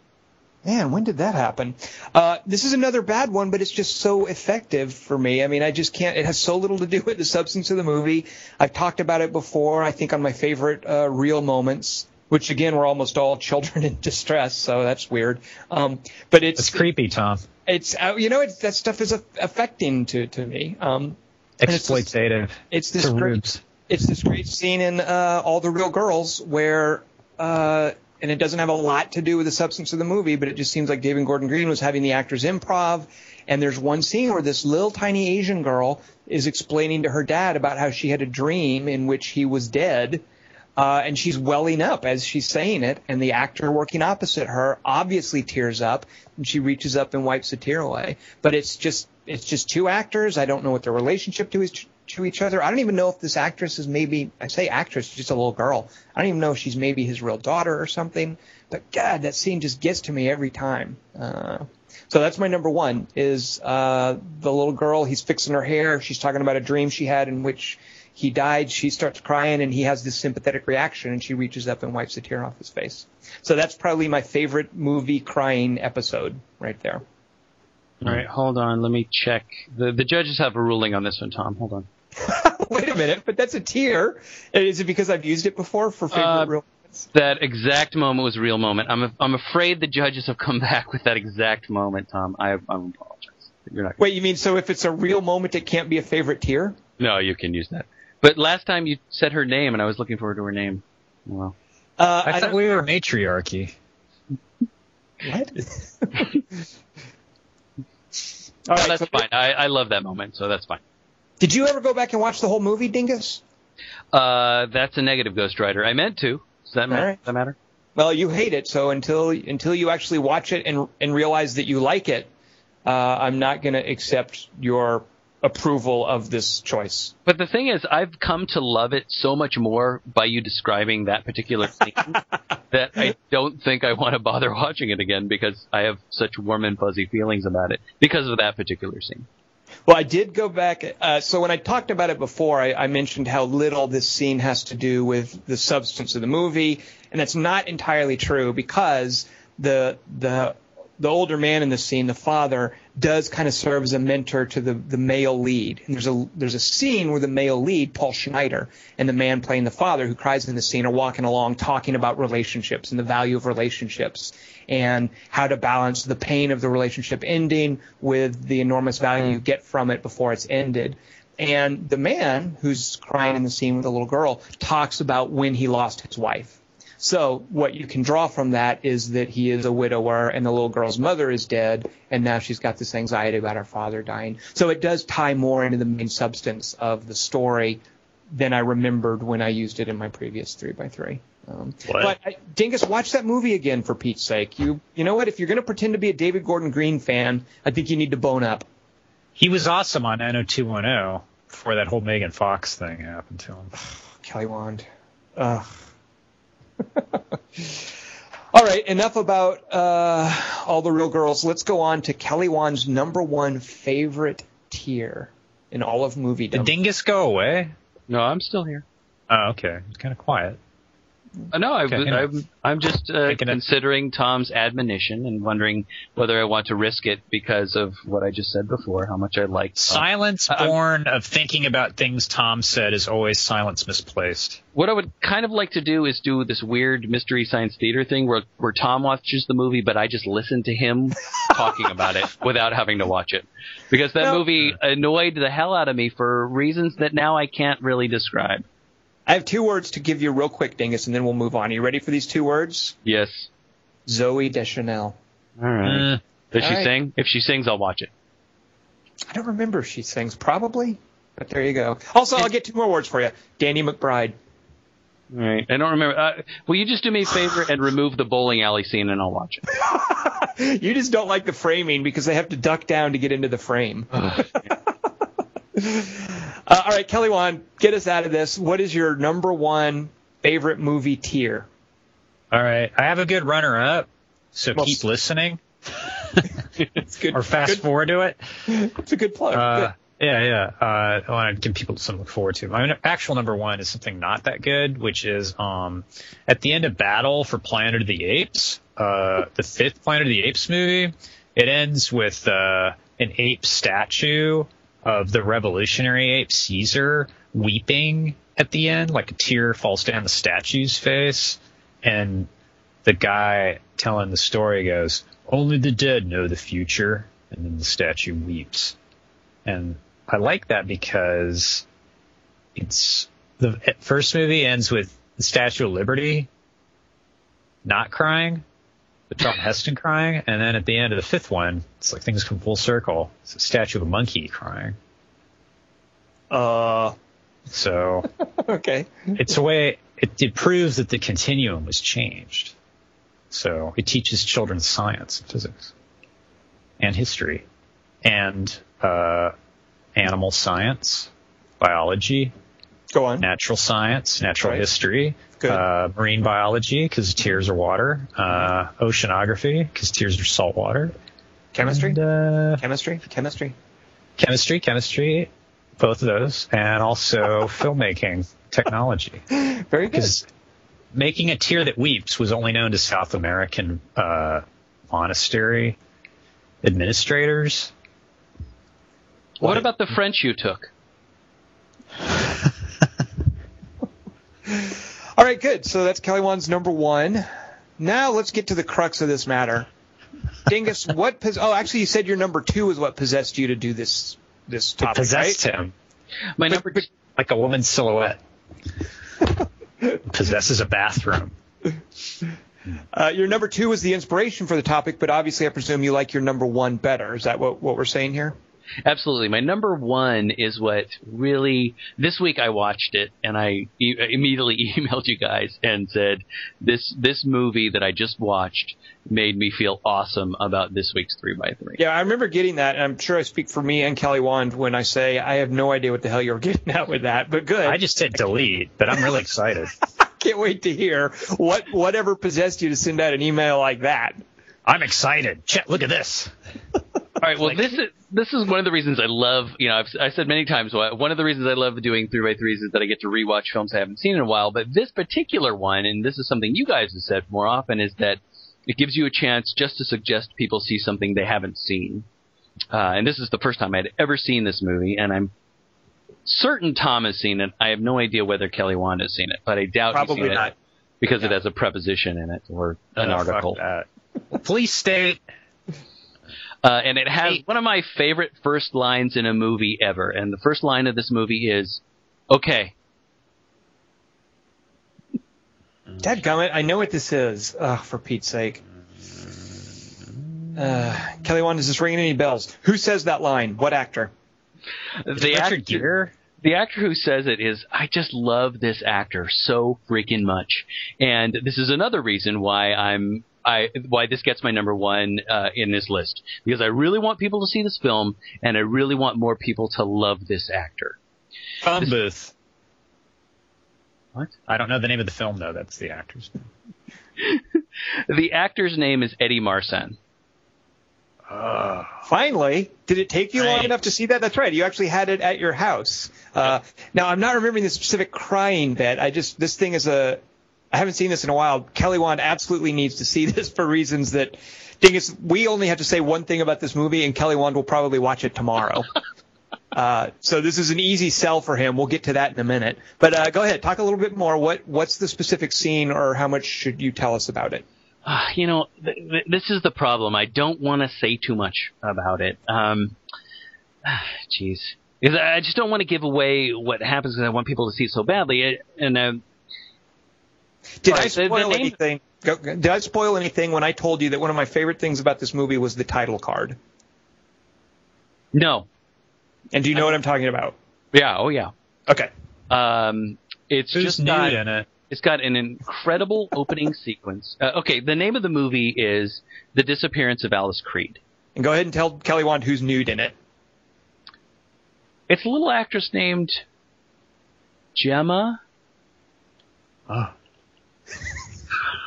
Man, when did that happen? Uh, this is another bad one, but it's just so effective for me. I mean, I just can't. It has so little to do with the substance of the movie. I've talked about it before. I think on my favorite uh, real moments, which again were almost all children in distress, so that's weird. Um, but it's It's creepy, Tom. it's uh, you know it's, that stuff is aff- affecting to to me. Um, And it's Exploitative. it's this great it's this great scene in uh, All the Real Girls where, uh, and it doesn't have a lot to do with the substance of the movie, but it just seems like David Gordon Green was having the actors improv. And there's one scene where this little tiny Asian girl is explaining to her dad about how she had a dream in which he was dead. Uh, and she's welling up as she's saying it, and the actor working opposite her obviously tears up, and she reaches up and wipes a tear away. But it's just it's just two actors. I don't know what their relationship to each to each other. I don't even know if this actress is maybe I say actress, just a little girl. I don't even know if she's maybe his real daughter or something. But God, that scene just gets to me every time. Uh, so that's my number one is uh, the little girl. He's fixing her hair. She's talking about a dream she had in which he died. She starts crying, and he has this sympathetic reaction, and she reaches up and wipes a tear off his face. So that's probably my favorite movie crying episode right there. All right, hold on. Let me check. The the judges have a ruling on this one, Tom. Hold on. Wait a minute, but that's a tear. Is it because I've used it before for favorite Uh, real? That exact moment was a real moment. I'm I'm afraid the judges have come back with that exact moment, Tom. I I'm apologize. You're not. Wait, you mean so if it's a real moment, it can't be a favorite tear? No, you can use that. But last time you said her name, and I was looking forward to her name. Well, Uh, I, I thought don't- we were matriarchy. what? no, All right, that's so- fine. I I love that moment, so that's fine. Did you ever go back and watch the whole movie, Dingus? Uh, that's a negative Ghost Rider. I meant to. Does that right. Does that matter? Well, you hate it, so until until you actually watch it and and realize that you like it, uh, I'm not going to accept your approval of this choice. But the thing is, I've come to love it so much more by you describing that particular scene that I don't think I want to bother watching it again because I have such warm and fuzzy feelings about it because of that particular scene. Well, I did go back. Uh, so when I talked about it before, I, I mentioned how little this scene has to do with the substance of the movie, and that's not entirely true because the the the older man in the scene, the father, does kind of serve as a mentor to the the male lead. And there's a there's a scene where the male lead, Paul Schneider, and the man playing the father, who cries in the scene, are walking along talking about relationships and the value of relationships and how to balance the pain of the relationship ending with the enormous value you get from it before it's ended. And the man who's crying in the scene with the little girl talks about when he lost his wife. So what you can draw from that is that he is a widower and the little girl's mother is dead and now she's got this anxiety about her father dying. So it does tie more into the main substance of the story than I remembered when I used it in my previous three by three. Um, but I, Dingus, watch that movie again for Pete's sake. You you know what? If you're going to pretend to be a David Gordon Green fan, I think you need to bone up. He was awesome on N0210 before that whole Megan Fox thing happened to him. Kelly Wand. Ugh. All right, enough about uh, all the real girls. Let's go on to Kelly Wand's number one favorite tier in all of movie. Did Dingus go away? No, I'm still here. Oh, okay. It's kind of quiet. Uh, no, I, okay. I'm, I'm just uh, considering Tom's admonition and wondering whether I want to risk it because of what I just said before, how much I like Tom. Silence I'm- born of thinking about things Tom said is always silence misplaced. What I would kind of like to do is do this weird mystery science theater thing where where Tom watches the movie, but I just listen to him talking about it without having to watch it, because that No. movie annoyed the hell out of me for reasons that now I can't really describe. I have two words to give you real quick, Dingus, and then we'll move on. Are you ready for these two words? Yes. Zooey Deschanel. All right. Eh, Does she All right. sing? If she sings, I'll watch it. I don't remember if she sings, probably, but there you go. Also, I'll get two more words for you. Danny McBride. All right. I don't remember. Uh, will you just do me a favor and remove the bowling alley scene, and I'll watch it. You just don't like the framing because they have to duck down to get into the frame. Uh, all right, Kelly Wand, get us out of this. What is your number one favorite movie tier? all right. I have a good runner up, so Well, keep listening It's good. or fast good, forward to it. It's a good plug. Uh, Good. yeah, yeah. Uh, I want to give people something to look forward to. My actual number one is something not that good, which is um, at the end of Battle for Planet of the Apes, uh, the fifth Planet of the Apes movie. It ends with uh, an ape statue of the revolutionary ape Caesar weeping at the end, like a tear falls down the statue's face, and the guy telling the story goes, "Only the dead know the future," and then the statue weeps. And I like that because it's the first movie ends with the Statue of Liberty not crying, but Charlton Heston crying, and then at the end of the fifth one, it's like things come full circle. It's a statue of a monkey crying. Uh, So okay. it's a way it, it proves that the continuum was changed. So it teaches children science and physics and history and uh, animal science, biology, Go on. natural science, natural Right. history, Good. uh, marine biology because tears are water, uh, oceanography because tears are salt water, Chemistry. and, uh, Chemistry. Chemistry. chemistry, chemistry, both of those, and also filmmaking technology. Very good. Because making a tear that weeps was only known to South American uh, monastery administrators. What about the French you took? All right, good. So that's Kelly Wand's number one. Now let's get to the crux of this matter. Dingus, what? Pos- oh, actually, you said your number two is what possessed you to do this this It topic, possessed right? him My number two. like a woman's silhouette. Possesses a bathroom. Uh, your number two is the inspiration for the topic, but obviously, I presume you like your number one better. Is that what what we're saying here? Absolutely. My number one is what really, this week I watched it and I e- immediately emailed you guys and said, this, this movie that I just watched made me feel awesome about this week's three by three. Yeah, I remember getting that, and I'm sure I speak for me and Kelly Wand when I say I have no idea what the hell you were getting at with that, but good. I just said delete, but I'm really excited. can't wait to hear what whatever possessed you to send out an email like that. I'm excited. Chet, look at this. All right. Well, this is this is one of the reasons I love. You know, I've I said many times one of the reasons I love doing three by threes is that I get to rewatch films I haven't seen in a while. But this particular one, and this is something you guys have said more often, is that it gives you a chance just to suggest people see something they haven't seen. Uh, and this is the first time I'd ever seen this movie, and I'm certain Tom has seen it. I have no idea whether Kelly Wand has seen it, but I doubt he's Probably seen not. it because it has a preposition in it or an Oh, fuck article. that. Police state. Uh, and it has Hey. one of my favorite first lines in a movie ever. And the first line of this movie is, "Okay, Dadgummit, I know what this is. Ugh, for Pete's sake. Uh, Kelly Wand, is this ringing any bells? Who says that line? What actor? the Richard actor, Gere. the actor who says it is, I just love this actor so freaking much." And this is another reason why I'm. I, why this gets my number one uh, in this list because I really want people to see this film and I really want more people to love this actor. Phone booth. What? I don't know the name of the film though. That's the actor's name. The actor's name is Eddie Marsan. Finally, did it take you long enough to see that? That's right. You actually had it at your house. Uh, now I'm not remembering the specific crying bit. I just this thing is a. I haven't seen this in a while. Kelly Wand absolutely needs to see this for reasons that. Dingus, we only have to say one thing about this movie, and Kelly Wand will probably watch it tomorrow. uh, so this is an easy sell for him. We'll get to that in a minute. But uh, go ahead, talk a little bit more. What what's the specific scene, or how much should you tell us about it? Ah, you know, th- th- this is the problem. I don't want to say too much about it. Um, jeez. I just don't want to give away what happens because I want people to see it so badly. It- And uh, Did All I right, the- the spoil name- anything? Go, go- did I spoil anything when I told you that one of my favorite things about this movie was the title card? no, And do you know what I'm talking about? yeah, oh yeah. Okay. Um, it's Who's just nude in it? it's got an incredible opening sequence. Uh, okay, the name of the movie is The Disappearance of Alice Creed. And go ahead and tell Kelly Wand who's nude in it. It's a little actress named Gemma.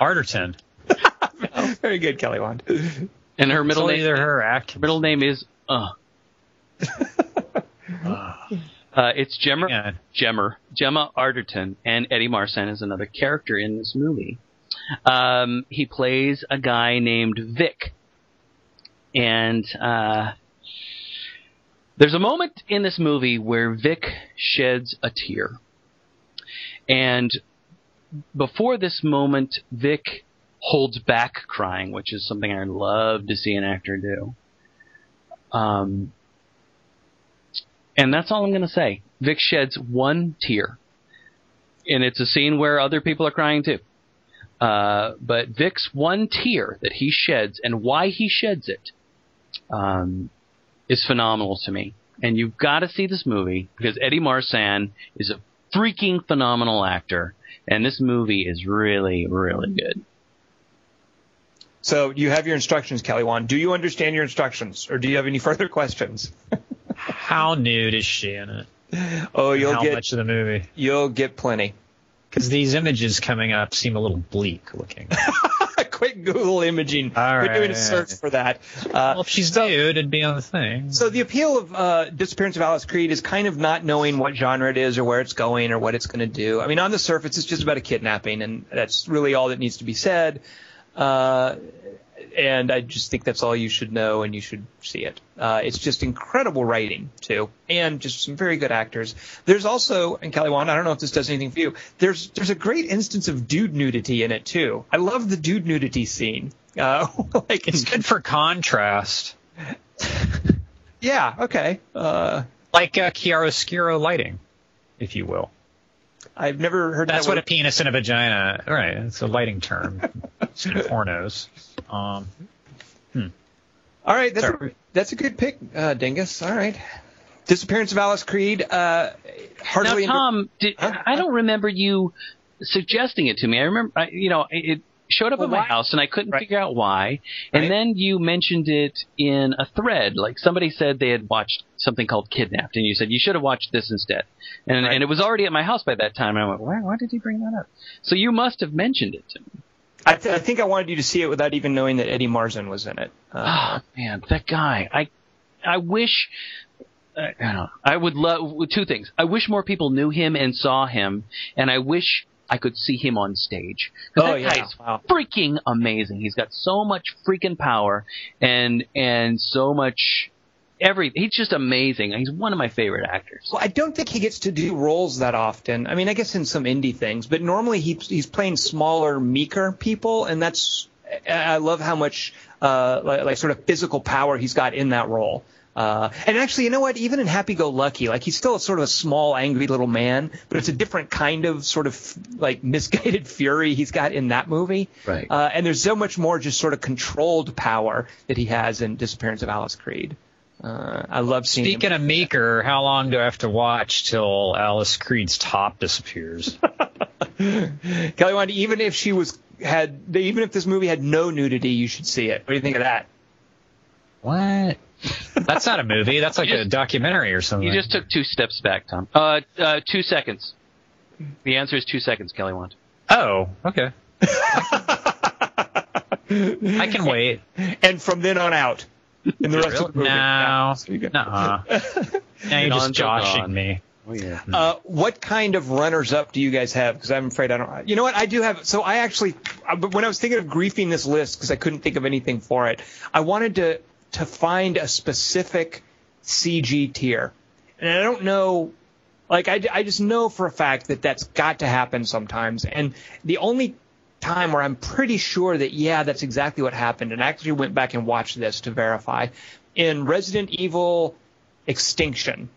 Arterton. Very good, Kelly Wand. And her middle name, either her act. middle name is uh. Uh, it's Gemma, Yeah. Gemma, Gemma Arterton, and Eddie Marsan is another character in this movie. Um, he plays a guy named Vic, and uh, there's a moment in this movie where Vic sheds a tear, and before this moment, Vic holds back crying, which is something I love to see an actor do. Um, and that's all I'm going to say. Vic sheds one tear. And it's a scene where other people are crying too. Uh, but Vic's one tear that he sheds and why he sheds it um, is phenomenal to me. And you've got to see this movie because Eddie Marsan is a freaking phenomenal actor. And this movie is really, really good. So you have your instructions, Kelly Wand. Do you understand your instructions, or do you have any further questions? How nude is she in it? Oh, you'll How get much of the movie? you'll get plenty. Because these images coming up seem a little bleak looking. Quick Google imaging. All We're doing a search for that. Uh, well, if she's nude, it'd be on the thing. So the appeal of uh, Disappearance of Alice Creed is kind of not knowing what genre it is or where it's going or what it's going to do. I mean, on the surface, it's just about a kidnapping, and that's really all that needs to be said. Uh, and I just think that's all you should know, and you should see it. Uh, it's just incredible writing too, and just some very good actors. There's also, and Kelly Wand, I don't know if this does anything for you. There's there's a great instance of dude nudity in it too. I love the dude nudity scene. Uh, like it's good for contrast. Yeah. Okay. Uh, Like uh, chiaroscuro lighting, if you will. I've never heard that. That's that what a penis and a vagina. Right. It's a lighting term. It's in pornos. Um, All right, that's a, that's a good pick, uh, Dingus. All right. Disappearance of Alice Creed. Uh, Now, hardly. Tom, did, Huh? I don't remember you suggesting it to me. I remember, I, you know, it showed up Well, at my why- house and I couldn't Right. figure out why. And Right. then you mentioned it in a thread. Like somebody said they had watched something called Kidnapped, and you said you should have watched this instead. And Right. and it was already at my house by that time. And I went, why, why did he bring that up? So you must have mentioned it to me. I, th- I think I wanted you to see it without even knowing that Eddie Marsan was in it. Uh, Oh man, that guy. I I wish. I don't know. I would love two things. I wish more people knew him and saw him, and I wish I could see him on stage. 'Cause Oh, that yeah. guy's Wow. freaking amazing. He's got so much freaking power and and so much every. He's just amazing. He's one of my favorite actors. well, I don't think he gets to do roles that often. I mean, I guess in some indie things, but normally he, he's playing smaller, meeker people, and that's. I love how much uh, like, like sort of physical power he's got in that role. Uh, and actually, you know what? Even in Happy Go Lucky, like he's still a sort of a small, angry little man, but it's a different kind of sort of like misguided fury he's got in that movie. Right. Uh, and there's so much more just sort of controlled power that he has in Disappearance of Alice Creed. Uh, I love seeing him. speaking of Meeker, how long do I have to watch till Alice Creed's top disappears? Kelly Wand, even if she was had, even if this movie had no nudity, you should see it. What do you think of that? what? That's not a movie. That's like You a documentary or something. You just took two steps back, Tom. Uh, uh, two seconds. The answer is two seconds, Kelly Wand. Oh, okay. I can wait. and from then on out, in the rest of the movie. Yeah, No. so you go. Nuh-uh. Now you're just joshing dawn. me. Oh yeah. Uh, what kind of runners up do you guys have? Because I'm afraid I don't. You know what? I do have. So I actually, but when I was thinking of griefing this list, because I couldn't think of anything for it, I wanted to to find a specific CG tier, and I don't know. Like I, I just know for a fact that that's got to happen sometimes, and the only time where I'm pretty sure that yeah, that's exactly what happened, and I actually went back and watched this to verify in Resident Evil Extinction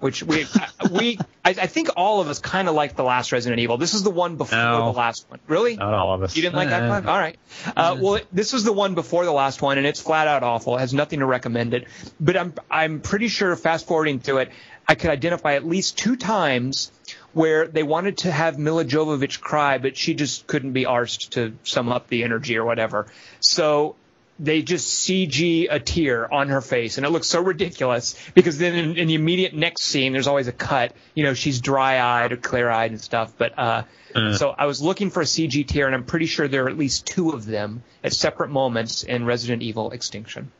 which we we I, I think all of us kind of like the last Resident Evil. This is the one before No. the last one. Really? Not all of us. You didn't like that one? All right. Uh, well, it- this is the one before the last one, and it's flat out awful. It has nothing to recommend it. But I'm I'm pretty sure, fast forwarding through it, I could identify at least two times where they wanted to have Milla Jovovich cry, but she just couldn't be arsed to sum up the energy or whatever. So they just CG a tear on her face, and it looks so ridiculous because then in, in the immediate next scene, there's always a cut. You know, she's dry-eyed or clear-eyed and stuff. But uh, so I was looking for a CG tear, and I'm pretty sure there are at least two of them at separate moments in Resident Evil Extinction.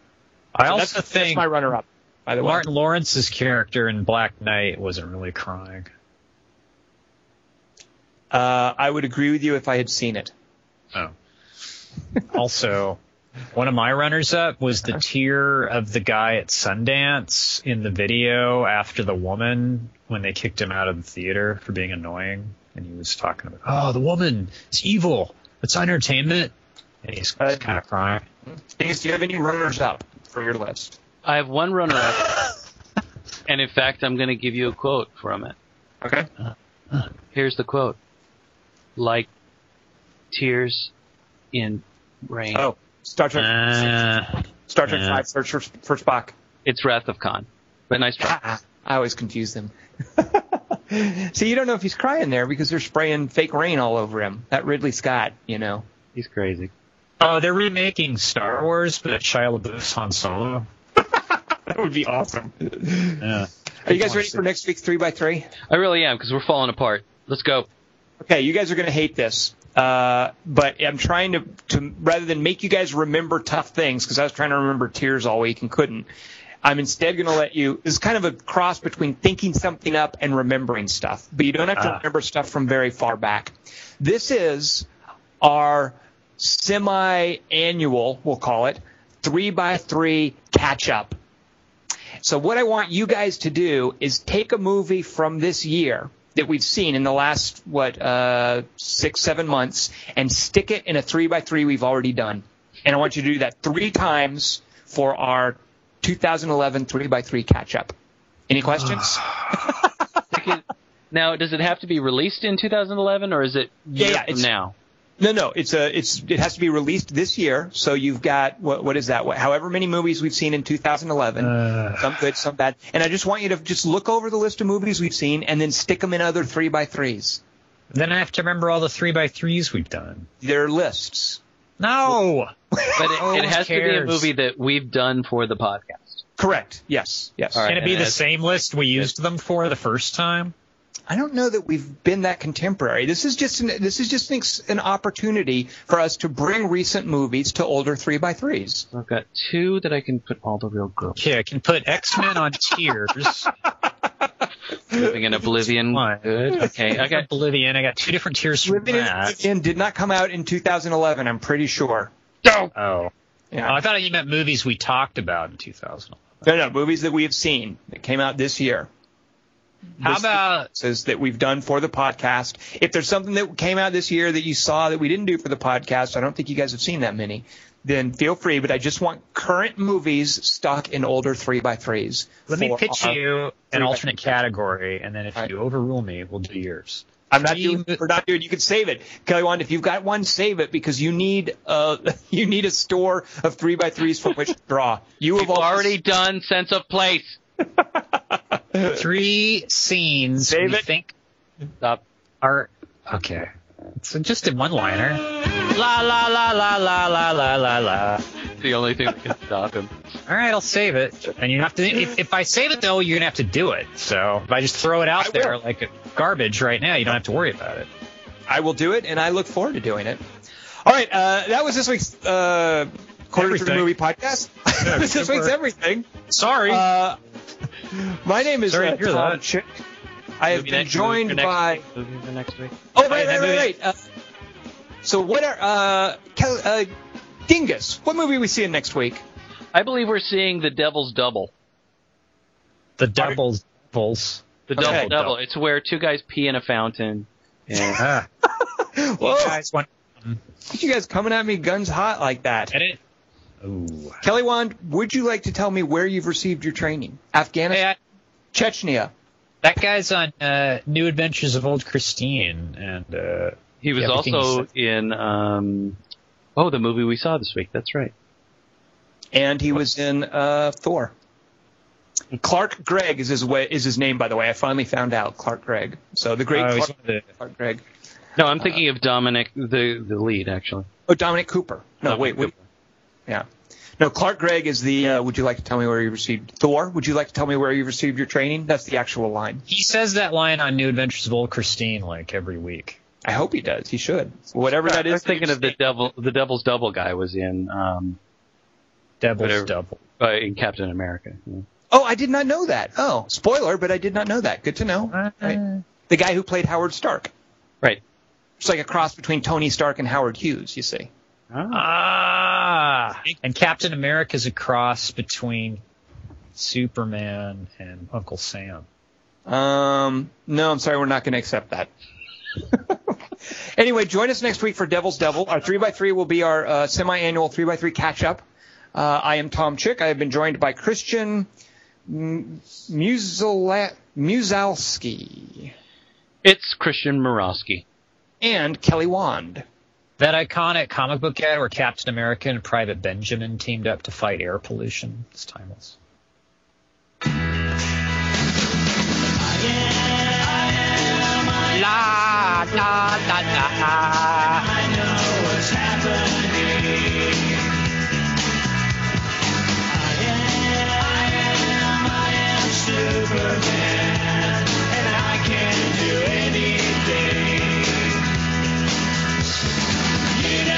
I So also that's, that's think my runner-up. By the way, Martin Lawrence's character in Black Knight wasn't really crying. uh, I would agree with you if I had seen it. Oh. also, one of my runners up was the tear of the guy at Sundance in the video after the woman when they kicked him out of the theater for being annoying. And he was talking about, oh, the woman is evil. It's entertainment. And he's Uh, kind of crying. Dingus, do you have any runners-up for your list? I have one runner up, and in fact, I'm going to give you a quote from it. Okay. Here's the quote: "Like tears in rain." Oh, Star Trek. Uh, Star Trek uh. Five: Search for, for Spock. It's Wrath of Khan. But nice try. Ah, I always confuse them. See, you don't know if he's crying there because they're spraying fake rain all over him. That Ridley Scott, you know. He's crazy. oh, they're remaking Star Wars, but Shia LaBeouf's Han Solo. That would be awesome. Yeah. Are you guys ready for next week's three by three? I really am because we're falling apart. Let's go. Okay, you guys are going to hate this, uh, but I'm trying to, to rather than make you guys remember tough things because I was trying to remember tears all week and couldn't. I'm instead going to let you. This is kind of a cross between thinking something up and remembering stuff, but you don't have to Ah. remember stuff from very far back. This is our semi-annual, we'll call it, three by three catch up. So what I want you guys to do is take a movie from this year that we've seen in the last what uh, six seven months and stick it in a three by three we've already done, and I want you to do that three times for our 2011 three by three catch up. Any questions? Now, does it have to be released in 2011 or is it Yeah, yeah, now? No, no, it's a, it's, it has to be released this year. So you've got what, what is that? What, however many movies we've seen in 2011, Uh. some good, some bad. And I just want you to just look over the list of movies we've seen and then stick them in other three by threes. Then I have to remember all the three by threes we've done. They're lists. No. But it, it who has to be a movie that we've done for the podcast. Correct. Yes. Yes. All right. Can it be and the same list we used them for the first time? I don't know that we've been that contemporary. This is just an, this is just an, an opportunity for us to bring recent movies to older three by threes. I've got two that I can put all the real girls. Okay, I can put X Men on tiers. Living in Oblivion. Good. Okay. I got Oblivion. I got two different tiers from Living that. Oblivion did not come out in 2011. I'm pretty sure. Oh. Yeah. Oh, I thought you meant movies we talked about in 2000. No, no, movies that we have seen that came out this year. How about says that we've done for the podcast. If there's something that came out this year that you saw that we didn't do for the podcast, I don't think you guys have seen that many. Then feel free, but I just want current movies stuck in older three by threes. let me pitch you an alternate category, and then if All right. you overrule me, we'll do yours. I'm not doing. mo- We're not doing. You can save it, Kelly. One, if you've got one, save it because you need uh you need a store of three by threes from which to draw. You We've already done sense of place. Three scenes Save we it. think Stop. are okay. So just in one liner. La la la la la la la la la. The only thing that can stop him. All right, I'll save it. And you have to. If, if I save it though, you're gonna have to do it. So if I just throw it out I there will. like garbage right now, you don't have to worry about it. I will do it, and I look forward to doing it. All right, uh, that was this week's uh, Quarter to Three Movie podcast. that was this week's everything. Sorry. Uh, my name is Sorry uh, Tom. Chick. I have been joined for by. week, next week. Oh, right, right, that right, movie- right. Uh, so what are uh, Kel- uh, Dingus? What movie are we seeing next week? I believe we're seeing the Devil's Double. the Devil's Devils. The Okay. Double Double. It's where two guys pee in a fountain. And Ah, Whoa, you guys want you guys coming at me guns hot like that? edit? Ooh. Kelly Wand, would you like to tell me where you've received your training? Afghanistan, Hey, I, Chechnya. that guy's on uh, New Adventures of Old Christine, and uh, he was also in um oh the movie we saw this week. That's right. and he was in uh, Thor. Clark Gregg is his way, is his name, by the way. I finally found out Clark Gregg. So the great uh, Clark, the- Clark Gregg. No, I'm thinking of Dominic, the the lead actually. Oh, Dominic Cooper. No, Dominic wait, wait. Cooper. Yeah. No, Clark Gregg is the. Uh, would you like to tell me where you received Thor? Would you like to tell me where you received your training? That's the actual line. he says that line on New Adventures of Old Christine like every week. I hope he does. He should. Whatever that is. I is. was thinking of the devil. The Devil's Double guy was in um Devil's Whatever. Double. uh, in Captain America. Yeah. Oh, I did not know that. Oh, spoiler, but I did not know that. Good to know. Right. The guy who played Howard Stark. Right. It's like a cross between Tony Stark and Howard Hughes. You see. Ah, and Captain America is a cross between Superman and Uncle Sam. Um, no, I'm sorry, we're not going to accept that. anyway, join us next week for Devil's Devil. Our 3x3 will be our uh, semi-annual 3x3 catch-up. Uh, I am Tom Chick. I have been joined by Christian M- Musala- Musalski It's Christian Morosky. and Kelly Wand. That iconic comic book ad where Captain America and Private Benjamin teamed up to fight air pollution. It's timeless. La la la la. I Superman,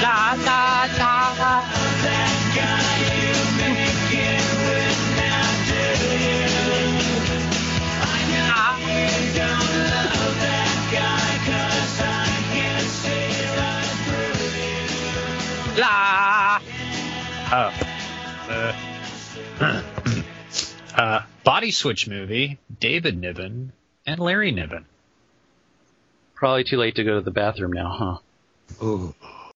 You know La la la. that guy you make it with now, do you? I know you don't love that guy, 'cause I can see right through you. La. Oh. Uh, uh, body switch movie. David Niven and Larry Niven. Probably too late to go to the bathroom now, huh? Ooh.